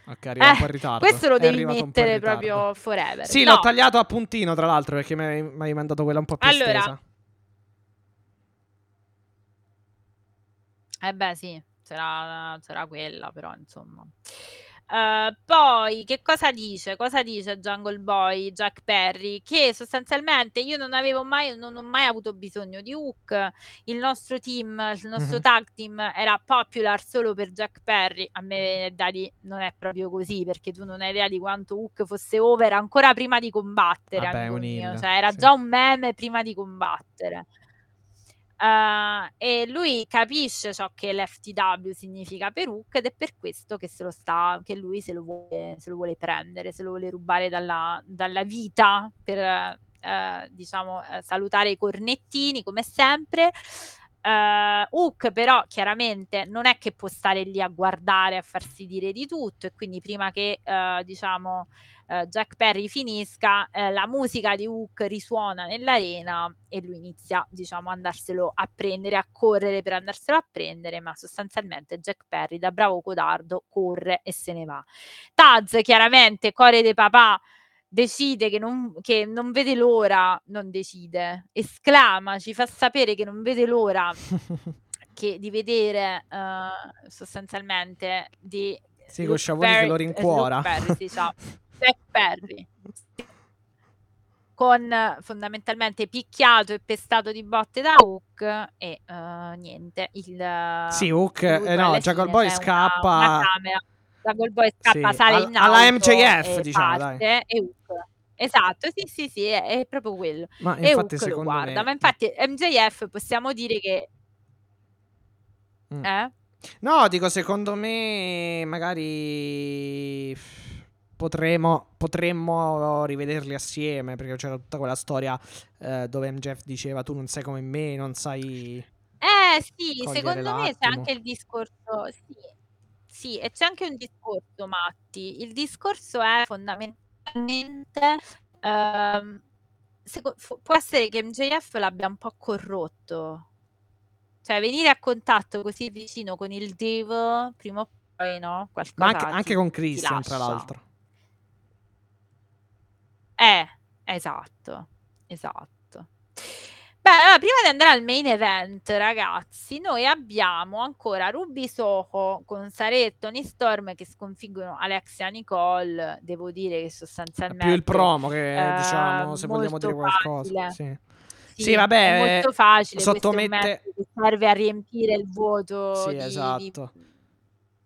Speaker 2: Ok, arriva un
Speaker 3: eh,
Speaker 2: po' in ritardo.
Speaker 3: questo lo
Speaker 2: È
Speaker 3: devi
Speaker 2: un
Speaker 3: mettere proprio forever.
Speaker 2: Sì,
Speaker 3: No,
Speaker 2: l'ho tagliato a puntino, tra l'altro, perché mi hai mandato quella un po' più
Speaker 3: Allora,
Speaker 2: estesa.
Speaker 3: Eh beh, sì, c'era, c'era quella, però insomma. Eh, poi che cosa dice? Cosa dice Jungle Boy, Jack Perry? Che sostanzialmente io non avevo mai, non ho mai avuto bisogno di Hook. Il nostro team, il nostro
Speaker 2: Mhm.
Speaker 3: tag team era popular solo per Jack Perry. A me viene da dire non è proprio così, perché tu non hai idea di quanto Hook fosse over ancora prima di combattere.
Speaker 2: Vabbè,
Speaker 3: Cioè, era
Speaker 2: sì.
Speaker 3: già un meme prima di combattere. Eh, e lui capisce ciò che l'FTW significa per Hook ed è per questo che, se lo sta, che lui se lo, vuole, se lo vuole prendere, se lo vuole rubare dalla, dalla vita per eh, diciamo eh, salutare i cornettini come sempre. Eh, Hook però chiaramente non è che può stare lì a guardare a farsi dire di tutto e quindi prima che eh, diciamo eh, Jack Perry finisca, eh, la musica di Hook risuona nell'arena e lui inizia, diciamo, a andarselo a prendere, a correre per andarselo a prendere, ma sostanzialmente Jack Perry, da bravo codardo, corre e se ne va. Taz, chiaramente, core de papà, decide che non, che non vede l'ora, non decide, esclama, ci fa sapere che non vede l'ora che, di vedere eh, sostanzialmente di
Speaker 2: Sì, con Sciavoni che lo
Speaker 3: eh,
Speaker 2: rincuora.
Speaker 3: Perry, sì, ciao. Jack Perry con fondamentalmente picchiato e pestato di botte da Hook e eh, niente il
Speaker 2: Sì, Hook, eh, no,
Speaker 3: fine
Speaker 2: Boy
Speaker 3: una-
Speaker 2: scappa-
Speaker 3: una camera. Jungle Boy scappa
Speaker 2: Sì,
Speaker 3: sale
Speaker 2: al-
Speaker 3: in
Speaker 2: alla MJF,
Speaker 3: e
Speaker 2: diciamo,
Speaker 3: parte, e Hook esatto sì sì sì è, è proprio quello
Speaker 2: Ma
Speaker 3: e
Speaker 2: infatti,
Speaker 3: Hook lo
Speaker 2: secondo
Speaker 3: guarda
Speaker 2: me...
Speaker 3: ma infatti MJF possiamo dire che
Speaker 2: Mm.
Speaker 3: eh?
Speaker 2: No, dico, secondo me magari potremo, potremmo rivederli assieme, perché c'era tutta quella storia eh, dove MJF diceva tu non sei come me, non sai...
Speaker 3: Eh sì, secondo me c'è anche il discorso, sì, sì, e c'è anche un discorso, Matti. Il discorso è fondamentalmente, ehm, seco- fu- può essere che MJF l'abbia un po' corrotto. Cioè, venire a contatto così vicino con il Devo, prima o poi, no? Qualcosa
Speaker 2: Ma anche,
Speaker 3: ti-
Speaker 2: anche con
Speaker 3: ti
Speaker 2: Christian, tra
Speaker 3: lascia.
Speaker 2: l'altro.
Speaker 3: Eh, esatto, esatto. Beh, allora, prima di andare al main event, ragazzi, noi abbiamo ancora Ruby Soho con Sare e Tony Storm che sconfiggono Alexia Nicole. Devo dire che sostanzialmente
Speaker 2: Più il promo che
Speaker 3: eh,
Speaker 2: diciamo, se vogliamo dire qualcosa.
Speaker 3: facile.
Speaker 2: Sì.
Speaker 3: Sì,
Speaker 2: Sì, vabbè,
Speaker 3: è molto facile. è
Speaker 2: sottomette-
Speaker 3: che serve a riempire il vuoto
Speaker 2: Sì,
Speaker 3: di-
Speaker 2: esatto.
Speaker 3: di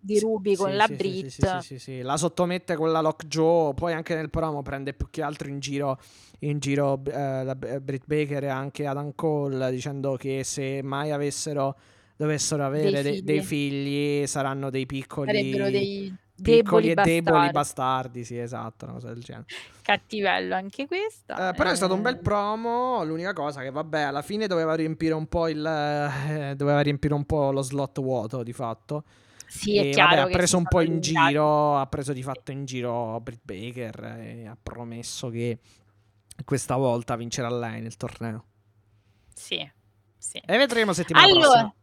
Speaker 3: Ruby con la Brit.
Speaker 2: sì, sì, sì. La sottomette con la Lockjaw, poi anche nel promo prende più che altro in giro, in giro eh, la B- Britt Baker e anche Adam Cole dicendo che se mai avessero, dovessero avere de- dei, figli. saranno dei piccoli,
Speaker 3: Sarebbero dei
Speaker 2: piccoli
Speaker 3: deboli
Speaker 2: e deboli
Speaker 3: bastardi.
Speaker 2: sì, esatto, una cosa del genere.
Speaker 3: Cattivello anche questa.
Speaker 2: Eh, però è stato un bel
Speaker 3: Eh,
Speaker 2: promo. L'unica cosa che, vabbè, alla fine doveva riempire un po' il. eh, doveva riempire un po' lo slot vuoto di fatto.
Speaker 3: Sì, è
Speaker 2: E,
Speaker 3: chiaro
Speaker 2: vabbè, ha preso un po' in giro. Ha preso di fatto in giro Britt Baker e ha promesso che questa volta vincerà lei nel torneo.
Speaker 3: Sì, sì.
Speaker 2: E vedremo settimana
Speaker 3: Allora,
Speaker 2: prossima.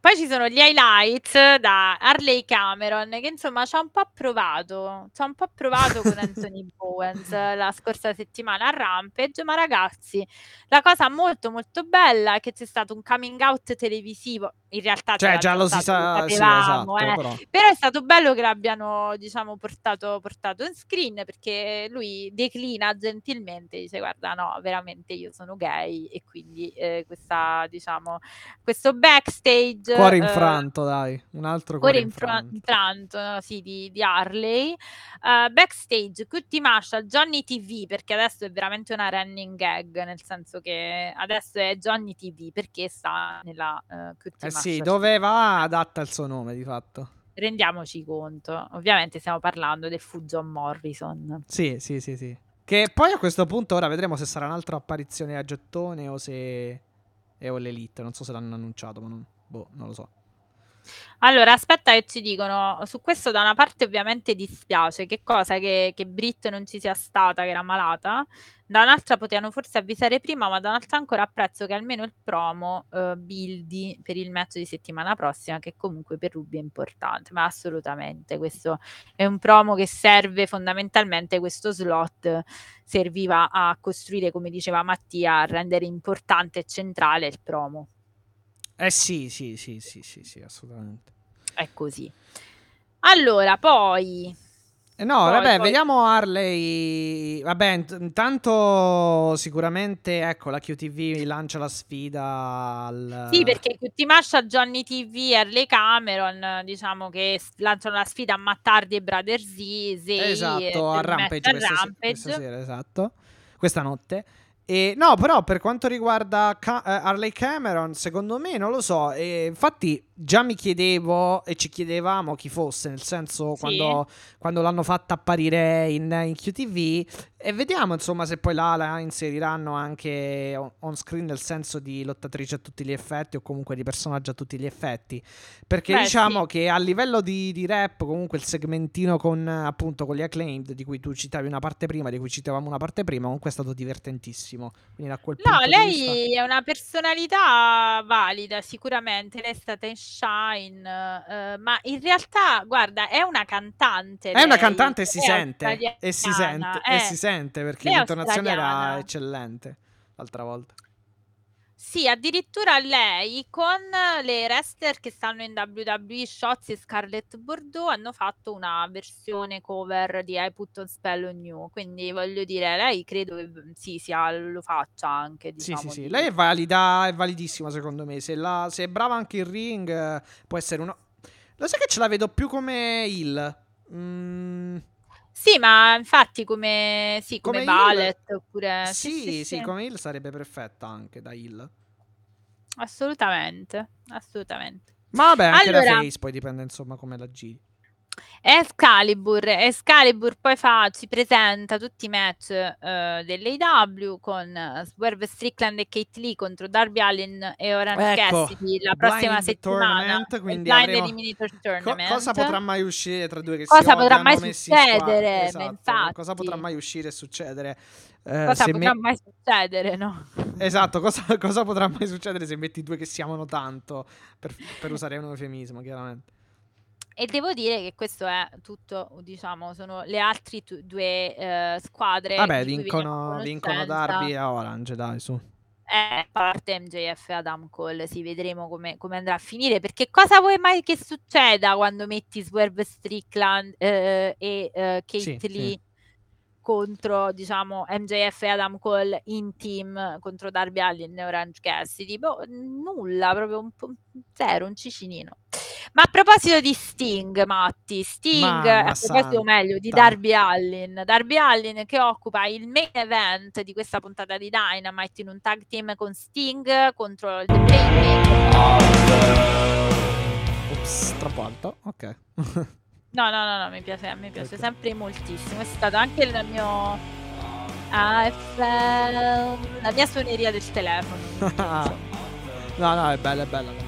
Speaker 3: poi ci sono gli highlights da Harley Cameron che insomma ci ha un po' provato, ci ha un po' provato con Anthony Bowens la scorsa settimana a Rampage, ma ragazzi, la cosa molto molto bella è che c'è stato un coming out televisivo, in realtà
Speaker 2: Cioè, già lo si sa, sì,
Speaker 3: sapevamo,
Speaker 2: esatto.
Speaker 3: eh.
Speaker 2: Però.
Speaker 3: Però è stato bello che l'abbiano, diciamo, portato, portato in screen perché lui declina gentilmente, dice guarda no, veramente io sono gay e quindi eh, questa, diciamo, questo backstage...
Speaker 2: Cuore
Speaker 3: eh,
Speaker 2: infranto, dai. Un altro
Speaker 3: Cuore
Speaker 2: cuore
Speaker 3: infra-
Speaker 2: infranto.
Speaker 3: infranto no, sì, di, di Harley. Eh, backstage, Cutie Marshall, Johnny TV, perché adesso è veramente una running gag, nel senso che adesso è Johnny TV perché sta nella eh, Cutie
Speaker 2: Eh
Speaker 3: Marshall.
Speaker 2: Sì, dove va adatta il suo nome di fatto.
Speaker 3: Rendiamoci conto, ovviamente stiamo parlando del fu John Morrison.
Speaker 2: Sì, sì, sì, sì. Che poi a questo punto ora vedremo se sarà un'altra apparizione a gettone o se è o l'Elite. Non so se l'hanno annunciato, ma non, boh, non lo so.
Speaker 3: Allora, aspetta che ci dicono, su questo da una parte ovviamente dispiace, che cosa che, che Brit non ci sia stata, che era malata, da un'altra potevano forse avvisare prima, ma da un'altra ancora apprezzo che almeno il promo eh, buildi per il match di settimana prossima, che comunque per Ruby è importante, ma assolutamente questo è un promo che serve fondamentalmente, questo slot serviva a costruire, come diceva Mattia, a rendere importante e centrale il promo.
Speaker 2: Eh sì, sì, sì, sì, sì, sì, assolutamente.
Speaker 3: È così. Allora, poi
Speaker 2: Eh no,
Speaker 3: Poi,
Speaker 2: vabbè,
Speaker 3: poi-
Speaker 2: vediamo Harley. Vabbè, int- intanto sicuramente, ecco, la QTV lancia la sfida al...
Speaker 3: Sì, perché tutti Masha, Johnny TV e Harley Cameron, diciamo che lanciano la sfida a Mattardi e Brother Z,
Speaker 2: Esatto, a Rampage, questa,
Speaker 3: Rampage.
Speaker 2: questa sera, esatto. Questa notte. E, no, però per quanto riguarda Ca- eh, Harley Cameron, secondo me non lo so. E infatti, già mi chiedevo e ci chiedevamo chi fosse, nel senso
Speaker 3: Sì.
Speaker 2: quando, quando l'hanno fatta apparire in, in QTV. E vediamo insomma se poi là la inseriranno anche on, on screen, nel senso di lottatrice a tutti gli effetti o comunque di personaggio a tutti gli effetti. Perché
Speaker 3: Beh,
Speaker 2: diciamo
Speaker 3: sì.
Speaker 2: che a livello di, di rap, comunque il segmentino con appunto con gli acclaimed, di cui tu citavi una parte prima, di cui citavamo una parte prima, comunque è stato divertentissimo. Quindi da quel
Speaker 3: No,
Speaker 2: punto di vista.
Speaker 3: lei è una personalità valida, sicuramente. Lei è stata in Shine, eh, ma in realtà, guarda, è una cantante.
Speaker 2: È una
Speaker 3: lei,
Speaker 2: cantante e si sente. E si sente, e
Speaker 3: eh.
Speaker 2: si sente perché l'intonazione era eccellente l'altra volta.
Speaker 3: Sì, addirittura lei con le wrestler che stanno in WWE, Shotzi e Scarlett Bordeaux, hanno fatto una versione cover di I Put on Spell on You. Quindi voglio dire, lei credo che mm, sì, sia, lo faccia anche.
Speaker 2: Sì,
Speaker 3: Diciamo,
Speaker 2: sì, sì.
Speaker 3: di-
Speaker 2: Lei è valida, è validissima secondo me. Se, la- se è brava anche in ring, può essere uno. Lo sai che ce la vedo più come il.
Speaker 3: Sì, ma infatti come, sì, come,
Speaker 2: Come heel?
Speaker 3: ballet oppure...
Speaker 2: sì, sì, come il sarebbe perfetta anche da il.
Speaker 3: Assolutamente, assolutamente.
Speaker 2: Ma vabbè, anche da
Speaker 3: Allora-
Speaker 2: face poi dipende insomma come la giri.
Speaker 3: Excalibur, Excalibur poi fa, ci presenta tutti i match eh, dell'AW con eh, Swerve Strickland e Kate Lee contro Darby Allin e Orange
Speaker 2: Ecco,
Speaker 3: Cassidy la prossima settimana.
Speaker 2: Quindi
Speaker 3: Blind
Speaker 2: avremo-
Speaker 3: Eliminator
Speaker 2: Co-
Speaker 3: Tournament.
Speaker 2: cosa potrà mai uscire tra due che
Speaker 3: Cosa
Speaker 2: si
Speaker 3: potrà mai succedere,
Speaker 2: Esatto. Cosa potrà mai uscire e succedere? Eh,
Speaker 3: Cosa potrà
Speaker 2: me-
Speaker 3: mai succedere, no?
Speaker 2: Esatto, cosa, cosa potrà mai succedere se metti due che si amano tanto, per, per usare un eufemismo, chiaramente.
Speaker 3: E devo dire che questo è tutto, diciamo, sono le altre tu- due eh, squadre.
Speaker 2: Vabbè,
Speaker 3: di cui veniamo a
Speaker 2: vincono, vincono
Speaker 3: conoscenza.
Speaker 2: Darby e Orange, dai, su.
Speaker 3: Eh, a parte MJF e Adam Cole, sì, vedremo come, come andrà a finire. Perché cosa vuoi mai che succeda quando metti Swerve Strickland eh, e eh, Kate
Speaker 2: Sì, sì.
Speaker 3: Lee contro, diciamo, MJF e Adam Cole in team contro Darby Allin e Orange Cassidy? Boh, nulla, proprio un po' zero, un cicinino. Ma a proposito di Sting, Matti, Sting,
Speaker 2: Mamma
Speaker 3: a proposito
Speaker 2: santa.
Speaker 3: meglio di Darby Allin, Darby Allin che occupa il main event di questa puntata di Dynamite in un tag team con Sting contro il The Playmaker.
Speaker 2: Ops, troppo alto. Ok.
Speaker 3: No, no, no, no, mi piace, mi piace
Speaker 2: Ok.
Speaker 3: sempre moltissimo. È stato anche il mio AFL, la mia suoneria del telefono.
Speaker 2: no, no, è bella, è bella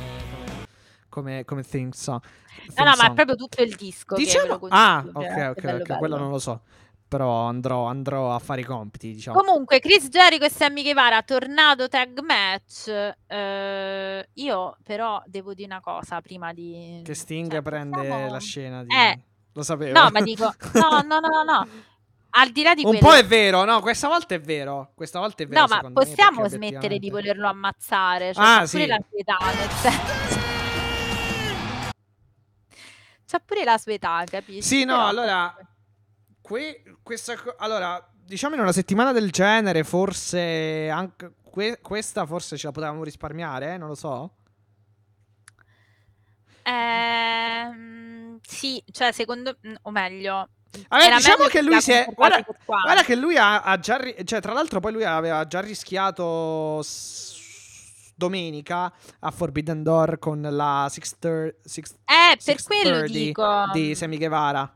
Speaker 2: come, come, theme song.
Speaker 3: No,
Speaker 2: theme
Speaker 3: no, ma è
Speaker 2: song.
Speaker 3: proprio tutto il disco.
Speaker 2: Diciamo... Ah, ok, ok,
Speaker 3: bello,
Speaker 2: ok, quello non lo so. Però andrò, andrò a fare i compiti, diciamo.
Speaker 3: Comunque, Chris Jericho e Sammy Guevara, tornado tag match. Eh, io però devo dire una cosa prima di...
Speaker 2: Che Sting
Speaker 3: cioè,
Speaker 2: prende
Speaker 3: possiamo-
Speaker 2: la scena di...
Speaker 3: Eh,
Speaker 2: Lo sapevo.
Speaker 3: no, ma dico... No, no, no, no, no. Al di là di
Speaker 2: Un
Speaker 3: quello...
Speaker 2: po' è vero, no, questa volta è vero. Questa volta è vero.
Speaker 3: No, ma
Speaker 2: me,
Speaker 3: possiamo
Speaker 2: perché
Speaker 3: smettere di
Speaker 2: obiettivamente-
Speaker 3: volerlo ammazzare? Cioè,
Speaker 2: Ah, sì.
Speaker 3: la sua età, nel senso... C'ha pure la sua età, capisci?
Speaker 2: Sì, no,
Speaker 3: Però-
Speaker 2: allora. que- questa allora, diciamo in una settimana del genere, forse anche que- questa forse ce la potevamo risparmiare, eh, non lo so.
Speaker 3: Ehm, sì, cioè, secondo... mm, O meglio... Era
Speaker 2: diciamo che lui si è. Guarda, guarda che lui ha, ha già. ri- cioè, tra l'altro, poi lui aveva già rischiato. s- Domenica a Forbidden Door con la Six thir- six-
Speaker 3: Eh, per
Speaker 2: 630
Speaker 3: quello dico...
Speaker 2: di Sammy Guevara.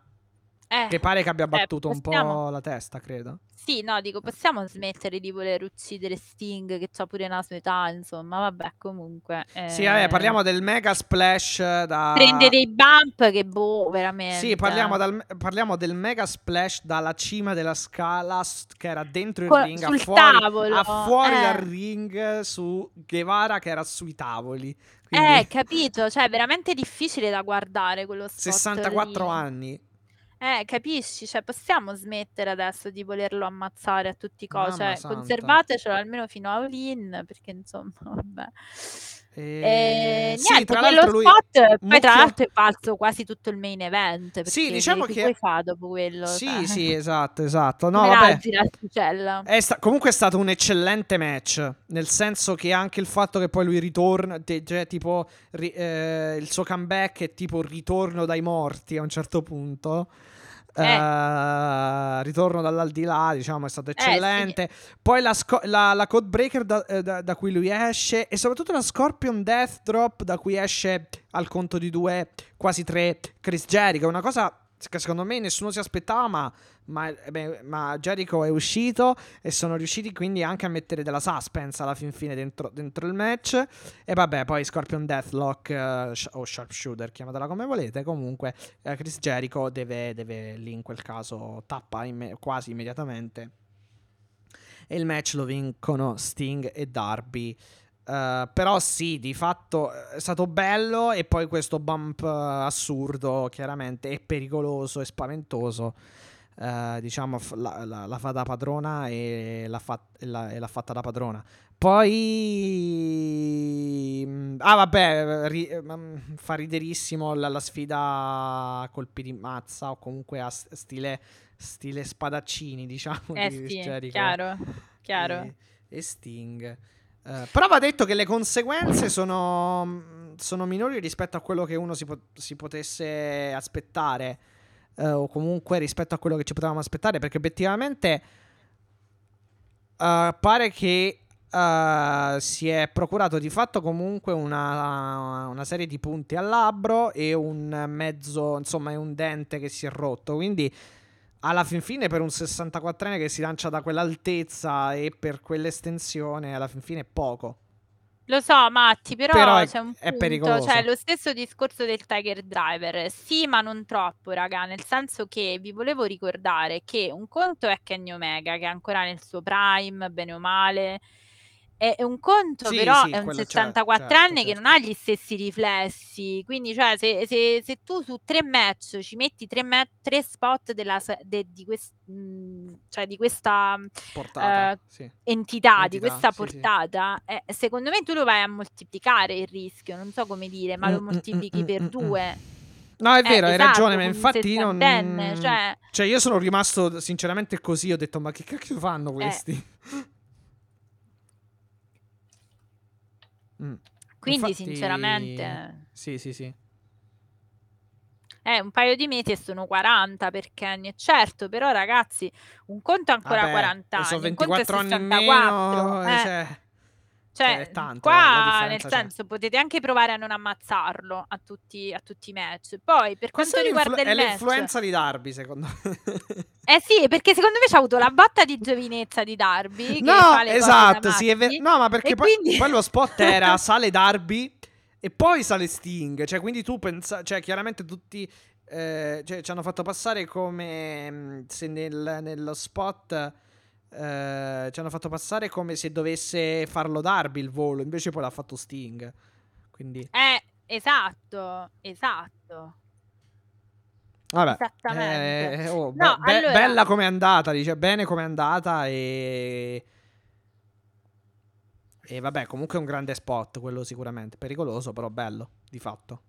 Speaker 3: Eh,
Speaker 2: Che pare che abbia
Speaker 3: eh,
Speaker 2: battuto un po'
Speaker 3: possiamo-
Speaker 2: la testa, credo.
Speaker 3: Sì, no, dico, possiamo smettere di voler uccidere Sting, che ha pure una sua età, insomma, vabbè, comunque...
Speaker 2: Sì, vabbè,
Speaker 3: eh,
Speaker 2: parliamo del mega splash da.
Speaker 3: Prende dei bump che, boh, veramente...
Speaker 2: Sì, parliamo, dal- parliamo del mega splash dalla cima della scala che era dentro il
Speaker 3: Co-
Speaker 2: ring, a
Speaker 3: sul
Speaker 2: fuori,
Speaker 3: tavolo,
Speaker 2: a fuori
Speaker 3: eh.
Speaker 2: dal ring su Guevara che era sui tavoli. Quindi
Speaker 3: Eh, capito, cioè, è veramente difficile da guardare quello spot
Speaker 2: 64
Speaker 3: lì.
Speaker 2: anni.
Speaker 3: Eh, capisci? Cioè, possiamo smettere adesso di volerlo ammazzare a tutti i costi.
Speaker 2: Mamma
Speaker 3: Cioè,
Speaker 2: santa.
Speaker 3: conservatecelo almeno fino a all-in, perché insomma, vabbè.
Speaker 2: E...
Speaker 3: E
Speaker 2: sì,
Speaker 3: niente,
Speaker 2: tra
Speaker 3: quello
Speaker 2: l'altro lui
Speaker 3: spot poi tra l'altro è valso quasi tutto il main event. Perché
Speaker 2: Sì, diciamo
Speaker 3: che, poi fa dopo quello?
Speaker 2: Sì,
Speaker 3: cioè,
Speaker 2: sì, esatto, esatto. No,
Speaker 3: come
Speaker 2: vabbè. È sta- comunque è stato un eccellente match. Nel senso che anche il fatto che poi lui ritorna, te- cioè, tipo ri- eh, il suo comeback è tipo il ritorno dai morti a un certo punto.
Speaker 3: Eh.
Speaker 2: Eh, ritorno dall'aldilà, diciamo, è stato
Speaker 3: Eh, sì.
Speaker 2: eccellente. Poi la, sco- la, la code breaker da, eh, da- da cui lui esce, e soprattutto la Scorpion Death Drop da cui esce al conto di due, quasi tre, Chris Jericho. Una cosa che secondo me nessuno si aspettava, ma, ma, eh, beh, ma Jericho è uscito e sono riusciti quindi anche a mettere della suspense alla fin fine dentro, dentro il match. E vabbè, poi Scorpion Deathlock sh- o Sharpshooter, chiamatela come volete. Comunque, eh, Chris Jericho deve, deve lì in quel caso tappa imme- quasi immediatamente. E il match lo vincono Sting e Darby. Eh, però sì, di fatto eh, è stato bello e poi questo bump eh, assurdo, chiaramente, e pericoloso e spaventoso. eh, diciamo, la, la- la fa da padrona e l'ha, fa- e l'ha- e l'ha fatta da padrona. Poi... mm, Ah vabbè, ri- mm, fa riderissimo la, la sfida a colpi di mazza o comunque a stile, stile spadaccini, diciamo.
Speaker 3: Eh
Speaker 2: di
Speaker 3: sì,
Speaker 2: Jericho
Speaker 3: chiaro, chiaro.
Speaker 2: e, e Sting. Eh, però va detto che le conseguenze sono, sono minori rispetto a quello che uno si, po- si potesse aspettare. eh, o comunque rispetto a quello che ci potevamo aspettare. Perché obiettivamente eh, pare che eh, si è procurato di fatto comunque una, una serie di punti al labbro e un mezzo, insomma, un dente che si è rotto. Quindi alla fin fine per un 64enne che si lancia da quell'altezza e per quell'estensione alla fin fine è poco.
Speaker 3: Lo so, Matti, però,
Speaker 2: Però è-
Speaker 3: c'è un
Speaker 2: è
Speaker 3: punto,
Speaker 2: pericoloso.
Speaker 3: cioè lo stesso discorso del Tiger Driver. Sì, ma non troppo, raga, nel senso che vi volevo ricordare che un conto è Kenny Omega, che è ancora nel suo prime, bene o male. E un conto
Speaker 2: Sì,
Speaker 3: però
Speaker 2: sì,
Speaker 3: è un
Speaker 2: quello certo,
Speaker 3: 64enne
Speaker 2: certo,
Speaker 3: che non ha gli stessi riflessi. Quindi, cioè, se, se- se tu su tre match ci metti tre, ma- tre spot della, de- di, quest- mh, cioè, di questa
Speaker 2: Portata,
Speaker 3: Eh,
Speaker 2: sì.
Speaker 3: entità, di
Speaker 2: Entità,
Speaker 3: questa
Speaker 2: sì, sì.
Speaker 3: portata, eh, secondo me tu lo vai a moltiplicare il rischio, non so come dire, ma lo
Speaker 2: Mm, mm,
Speaker 3: moltiplichi
Speaker 2: mm,
Speaker 3: per
Speaker 2: mm, mm.
Speaker 3: due.
Speaker 2: No, è
Speaker 3: Eh,
Speaker 2: vero, hai
Speaker 3: esatto,
Speaker 2: ragione, ma infatti non...
Speaker 3: cioè-
Speaker 2: Cioè, io sono rimasto sinceramente così, ho detto, ma che cacchio fanno questi? Mm.
Speaker 3: Quindi,
Speaker 2: Infatti-
Speaker 3: sinceramente,
Speaker 2: Sì, sì, sì.
Speaker 3: Eh, un paio di mesi e sono 40 per Kenny, certo, però ragazzi, un conto è ancora
Speaker 2: Vabbè,
Speaker 3: 40 anni,
Speaker 2: sono
Speaker 3: un conto è
Speaker 2: 24 anni
Speaker 3: 64.
Speaker 2: meno,
Speaker 3: eh.
Speaker 2: cioè,
Speaker 3: Cioè,
Speaker 2: è tanto, la
Speaker 3: qua
Speaker 2: differenza
Speaker 3: nel
Speaker 2: c'è.
Speaker 3: senso potete anche provare a non ammazzarlo a tutti, a tutti i match. Poi per
Speaker 2: Questa
Speaker 3: quanto
Speaker 2: è,
Speaker 3: riguarda
Speaker 2: l'influ-
Speaker 3: il
Speaker 2: è
Speaker 3: match,
Speaker 2: l'influenza di Darby, secondo me.
Speaker 3: eh sì, perché secondo me c'ha avuto la botta di giovinezza di Darby. che
Speaker 2: No, esatto, sì, è vero. No, ma perché poi,
Speaker 3: quindi-
Speaker 2: poi lo spot era sale Darby e poi sale Sting. Cioè, quindi tu pensa, cioè, chiaramente tutti eh, cioè, ci hanno fatto passare come mh, se nel- nello spot eh, ci hanno fatto passare come se dovesse farlo Darby il volo, invece poi l'ha fatto Sting. Quindi,
Speaker 3: Eh, esatto, esatto.
Speaker 2: vabbè.
Speaker 3: Esattamente.
Speaker 2: eh, oh, be-
Speaker 3: No,
Speaker 2: be-
Speaker 3: allora-
Speaker 2: bella come è andata, dice bene come è andata e... E vabbè, comunque è un grande spot, quello sicuramente. Pericoloso, però bello, di fatto.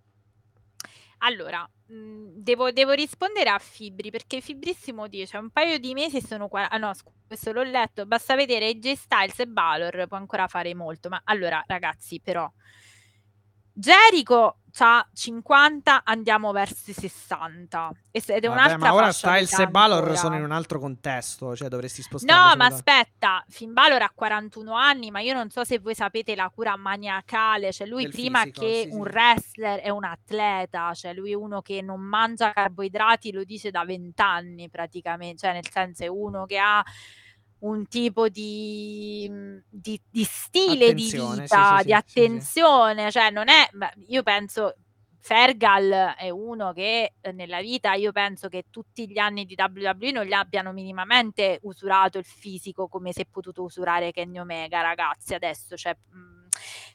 Speaker 3: Allora, mh, devo, devo rispondere a Fibri perché Fibrissimo dice un paio di mesi sono qua. Ah no, scu- questo l'ho letto. Basta vedere AJ Styles e Balor, può ancora fare molto. Ma allora, ragazzi, però, Jericho ha 50, andiamo verso i 60. E s- Ed è
Speaker 2: Vabbè,
Speaker 3: un'altra
Speaker 2: ma ora Styles e Balor sono in un altro contesto, cioè dovresti spostarli.
Speaker 3: No, ma aspetta, Finn Balor ha 41 anni, ma io non so se voi sapete la cura maniacale, cioè lui
Speaker 2: Del
Speaker 3: prima
Speaker 2: fisico,
Speaker 3: che
Speaker 2: sì,
Speaker 3: un wrestler è un atleta, cioè lui è uno che non mangia carboidrati, lo dice da vent'anni praticamente, cioè nel senso è uno che ha un tipo di, di- di stile di
Speaker 2: Attenzione, sì,
Speaker 3: vita,
Speaker 2: sì,
Speaker 3: di
Speaker 2: sì, sì.
Speaker 3: attenzione, cioè non è, io penso Fergal è uno che eh, nella vita io penso che tutti gli anni di WWE non gli abbiano minimamente usurato il fisico come si è potuto usurare Kenny Omega, ragazzi, adesso, cioè, mh,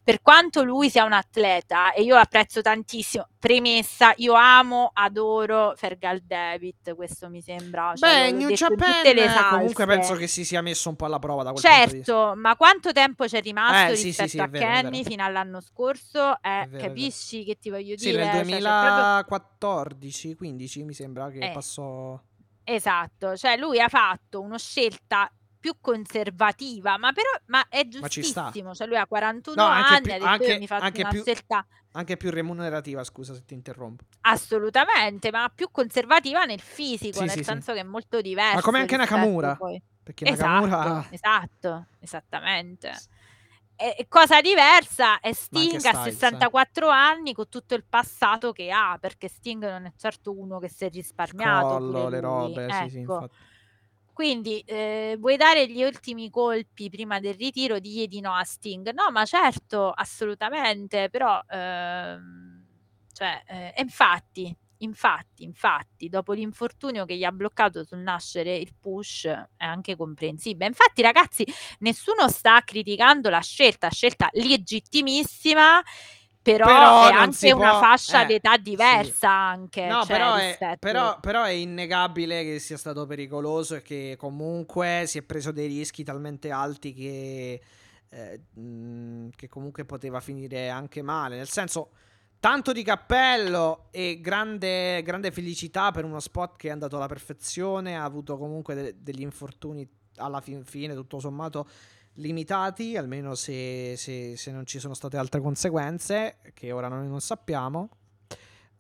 Speaker 3: per quanto lui sia un atleta e io apprezzo tantissimo, premessa, io amo, adoro Fergal David, questo mi sembra, cioè,
Speaker 2: Beh, New Japan comunque penso che si sia messo un po' alla prova da quel.
Speaker 3: Certo, ma quanto tempo c'è rimasto
Speaker 2: Eh, sì, sì,
Speaker 3: rispetto
Speaker 2: sì, è
Speaker 3: a
Speaker 2: vero.
Speaker 3: Kenny fino all'anno scorso? Eh,
Speaker 2: vero,
Speaker 3: capisci che ti voglio
Speaker 2: Sì,
Speaker 3: dire?
Speaker 2: nel
Speaker 3: Cioè, c'è proprio-
Speaker 2: 2014, 15 mi sembra che
Speaker 3: Eh.
Speaker 2: passò...
Speaker 3: Esatto, cioè lui ha fatto una scelta più conservativa, ma però ma è
Speaker 2: Ma
Speaker 3: giustissimo, cioè lui ha 41
Speaker 2: No,
Speaker 3: anni,
Speaker 2: più-
Speaker 3: ha detto
Speaker 2: anche-
Speaker 3: mi faccio
Speaker 2: anche
Speaker 3: una
Speaker 2: più-
Speaker 3: scelta
Speaker 2: Anche più remunerativa, scusa se ti interrompo.
Speaker 3: assolutamente, ma più conservativa nel fisico,
Speaker 2: Sì,
Speaker 3: nel
Speaker 2: sì, sì.
Speaker 3: senso che è molto diverso
Speaker 2: come anche Nakamura.
Speaker 3: poi-
Speaker 2: Perché
Speaker 3: Esatto,
Speaker 2: Nakamura...
Speaker 3: esatto, esattamente. E cosa diversa è Sting a
Speaker 2: Styles, eh.
Speaker 3: 64 anni con tutto il passato che ha, perché Sting non è certo uno che si è risparmiato.
Speaker 2: collo, le robe, sì, sì,
Speaker 3: ecco.
Speaker 2: infatti.
Speaker 3: Quindi eh, vuoi dare gli ultimi colpi prima del ritiro? Digli di no a Sting. No, ma certo, assolutamente, però, ehm, cioè, eh, e infatti, infatti, infatti, dopo l'infortunio che gli ha bloccato sul nascere il push, è anche comprensibile. Infatti, ragazzi, nessuno sta criticando la scelta, scelta legittimissima. Però,
Speaker 2: Però
Speaker 3: è anche una
Speaker 2: può-
Speaker 3: fascia
Speaker 2: eh,
Speaker 3: d'età
Speaker 2: sì.
Speaker 3: diversa anche.
Speaker 2: No,
Speaker 3: cioè,
Speaker 2: però, è,
Speaker 3: rispetto-
Speaker 2: però, però è innegabile che sia stato pericoloso e che comunque si è preso dei rischi talmente alti che, eh, mh, che comunque poteva finire anche male. Nel senso, tanto di cappello e grande, grande felicità per uno spot che è andato alla perfezione, ha avuto comunque de- degli infortuni alla fin fine, tutto sommato limitati, almeno se, se- se non ci sono state altre conseguenze, che ora noi non sappiamo.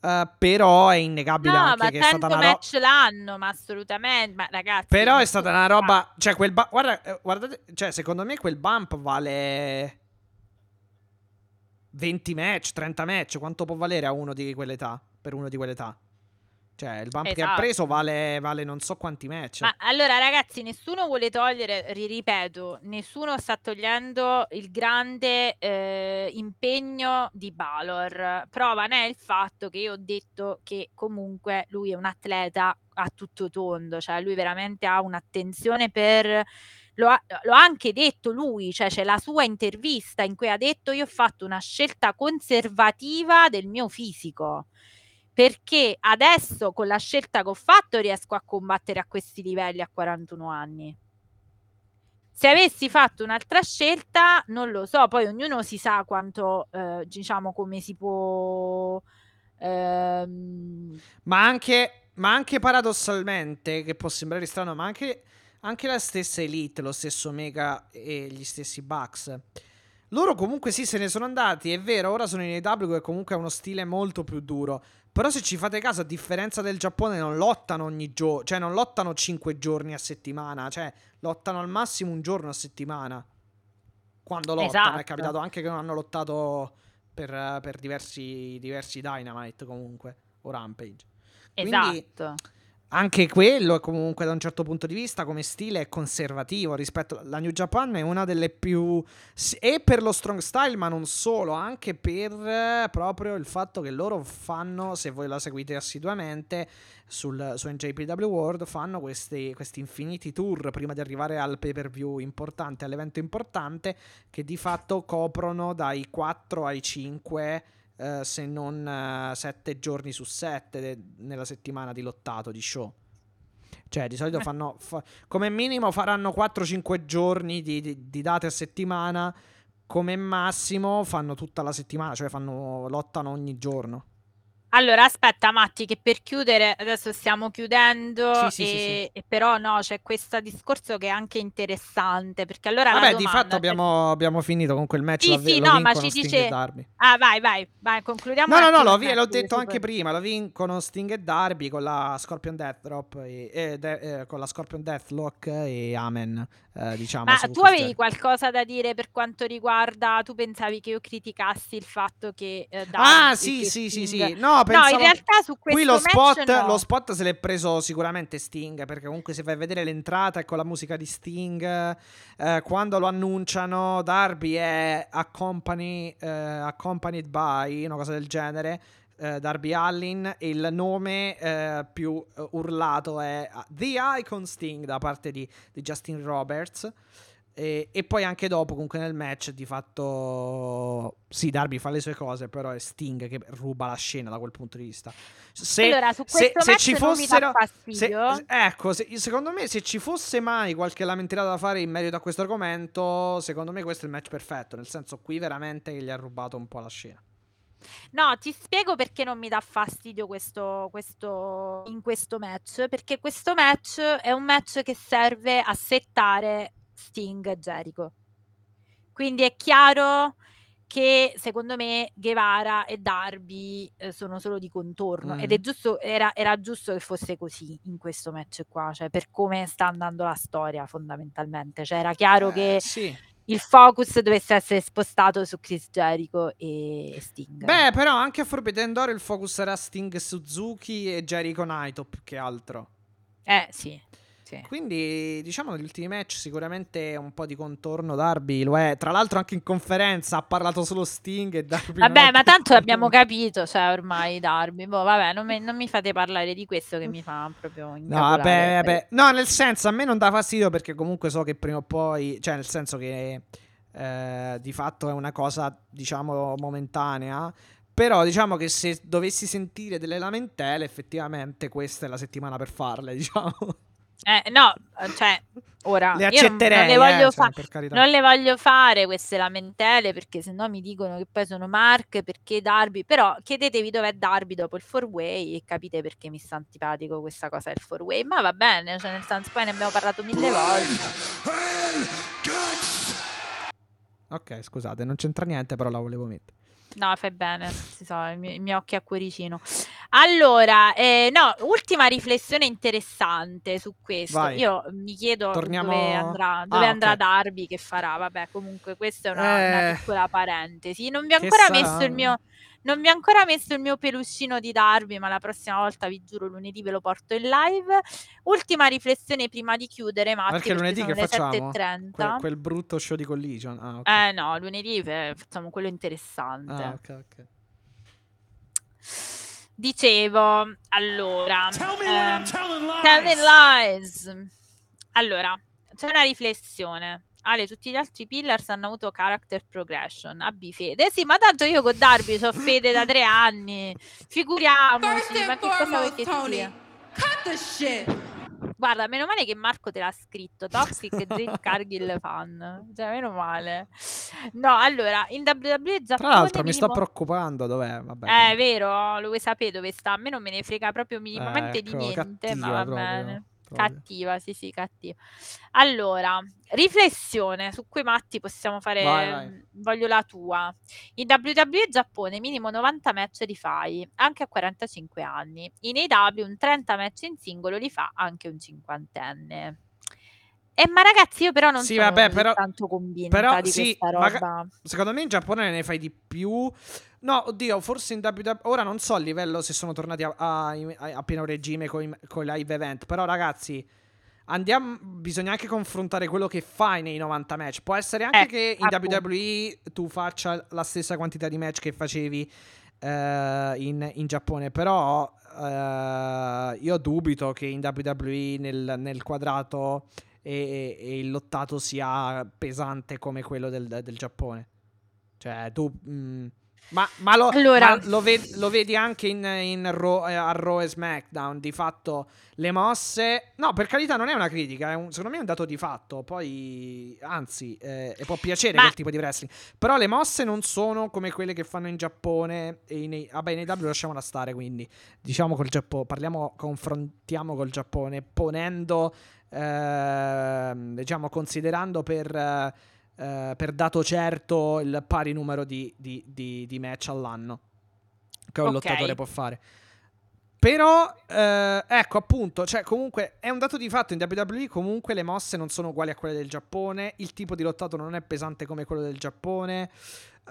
Speaker 2: Eh, però è innegabile
Speaker 3: No,
Speaker 2: anche che è stata una roba.
Speaker 3: match l'anno, ma assolutamente. Ma ragazzi,
Speaker 2: Però è stata una roba. Cioè, quel bu- guarda, eh, guardate, cioè, secondo me quel bump vale 20 match, 30 match. Quanto può valere a uno di quell'età? Per uno di quell'età? Cioè, il bump che ha
Speaker 3: Esatto.
Speaker 2: preso vale, vale non so quanti match.
Speaker 3: Ma allora, ragazzi, nessuno vuole togliere, ri- ripeto, nessuno sta togliendo il grande eh, impegno di Balor. Prova ne è il fatto che io ho detto che comunque lui è un atleta a tutto tondo, cioè lui veramente ha un'attenzione per. Lo ha, lo ha anche detto lui, cioè c'è la sua intervista in cui ha detto io ho fatto una scelta conservativa del mio fisico perché adesso con la scelta che ho fatto riesco a combattere a questi livelli a 41 anni. Se avessi fatto un'altra scelta, non lo so, poi ognuno si sa quanto, eh, diciamo, come si può... ehm,
Speaker 2: Ma anche, ma anche paradossalmente, che può sembrare strano, ma anche, anche la stessa Elite, lo stesso Omega e gli stessi Bucks loro comunque sì se ne sono andati, è vero, ora sono in AW che comunque ha uno stile molto più duro. Però se ci fate caso, a differenza del Giappone, non lottano ogni giorno, cioè non lottano 5 giorni a settimana, cioè lottano al massimo un giorno a settimana. Quando lottano,
Speaker 3: Esatto.
Speaker 2: è capitato anche che non hanno lottato per, per diversi, diversi Dynamite comunque, o Rampage. Quindi
Speaker 3: Esatto.
Speaker 2: Anche quello comunque da un certo punto di vista come stile è conservativo rispetto la New Japan è una delle più e per lo strong style ma non solo anche per eh, proprio il fatto che loro fanno se voi la seguite assiduamente sul, su NJPW World fanno questi, questi infiniti tour prima di arrivare al pay per view importante all'evento importante che di fatto coprono dai 4 ai 5 eh, se non 7 giorni su 7 nella settimana di lottato di show. Cioè, di solito
Speaker 3: Eh.
Speaker 2: fanno. fa- come minimo faranno 4-5 giorni di, di- di date a settimana. Come massimo fanno tutta la settimana, cioè fanno lottano ogni giorno.
Speaker 3: Allora, aspetta, Matti, che per chiudere, adesso stiamo chiudendo,
Speaker 2: Sì, sì, sì,
Speaker 3: e, e però no, c'è questo discorso che è anche interessante, perché allora la
Speaker 2: Vabbè, di
Speaker 3: domanda,
Speaker 2: fatto
Speaker 3: cioè-
Speaker 2: abbiamo, abbiamo finito con quel match.
Speaker 3: Sì,
Speaker 2: la-
Speaker 3: sì,
Speaker 2: lo
Speaker 3: no, ma
Speaker 2: vincono
Speaker 3: ci
Speaker 2: Sting
Speaker 3: dice-
Speaker 2: e Darby.
Speaker 3: Ah, vai, vai, vai, concludiamo.
Speaker 2: No,
Speaker 3: un
Speaker 2: no, no,
Speaker 3: attimo
Speaker 2: l'ho, vi- l'ho detto anche
Speaker 3: poi-
Speaker 2: prima. Lo vincono Sting e Darby con la Scorpion Death Drop e, e de- eh, con la Scorpion Deathlock e Amen. Eh, diciamo.
Speaker 3: Ma tu
Speaker 2: queste-
Speaker 3: avevi qualcosa da dire per quanto riguarda, tu pensavi che io criticassi il fatto che eh,
Speaker 2: Ah, sì, sì, sì,
Speaker 3: Sting-
Speaker 2: sì. No,
Speaker 3: No,
Speaker 2: pensavo...
Speaker 3: in realtà su questo
Speaker 2: Qui lo spot,
Speaker 3: no.
Speaker 2: lo spot se l'è preso sicuramente Sting, perché comunque se vai a vedere l'entrata con la musica di Sting, eh, quando lo annunciano, Darby è accompany- eh, accompanied by, una cosa del genere, eh, Darby Allin, e il nome eh, più eh, urlato è The Icon Sting da parte di, di Justin Roberts. E, e poi anche dopo, comunque nel match, di fatto, sì, Darby fa le sue cose, però è Sting che ruba la scena da quel punto di vista. Se,
Speaker 3: Allora, su
Speaker 2: se-
Speaker 3: questo
Speaker 2: se
Speaker 3: match
Speaker 2: ci
Speaker 3: non mi dà
Speaker 2: fossero, se-
Speaker 3: fastidio.
Speaker 2: ecco, se- secondo me, se ci fosse mai qualche lamentela da fare in merito a questo argomento, secondo me questo è il match perfetto. Nel senso, qui veramente gli ha rubato un po' la scena.
Speaker 3: No, ti spiego perché non mi dà fastidio questo, questo, in questo match. Perché questo match è un match che serve a settare Sting e Jericho. Quindi è chiaro che secondo me Guevara e Darby eh, sono solo di contorno ed
Speaker 2: Mm.
Speaker 3: è giusto, era, era giusto che fosse così in questo match qua, cioè per come sta andando la storia fondamentalmente. Cioè era chiaro
Speaker 2: Eh,
Speaker 3: che
Speaker 2: sì.
Speaker 3: Il focus dovesse essere spostato su Chris Jericho e Sting.
Speaker 2: Beh, però anche a Forbidden Door il focus era Sting Suzuki e Jericho Naito più che altro.
Speaker 3: Eh sì, sì.
Speaker 2: Quindi, diciamo, negli ultimi match sicuramente un po' di contorno Darby lo è. Tra l'altro anche in conferenza ha parlato solo Sting e Darby.
Speaker 3: Vabbè, ma tanto l'abbiamo
Speaker 2: nulla.
Speaker 3: capito, cioè ormai Darby. Boh, vabbè, non mi, non mi fate parlare di questo che mi fa proprio
Speaker 2: No, vabbè, vabbè. No, nel senso, a me non dà fastidio perché comunque so che prima o poi, cioè nel senso che eh, di fatto è una cosa, diciamo, momentanea. Però diciamo che se dovessi sentire delle lamentele, effettivamente questa è la settimana per farle, diciamo.
Speaker 3: Eh, no, cioè, ora
Speaker 2: Le
Speaker 3: io non-
Speaker 2: accetterei,
Speaker 3: non, le voglio
Speaker 2: eh,
Speaker 3: fa-
Speaker 2: cioè, per carità.
Speaker 3: non le voglio fare queste lamentele perché sennò mi dicono che poi sono Mark, perché Darby, però chiedetevi dov'è Darby dopo il four way e capite perché mi sta antipatico questa cosa del four way, ma va bene, cioè nel senso poi ne abbiamo parlato mille volte.
Speaker 2: Ok, scusate, non c'entra niente, però la volevo mettere.
Speaker 3: No, fai bene, si so, il mio, il mio occhio a cuoricino. Allora, eh, no, ultima riflessione interessante su questo.
Speaker 2: Vai.
Speaker 3: Io mi chiedo
Speaker 2: Torniamo-
Speaker 3: dove andrà, dove
Speaker 2: Ah,
Speaker 3: andrà
Speaker 2: ok.
Speaker 3: Darby, che farà. Vabbè, comunque questa è una, una
Speaker 2: Eh,
Speaker 3: piccola parentesi. Non vi ho ancora
Speaker 2: sarà?
Speaker 3: messo il mio... Non vi ho ancora messo il mio peluscino di Darby, ma la prossima volta vi giuro lunedì ve lo porto in live. Ultima riflessione prima di chiudere, Matti,
Speaker 2: Perché lunedì che facciamo?
Speaker 3: 7.30.
Speaker 2: Quel, quel brutto show di Collision. Ah, ok.
Speaker 3: Eh no, lunedì eh, facciamo quello interessante.
Speaker 2: Ah, ok, ok.
Speaker 3: Dicevo, allora,
Speaker 4: Tell me
Speaker 3: ehm,
Speaker 4: telling lies.
Speaker 3: telling lies. Allora, c'è una riflessione. Ale, tutti gli altri pillars hanno avuto character progression. Abbi fede. Eh sì, ma tanto io con Darby ho fede da tre anni. Figuriamoci, ma che cosa vuoi che sia?
Speaker 5: cut the shit.
Speaker 3: Guarda, meno male che Marco te l'ha scritto. Toxic Jade Cargill fan. Cioè, meno male. No, allora, in WWE Giappone
Speaker 2: Tra l'altro mi sto
Speaker 3: minimo-
Speaker 2: preoccupando dov'è, vabbè.
Speaker 3: Eh, è vero, lo vuoi sapere dove sta? A me non me ne frega proprio minimamente di
Speaker 2: ecco,
Speaker 3: niente, ma va
Speaker 2: proprio.
Speaker 3: bene.
Speaker 2: Proprio.
Speaker 3: Cattiva, sì, sì, cattiva. Allora, riflessione su cui Matti possiamo fare,
Speaker 2: Vai, vai.
Speaker 3: mhmm, voglio la tua. In WWE Giappone minimo 90 match li fai, anche a 45 anni. In AEW un 30 match in singolo li fa anche un cinquantenne. Eh, ma ragazzi io però non
Speaker 2: Sì,
Speaker 3: sono
Speaker 2: vabbè, però-
Speaker 3: tanto convinta
Speaker 2: Però
Speaker 3: di
Speaker 2: sì,
Speaker 3: questa
Speaker 2: maga-
Speaker 3: roba.
Speaker 2: secondo me in Giappone ne fai di più. No, oddio, forse in WWE. Ora non so a livello se sono tornati a, a- a- a pieno regime con i live event. Però, ragazzi, andiamo. Bisogna anche confrontare quello che fai nei 90 match. Può essere anche
Speaker 3: Eh,
Speaker 2: che in
Speaker 3: appunto.
Speaker 2: WWE tu faccia la stessa quantità di match che facevi eh, in, in Giappone. Però eh, io dubito che in WWE nel, nel quadrato e, e il lottato sia pesante come quello del, del Giappone. Cioè, tu. mm, ma, ma lo,
Speaker 3: Allora-
Speaker 2: ma lo ved- lo vedi anche in, in Raw- eh, a Raw e SmackDown. Di fatto, le mosse. No, per carità, non è una critica. È un- secondo me è un dato di fatto. Poi, anzi, eh, può piacere
Speaker 3: Ma-
Speaker 2: quel tipo di wrestling. Però le mosse non sono come quelle che fanno in Giappone. E in, vabbè, in AW lasciamola stare. Quindi, diciamo col Giappone. Parliamo, confrontiamo col Giappone. Ponendo, ehm, diciamo, considerando per. eh, eh, per dato certo il pari numero di, di- di- di match all'anno che un
Speaker 3: Ok.
Speaker 2: lottatore può fare. Però, eh, ecco appunto, cioè comunque è un dato di fatto in WWE, comunque le mosse non sono uguali a quelle del Giappone, il tipo di lottato non è pesante come quello del Giappone.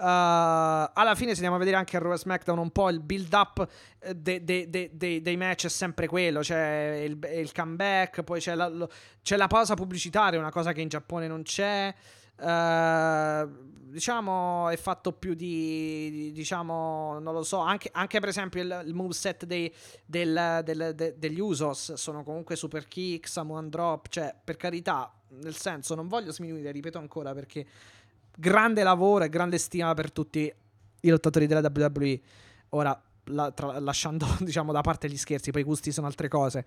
Speaker 2: Uh, alla fine, se andiamo a vedere anche a Raw SmackDown, un po' il build up eh, de- de- de- de- dei match è sempre quello: c'è il, il comeback, poi c'è la, lo- c'è la pausa pubblicitaria, una cosa che in Giappone non c'è. Uh, diciamo è fatto più di, di- diciamo non lo so anche, anche per esempio il, il moveset dei, del, del- de- degli Usos sono comunque super kick Samoan drop cioè per carità nel senso non voglio sminuire ripeto ancora perché grande lavoro e grande stima per tutti i lottatori della WWE ora la- tra- lasciando diciamo da parte gli scherzi poi i gusti sono altre cose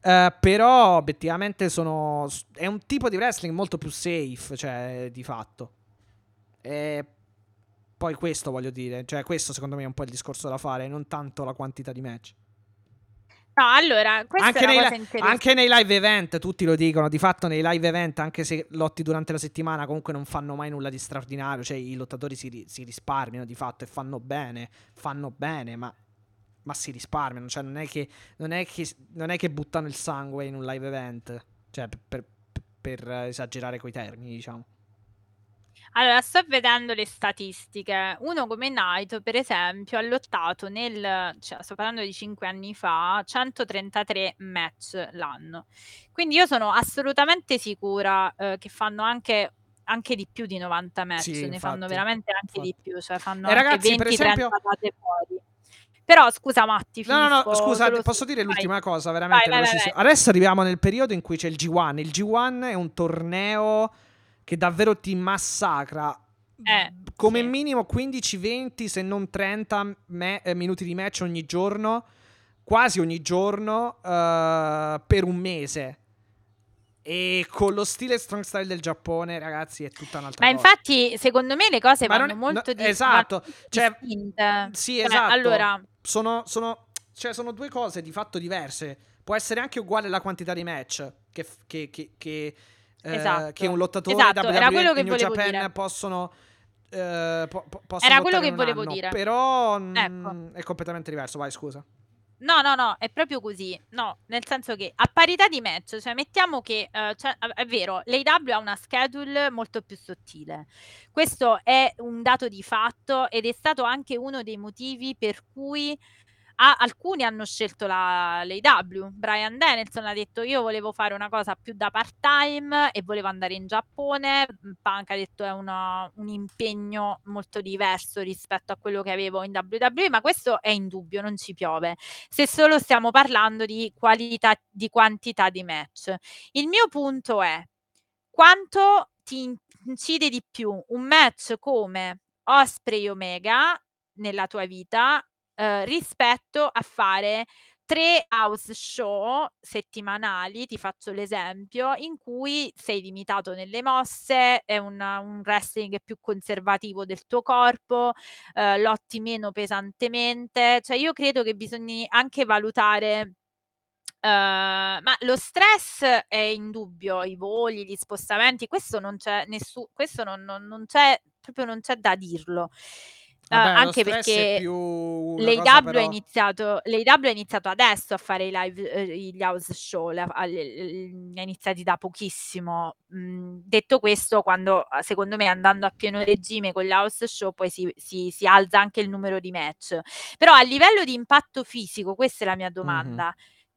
Speaker 2: eh, però obiettivamente sono. È un tipo di wrestling molto più safe, cioè di fatto. E poi questo voglio dire. Cioè, questo secondo me è un po' il discorso da fare, non tanto la quantità di match.
Speaker 3: No, allora, questa
Speaker 2: Anche nei, li- anche nei live event, tutti lo dicono. Di fatto, nei live event, anche se lotti durante la settimana, comunque non fanno mai nulla di straordinario. Cioè, i lottatori si, ri- si risparmiano di fatto e fanno bene. Fanno bene, ma. Ma si risparmiano. Cioè, non è che. Non è che, non è che buttano il sangue in un live event. Cioè, per, per- per esagerare coi termini, diciamo.
Speaker 3: Allora, sto vedendo le statistiche. Uno come Naito, per esempio, ha lottato nel, cioè, sto parlando di 5 anni fa, 133 match l'anno. Quindi io sono assolutamente sicura eh, che fanno anche, anche di più di 90 match,
Speaker 2: Sì,
Speaker 3: ne fanno
Speaker 2: infatti,
Speaker 3: veramente anche di
Speaker 2: infatti.
Speaker 3: più, cioè fanno
Speaker 2: E ragazzi, per
Speaker 3: 20-30
Speaker 2: esempio-
Speaker 3: fuori. Però scusa Matti,
Speaker 2: No, no, no,
Speaker 3: finisco
Speaker 2: scusa, posso dire
Speaker 3: vai.
Speaker 2: l'ultima cosa, veramente
Speaker 3: Vai, vai.
Speaker 2: Adesso arriviamo nel periodo in cui c'è il G1. Il G1 è un torneo che davvero ti massacra.
Speaker 3: Eh,
Speaker 2: Come
Speaker 3: sì.
Speaker 2: minimo 15-20, se non 30 me- eh, minuti di match ogni giorno, quasi ogni giorno, eh, per un mese. E con lo stile strong style del Giappone, ragazzi, è tutta un'altra
Speaker 3: Ma
Speaker 2: cosa.
Speaker 3: infatti, secondo me le cose
Speaker 2: Ma
Speaker 3: vanno
Speaker 2: è-
Speaker 3: molto
Speaker 2: no,
Speaker 3: di
Speaker 2: esatto, cioè, sì,
Speaker 3: Cioè,
Speaker 2: esatto.
Speaker 3: Allora,
Speaker 2: sono, sono, cioè, sono due cose di fatto diverse. Può essere anche uguale la quantità di match che, che, che, che,
Speaker 3: Esatto.
Speaker 2: che un lottatore
Speaker 3: Esatto,
Speaker 2: WWE
Speaker 3: era quello
Speaker 2: e
Speaker 3: che
Speaker 2: New Japan
Speaker 3: dire.
Speaker 2: possono. eh, po- po- possono
Speaker 3: Era quello che volevo
Speaker 2: anno.
Speaker 3: dire.
Speaker 2: Però mm,
Speaker 3: Ecco.
Speaker 2: è completamente diverso. Vai, scusa.
Speaker 3: no, no, no, è proprio così. No, nel senso che a parità di match, cioè mettiamo che, eh, cioè, è vero, l'AW ha una schedule molto più sottile. Questo è un dato di fatto ed è stato anche uno dei motivi per cui ah, alcuni hanno scelto la, l'AW. Brian Danielson ha detto io volevo fare una cosa più da part time e volevo andare in Giappone. Punk ha detto è una- un impegno molto diverso rispetto a quello che avevo in WWE, ma questo è indubbio, non ci piove. Se solo stiamo parlando di qualità, di quantità di match. Il mio punto è quanto ti in- incide di più un match come Osprey Omega nella tua vita eh, rispetto a fare tre house show settimanali, ti faccio l'esempio, in cui sei limitato nelle mosse, è una- un wrestling più conservativo del tuo corpo, eh, lotti meno pesantemente. Cioè io credo che bisogni anche valutare ma lo stress è indubbio, i voli, gli spostamenti, questo non c'è nessu questo non non non c'è proprio non c'è da dirlo.
Speaker 2: Vabbè, lo
Speaker 3: anche
Speaker 2: è
Speaker 3: perché ha
Speaker 2: però
Speaker 3: iniziato iniziato adesso a fare i live ehm, gli house show, la ha iniziati da pochissimo. Mhmm, detto questo, quando secondo me andando a pieno regime con gli house show poi si si si alza anche il numero di match. Però a livello di impatto fisico, questa è la mia domanda,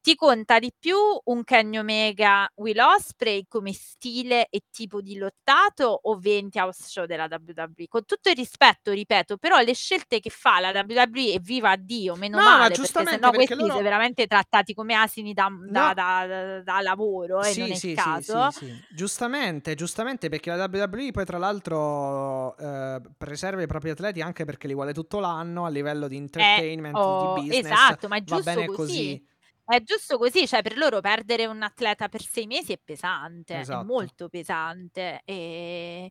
Speaker 3: ti conta di più un Kenny Omega, Will Ospreay come stile e tipo di lottato o 20 house show della WWE? Con tutto il rispetto, ripeto, però le scelte che fa la WWE e viva Dio, meno
Speaker 2: No, ma
Speaker 3: male, perché
Speaker 2: giustamente
Speaker 3: sennò
Speaker 2: perché
Speaker 3: questi
Speaker 2: loro
Speaker 3: veramente trattati come asini da da
Speaker 2: No.
Speaker 3: da da lavoro e non
Speaker 2: Sì,
Speaker 3: è il
Speaker 2: sì, sì,
Speaker 3: caso.
Speaker 2: sì, sì. Giustamente, giustamente perché la WWE poi tra l'altro eh, preserva i propri atleti anche perché li vuole tutto l'anno a livello di
Speaker 3: Eh,
Speaker 2: entertainment,
Speaker 3: oh,
Speaker 2: di business,
Speaker 3: esatto, ma è
Speaker 2: va
Speaker 3: giusto
Speaker 2: bene
Speaker 3: così.
Speaker 2: così.
Speaker 3: È giusto così, cioè per loro perdere un atleta per 6 mesi è pesante, è
Speaker 2: Esatto.
Speaker 3: molto pesante. E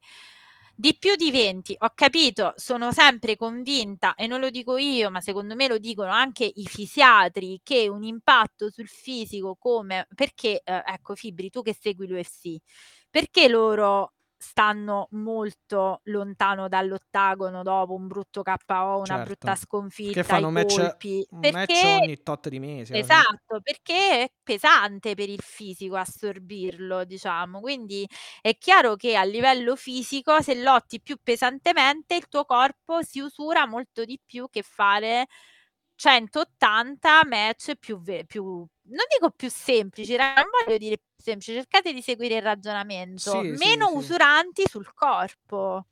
Speaker 3: di più di 20, ho capito, sono sempre convinta, e non lo dico io, ma secondo me lo dicono anche i fisiatri, che un impatto sul fisico come perché, eh, ecco Fibri, tu che segui l'UFC, perché loro stanno molto lontano dall'ottagono dopo un brutto KO, una brutta
Speaker 2: Certo.
Speaker 3: sconfitta,
Speaker 2: Che
Speaker 3: i
Speaker 2: fanno un match,
Speaker 3: colpi?
Speaker 2: un match
Speaker 3: Perché
Speaker 2: ogni tot di mesi
Speaker 3: esatto, perché è pesante per il fisico assorbirlo, diciamo. Quindi è chiaro che a livello fisico, se lotti più pesantemente, il tuo corpo si usura molto di più che fare 180 match più ve più non dico più semplici, non voglio dire più semplici, cercate di seguire il ragionamento,
Speaker 2: Sì, sì,
Speaker 3: meno
Speaker 2: sì.
Speaker 3: usuranti sul corpo.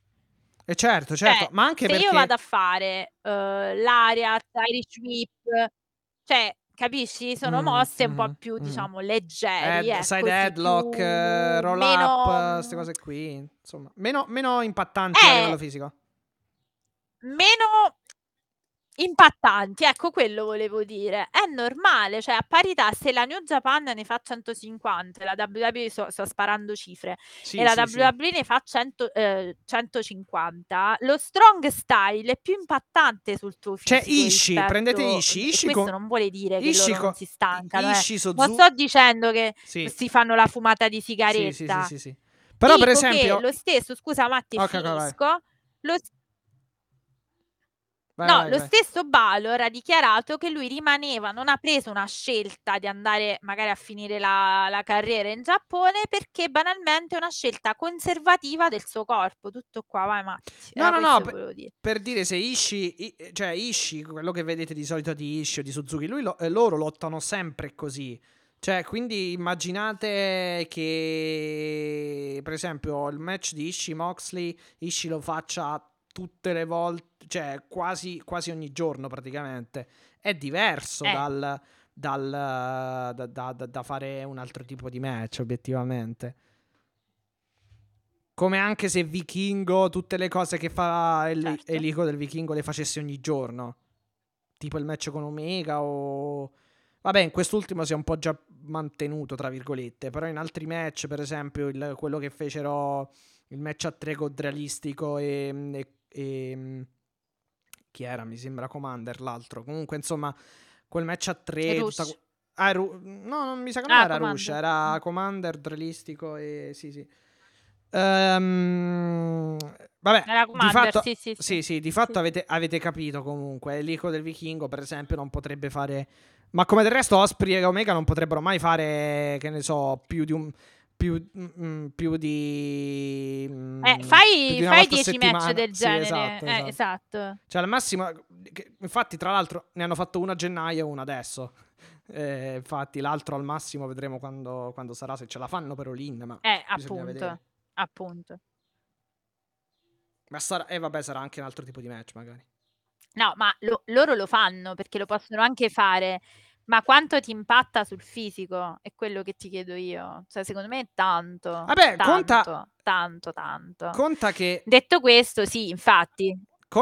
Speaker 2: E certo, certo,
Speaker 3: Cioè,
Speaker 2: ma anche
Speaker 3: se io
Speaker 2: perché
Speaker 3: vado a fare, uhm, l'Ariat, Irish Whip, cioè capisci, sono
Speaker 2: Mh,
Speaker 3: mosse un po'
Speaker 2: mh-mh,
Speaker 3: più,
Speaker 2: mh.
Speaker 3: diciamo, leggeri,
Speaker 2: Head, side
Speaker 3: ecco, sì,
Speaker 2: headlock,
Speaker 3: più
Speaker 2: eh, roll
Speaker 3: meno
Speaker 2: up, queste cose qui, insomma, meno, meno impattanti a livello
Speaker 3: Eh.
Speaker 2: fisico.
Speaker 3: Meno impattanti, ecco quello volevo dire. È normale, cioè a parità se la New Japan ne fa 150 e la WWE sto sto sparando cifre,
Speaker 2: Sì,
Speaker 3: e la
Speaker 2: sì, sì.
Speaker 3: WWE ne fa 100 ehm, 150, lo strong style è più impattante sul tuo
Speaker 2: Cioè
Speaker 3: fisico
Speaker 2: Ishii, prendete
Speaker 3: rispetto
Speaker 2: Ishii,
Speaker 3: e
Speaker 2: Ishii
Speaker 3: questo
Speaker 2: con
Speaker 3: non vuole dire che
Speaker 2: Ishii
Speaker 3: loro non
Speaker 2: co
Speaker 3: si stancano, eh.
Speaker 2: Ishii,
Speaker 3: Non
Speaker 2: Suzu
Speaker 3: sto dicendo che
Speaker 2: Sì.
Speaker 3: si fanno la fumata di
Speaker 2: Sì, sì, sì,
Speaker 3: sigaretta.
Speaker 2: sì, sì. Però per
Speaker 3: Dico che
Speaker 2: esempio
Speaker 3: lo stesso scusa Matti
Speaker 2: Ok, ok, vai.
Speaker 3: finisco, lo
Speaker 2: Vai,
Speaker 3: No,
Speaker 2: vai,
Speaker 3: lo
Speaker 2: vai.
Speaker 3: stesso Balor ha dichiarato che lui rimaneva non ha preso una scelta di andare magari a finire la la carriera in Giappone, perché banalmente è una scelta conservativa del suo corpo. Tutto qua, vai Matti,
Speaker 2: No,
Speaker 3: era
Speaker 2: no, no,
Speaker 3: questo che
Speaker 2: pe
Speaker 3: volevo dire.
Speaker 2: per dire se Ishii i cioè Ishii, quello che vedete di solito di Ishii o di Suzuki, lui lo ehm, loro lottano sempre così. Cioè, quindi immaginate che per esempio il match di Ishii Moxley, Ishii lo faccia tutte le volt cioè quasi quasi ogni giorno praticamente. È diverso
Speaker 3: Eh.
Speaker 2: dal dal da da da fare un altro tipo di match obiettivamente. Come anche se Vichingo, tutte le cose che fa El
Speaker 3: Certo.
Speaker 2: Elico del Vichingo le facesse ogni giorno. Tipo il match con Omega o vabbè, in quest'ultimo si è un po' già mantenuto, tra virgolette, però in altri match, per esempio, il quello che fecero il match a 3 con Realistico e mhmm, e ehm, chi era? Mi sembra Commander l'altro. Comunque, insomma, quel match a 3 tutta
Speaker 3: Rush.
Speaker 2: ah, Ru no, non mi sa che non
Speaker 3: Ah,
Speaker 2: era Rush,
Speaker 3: Commander.
Speaker 2: era
Speaker 3: Mh.
Speaker 2: Commander, Realistico e sì, sì. Ehm, vabbè, di fatto
Speaker 3: sì, sì, sì.
Speaker 2: sì, sì, di fatto avete avete capito comunque. L'Elico del Vichingo, per esempio, non potrebbe fare ma come del resto Osprey e Omega non potrebbero mai fare, che ne so, più di un più mhmm, più di
Speaker 3: Eh,
Speaker 2: mhmm, più
Speaker 3: fai
Speaker 2: di una
Speaker 3: fai
Speaker 2: volta a
Speaker 3: 10 match del
Speaker 2: Sì,
Speaker 3: genere.
Speaker 2: esatto,
Speaker 3: Eh,
Speaker 2: esatto.
Speaker 3: esatto.
Speaker 2: Cioè al massimo che infatti tra l'altro ne hanno fatto uno a gennaio e uno adesso. Ehm, infatti l'altro al massimo vedremo quando quando sarà, se ce la fanno per All In, ma
Speaker 3: Eh,
Speaker 2: bisogna vedere.
Speaker 3: appunto, appunto.
Speaker 2: Ma sarà eh vabbè, sarà anche un altro tipo di match magari.
Speaker 3: No, ma lo loro lo fanno perché lo possono anche fare, ma quanto ti impatta sul fisico? È quello che ti chiedo io. Cioè secondo me tanto,
Speaker 2: Vabbè, conta
Speaker 3: tanto, tanto, tanto.
Speaker 2: conta che
Speaker 3: Detto questo, sì, infatti,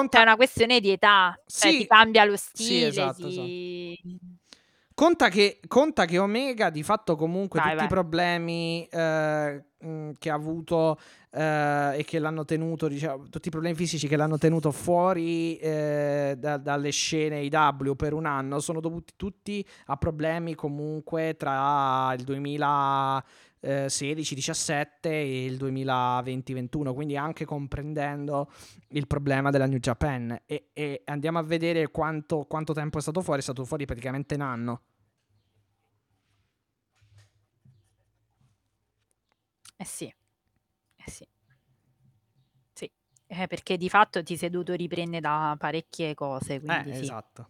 Speaker 3: è
Speaker 2: conta
Speaker 3: una questione di età, cioè ti
Speaker 2: Sì,
Speaker 3: cambia lo
Speaker 2: sì,
Speaker 3: stile,
Speaker 2: esatto, esatto.
Speaker 3: si
Speaker 2: Conta che, conta che Omega di fatto comunque
Speaker 3: Vai,
Speaker 2: tutti i
Speaker 3: vai.
Speaker 2: problemi eh, che ha avuto eh, e che l'hanno tenuto, diciamo, tutti i problemi fisici che l'hanno tenuto fuori eh, da- dalle scene IW per un anno sono dovuti tutti a problemi comunque tra il 2016-17 e il 2020-21, quindi anche comprendendo il problema della New Japan. E, e andiamo a vedere quanto, quanto tempo è stato fuori, è stato fuori praticamente un anno.
Speaker 3: Eh sì, eh sì. Sì, eh, perché di fatto ti sei dovuto riprendere da parecchie cose, quindi
Speaker 2: Eh,
Speaker 3: sì.
Speaker 2: esatto.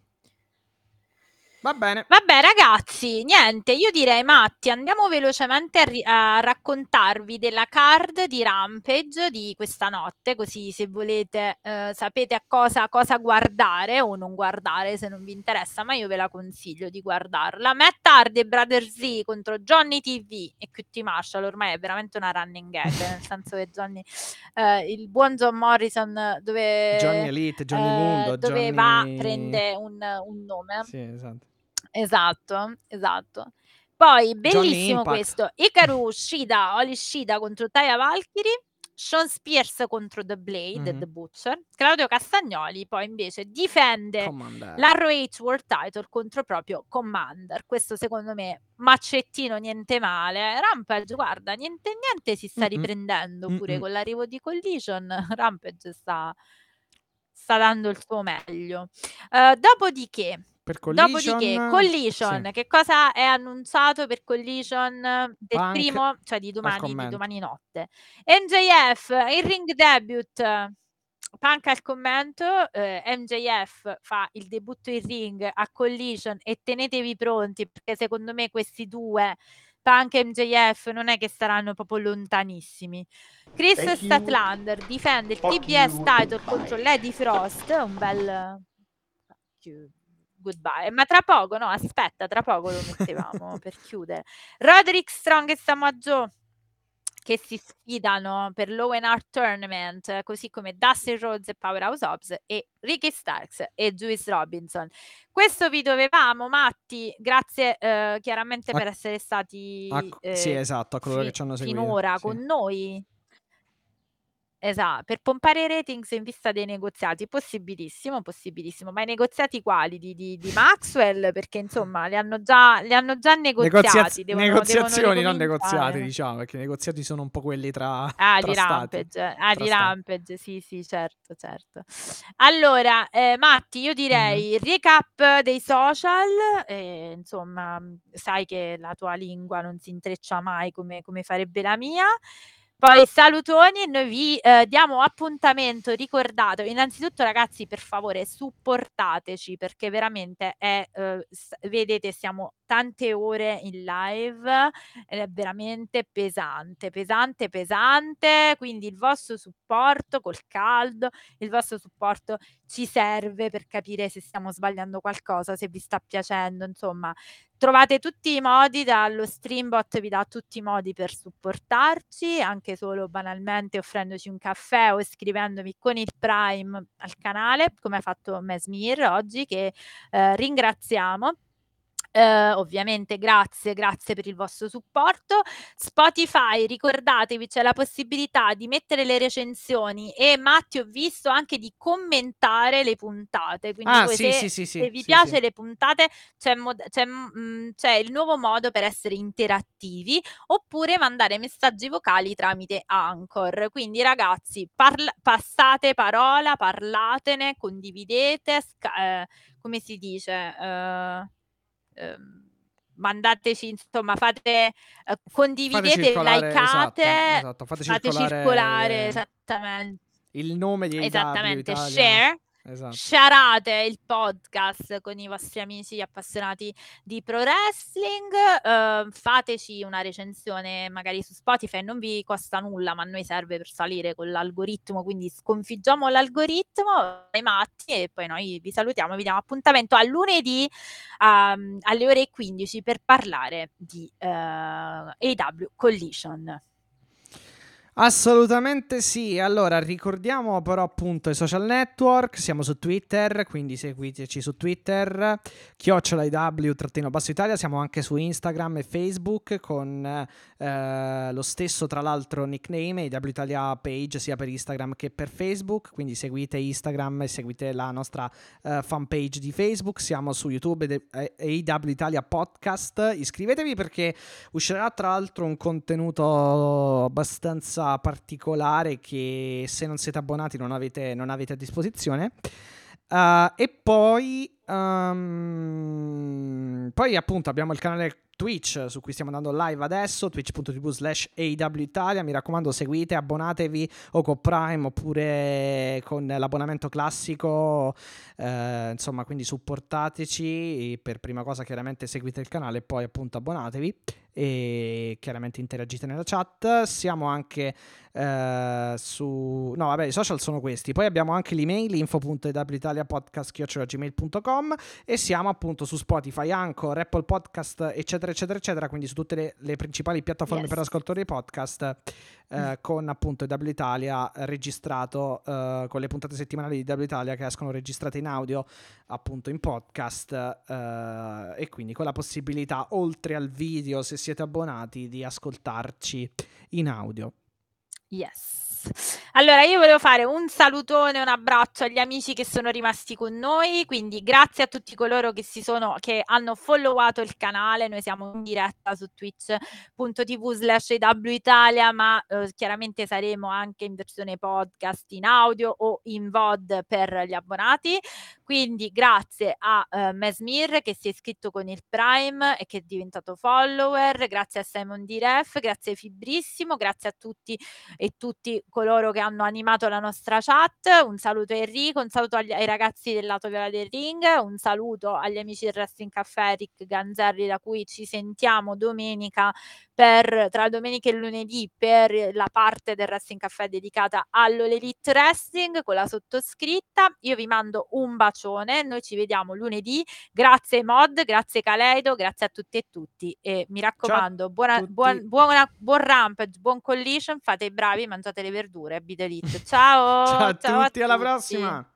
Speaker 2: Va bene.
Speaker 3: Vabbè, ragazzi, niente, io direi, Matti, andiamo velocemente a, ri- a raccontarvi della card di Rampage di questa notte, così se volete eh, sapete a cosa, cosa guardare o non guardare se non vi interessa, ma io ve la consiglio di guardarla. Matt Hardy e Brother Z contro Johnny TV e QT Marshall, ormai è veramente una running gag, nel senso che Johnny, eh, il buon John Morrison dove,
Speaker 2: Johnny Elite, Johnny
Speaker 3: eh,
Speaker 2: Mundo,
Speaker 3: dove
Speaker 2: Johnny...
Speaker 3: va prende un, un nome.
Speaker 2: Sì, esatto.
Speaker 3: Esatto, esatto. Poi, bellissimo
Speaker 2: Impact.
Speaker 3: questo. Hikaru Shida, Oli Shida contro Taya Valkyrie, Sean Spears contro The Blade,
Speaker 2: Mhm.
Speaker 3: The Butcher, Claudio Castagnoli poi invece difende
Speaker 2: Commander.
Speaker 3: l'ROH World Title contro proprio Commander. Questo secondo me, maccettino niente male. Rampage, guarda, niente niente si sta
Speaker 2: Mm-mm.
Speaker 3: riprendendo pure
Speaker 2: Mm-mm.
Speaker 3: con l'arrivo di Collision. Rampage sta, sta dando il suo meglio. Eh, dopodiché,
Speaker 2: Per Collision,
Speaker 3: Dopodiché, Collision,
Speaker 2: sì.
Speaker 3: che cosa è annunciato per Collision del
Speaker 2: Punk
Speaker 3: primo, cioè di domani, di domani notte? MJF, il ring debut, eh, Punk al commento, eh, MJF fa il debutto in ring a Collision e tenetevi pronti perché secondo me questi due, Punk e MJF, non è che saranno proprio lontanissimi. Chris
Speaker 5: Thank you.
Speaker 3: Statlander difende il
Speaker 5: Fuck
Speaker 3: TBS
Speaker 5: you.
Speaker 3: title
Speaker 5: Bye.
Speaker 3: contro Lady Frost, un bel goodbye. Ma tra poco, no, aspetta, tra poco lo mettevamo per chiudere. Roderick Strong e Samoa Joe che si sfidano per l'Owen Art Tournament, così come Dustin Rhodes e Powerhouse Hobbs e Ricky Starks e Juice Robinson. Questo vi dovevamo, Matti, grazie eh, chiaramente
Speaker 2: A-
Speaker 3: per essere stati
Speaker 2: a- sì,
Speaker 3: eh,
Speaker 2: esatto, a coloro
Speaker 3: fi-
Speaker 2: che ci hanno seguito.
Speaker 3: finora
Speaker 2: sì.
Speaker 3: con noi. Esatto, per pompare i ratings in vista dei negoziati, possibilissimo, possibilissimo, ma i negoziati quali? Di, di- di Maxwell? Perché insomma li hanno già, li hanno già negoziati.
Speaker 2: Negoziaz-
Speaker 3: devono-
Speaker 2: negoziazioni,
Speaker 3: devono
Speaker 2: non negoziati, diciamo, perché i negoziati sono un po' quelli tra,
Speaker 3: Ah,
Speaker 2: tra
Speaker 3: di
Speaker 2: stati.
Speaker 3: Rampage, ah, di. Rampage, sì, sì, certo, certo. Allora, eh, Matti, io direi recap dei social, eh, insomma, sai che la tua lingua non si intreccia mai come, come farebbe la mia. Poi salutoni e noi vi eh, diamo appuntamento, ricordate, innanzitutto ragazzi per favore supportateci perché veramente è, eh, s- vedete siamo tante ore in live ed è veramente pesante, pesante, pesante, quindi il vostro supporto col caldo, il vostro supporto ci serve per capire se stiamo sbagliando qualcosa, se vi sta piacendo, insomma, trovate tutti i modi, dallo streambot vi dà tutti i modi per supportarci, anche solo banalmente offrendoci un caffè o iscrivendovi con il Prime al canale, come ha fatto Mesmir oggi, che eh, ringraziamo. Eh, ovviamente grazie, grazie per il vostro supporto. Spotify, ricordatevi, c'è la possibilità di mettere le recensioni e Matti ho visto anche di commentare le puntate. Quindi
Speaker 2: Ah, sì,
Speaker 3: se,
Speaker 2: sì, sì,
Speaker 3: se vi piace le puntate c'è, mod- c'è, mm, c'è il nuovo modo per essere interattivi oppure mandare messaggi vocali tramite Anchor. Quindi ragazzi, parla- passate parola, parlatene, condividete, sca- eh, come si dice? Eh, mandateci, insomma, fate, eh,
Speaker 2: Fate
Speaker 3: condividete,
Speaker 2: circolare,
Speaker 3: likeate,
Speaker 2: esatto, esatto, fate,
Speaker 3: fate
Speaker 2: circolare,
Speaker 3: circolare, esattamente,
Speaker 2: il nome di
Speaker 3: esattamente,
Speaker 2: Italia.
Speaker 3: share,
Speaker 2: Esatto.
Speaker 3: sharate il podcast con i vostri amici appassionati di pro wrestling, eh, fateci una recensione magari su Spotify, non vi costa nulla, ma a noi serve per salire con l'algoritmo, quindi sconfiggiamo l'algoritmo, ai matti e poi noi vi salutiamo, vi diamo appuntamento a lunedì ehm, alle ore 15 per parlare di eh, AW Collision.
Speaker 2: Assolutamente sì. Allora, ricordiamo però appunto i social network. Siamo su Twitter, quindi seguiteci su Twitter, chiocciola basso Italia. Siamo anche su Instagram e Facebook con eh, lo stesso, tra l'altro, nickname, IW Italia page, sia per Instagram che per Facebook. Quindi seguite Instagram e seguite la nostra eh, fanpage di Facebook. Siamo su YouTube e IW Italia Podcast. Iscrivetevi perché uscirà tra l'altro un contenuto abbastanza particolare che se non siete abbonati non avete, non avete a disposizione. Uh, e poi, um, poi appunto abbiamo il canale Twitch su cui stiamo andando live adesso, twitch.tv slash AW Italia, mi raccomando seguite, abbonatevi o con Prime oppure con l'abbonamento classico, eh, insomma quindi supportateci, per prima cosa chiaramente seguite il canale e poi appunto abbonatevi e chiaramente interagite nella chat. Siamo anche eh, su... No, vabbè, i social sono questi. Poi abbiamo anche l'email info.italiapodcast.gmail.com e siamo appunto su Spotify, Anchor, Apple Podcast, eccetera, eccetera, eccetera. Quindi su tutte le, le principali piattaforme yes. per ascoltare i podcast eh, mm. con appunto W Italia registrato eh, con le puntate settimanali di W Italia che escono registrate in audio appunto in podcast eh, e quindi con la possibilità oltre al video se siete abbonati di ascoltarci in audio.
Speaker 3: Yes. Allora, io volevo fare un salutone, un abbraccio agli amici che sono rimasti con noi, quindi grazie a tutti coloro che, si sono, che hanno followato il canale, noi siamo in diretta su twitch.tv slash Italia, ma eh, chiaramente saremo anche in versione podcast in audio o in VOD per gli abbonati, quindi grazie a eh, Mesmir che si è iscritto con il Prime e che è diventato follower, grazie a Simon Diref, grazie Fibrissimo, grazie a tutti e tutti coloro che hanno animato la nostra chat. Un saluto a Enrico, un saluto agli, ai ragazzi del lato viola del ring, un saluto agli amici del Wrestling Caffè Rick Ganzerri da cui ci sentiamo domenica per, tra domenica e lunedì per la parte del Wrestling Caffè dedicata all'Elite Wrestling con la sottoscritta. Io vi mando un bacione, noi ci vediamo lunedì. Grazie Mod, grazie Caleido, grazie a tutti e tutti e mi raccomando, buona, buon, buona, buon rampage, buon collision, fate i bravi, mangiate le verdure, Beat Elite. Ciao!
Speaker 2: ciao a
Speaker 3: ciao
Speaker 2: tutti,
Speaker 3: a
Speaker 2: alla
Speaker 3: tutti.
Speaker 2: prossima!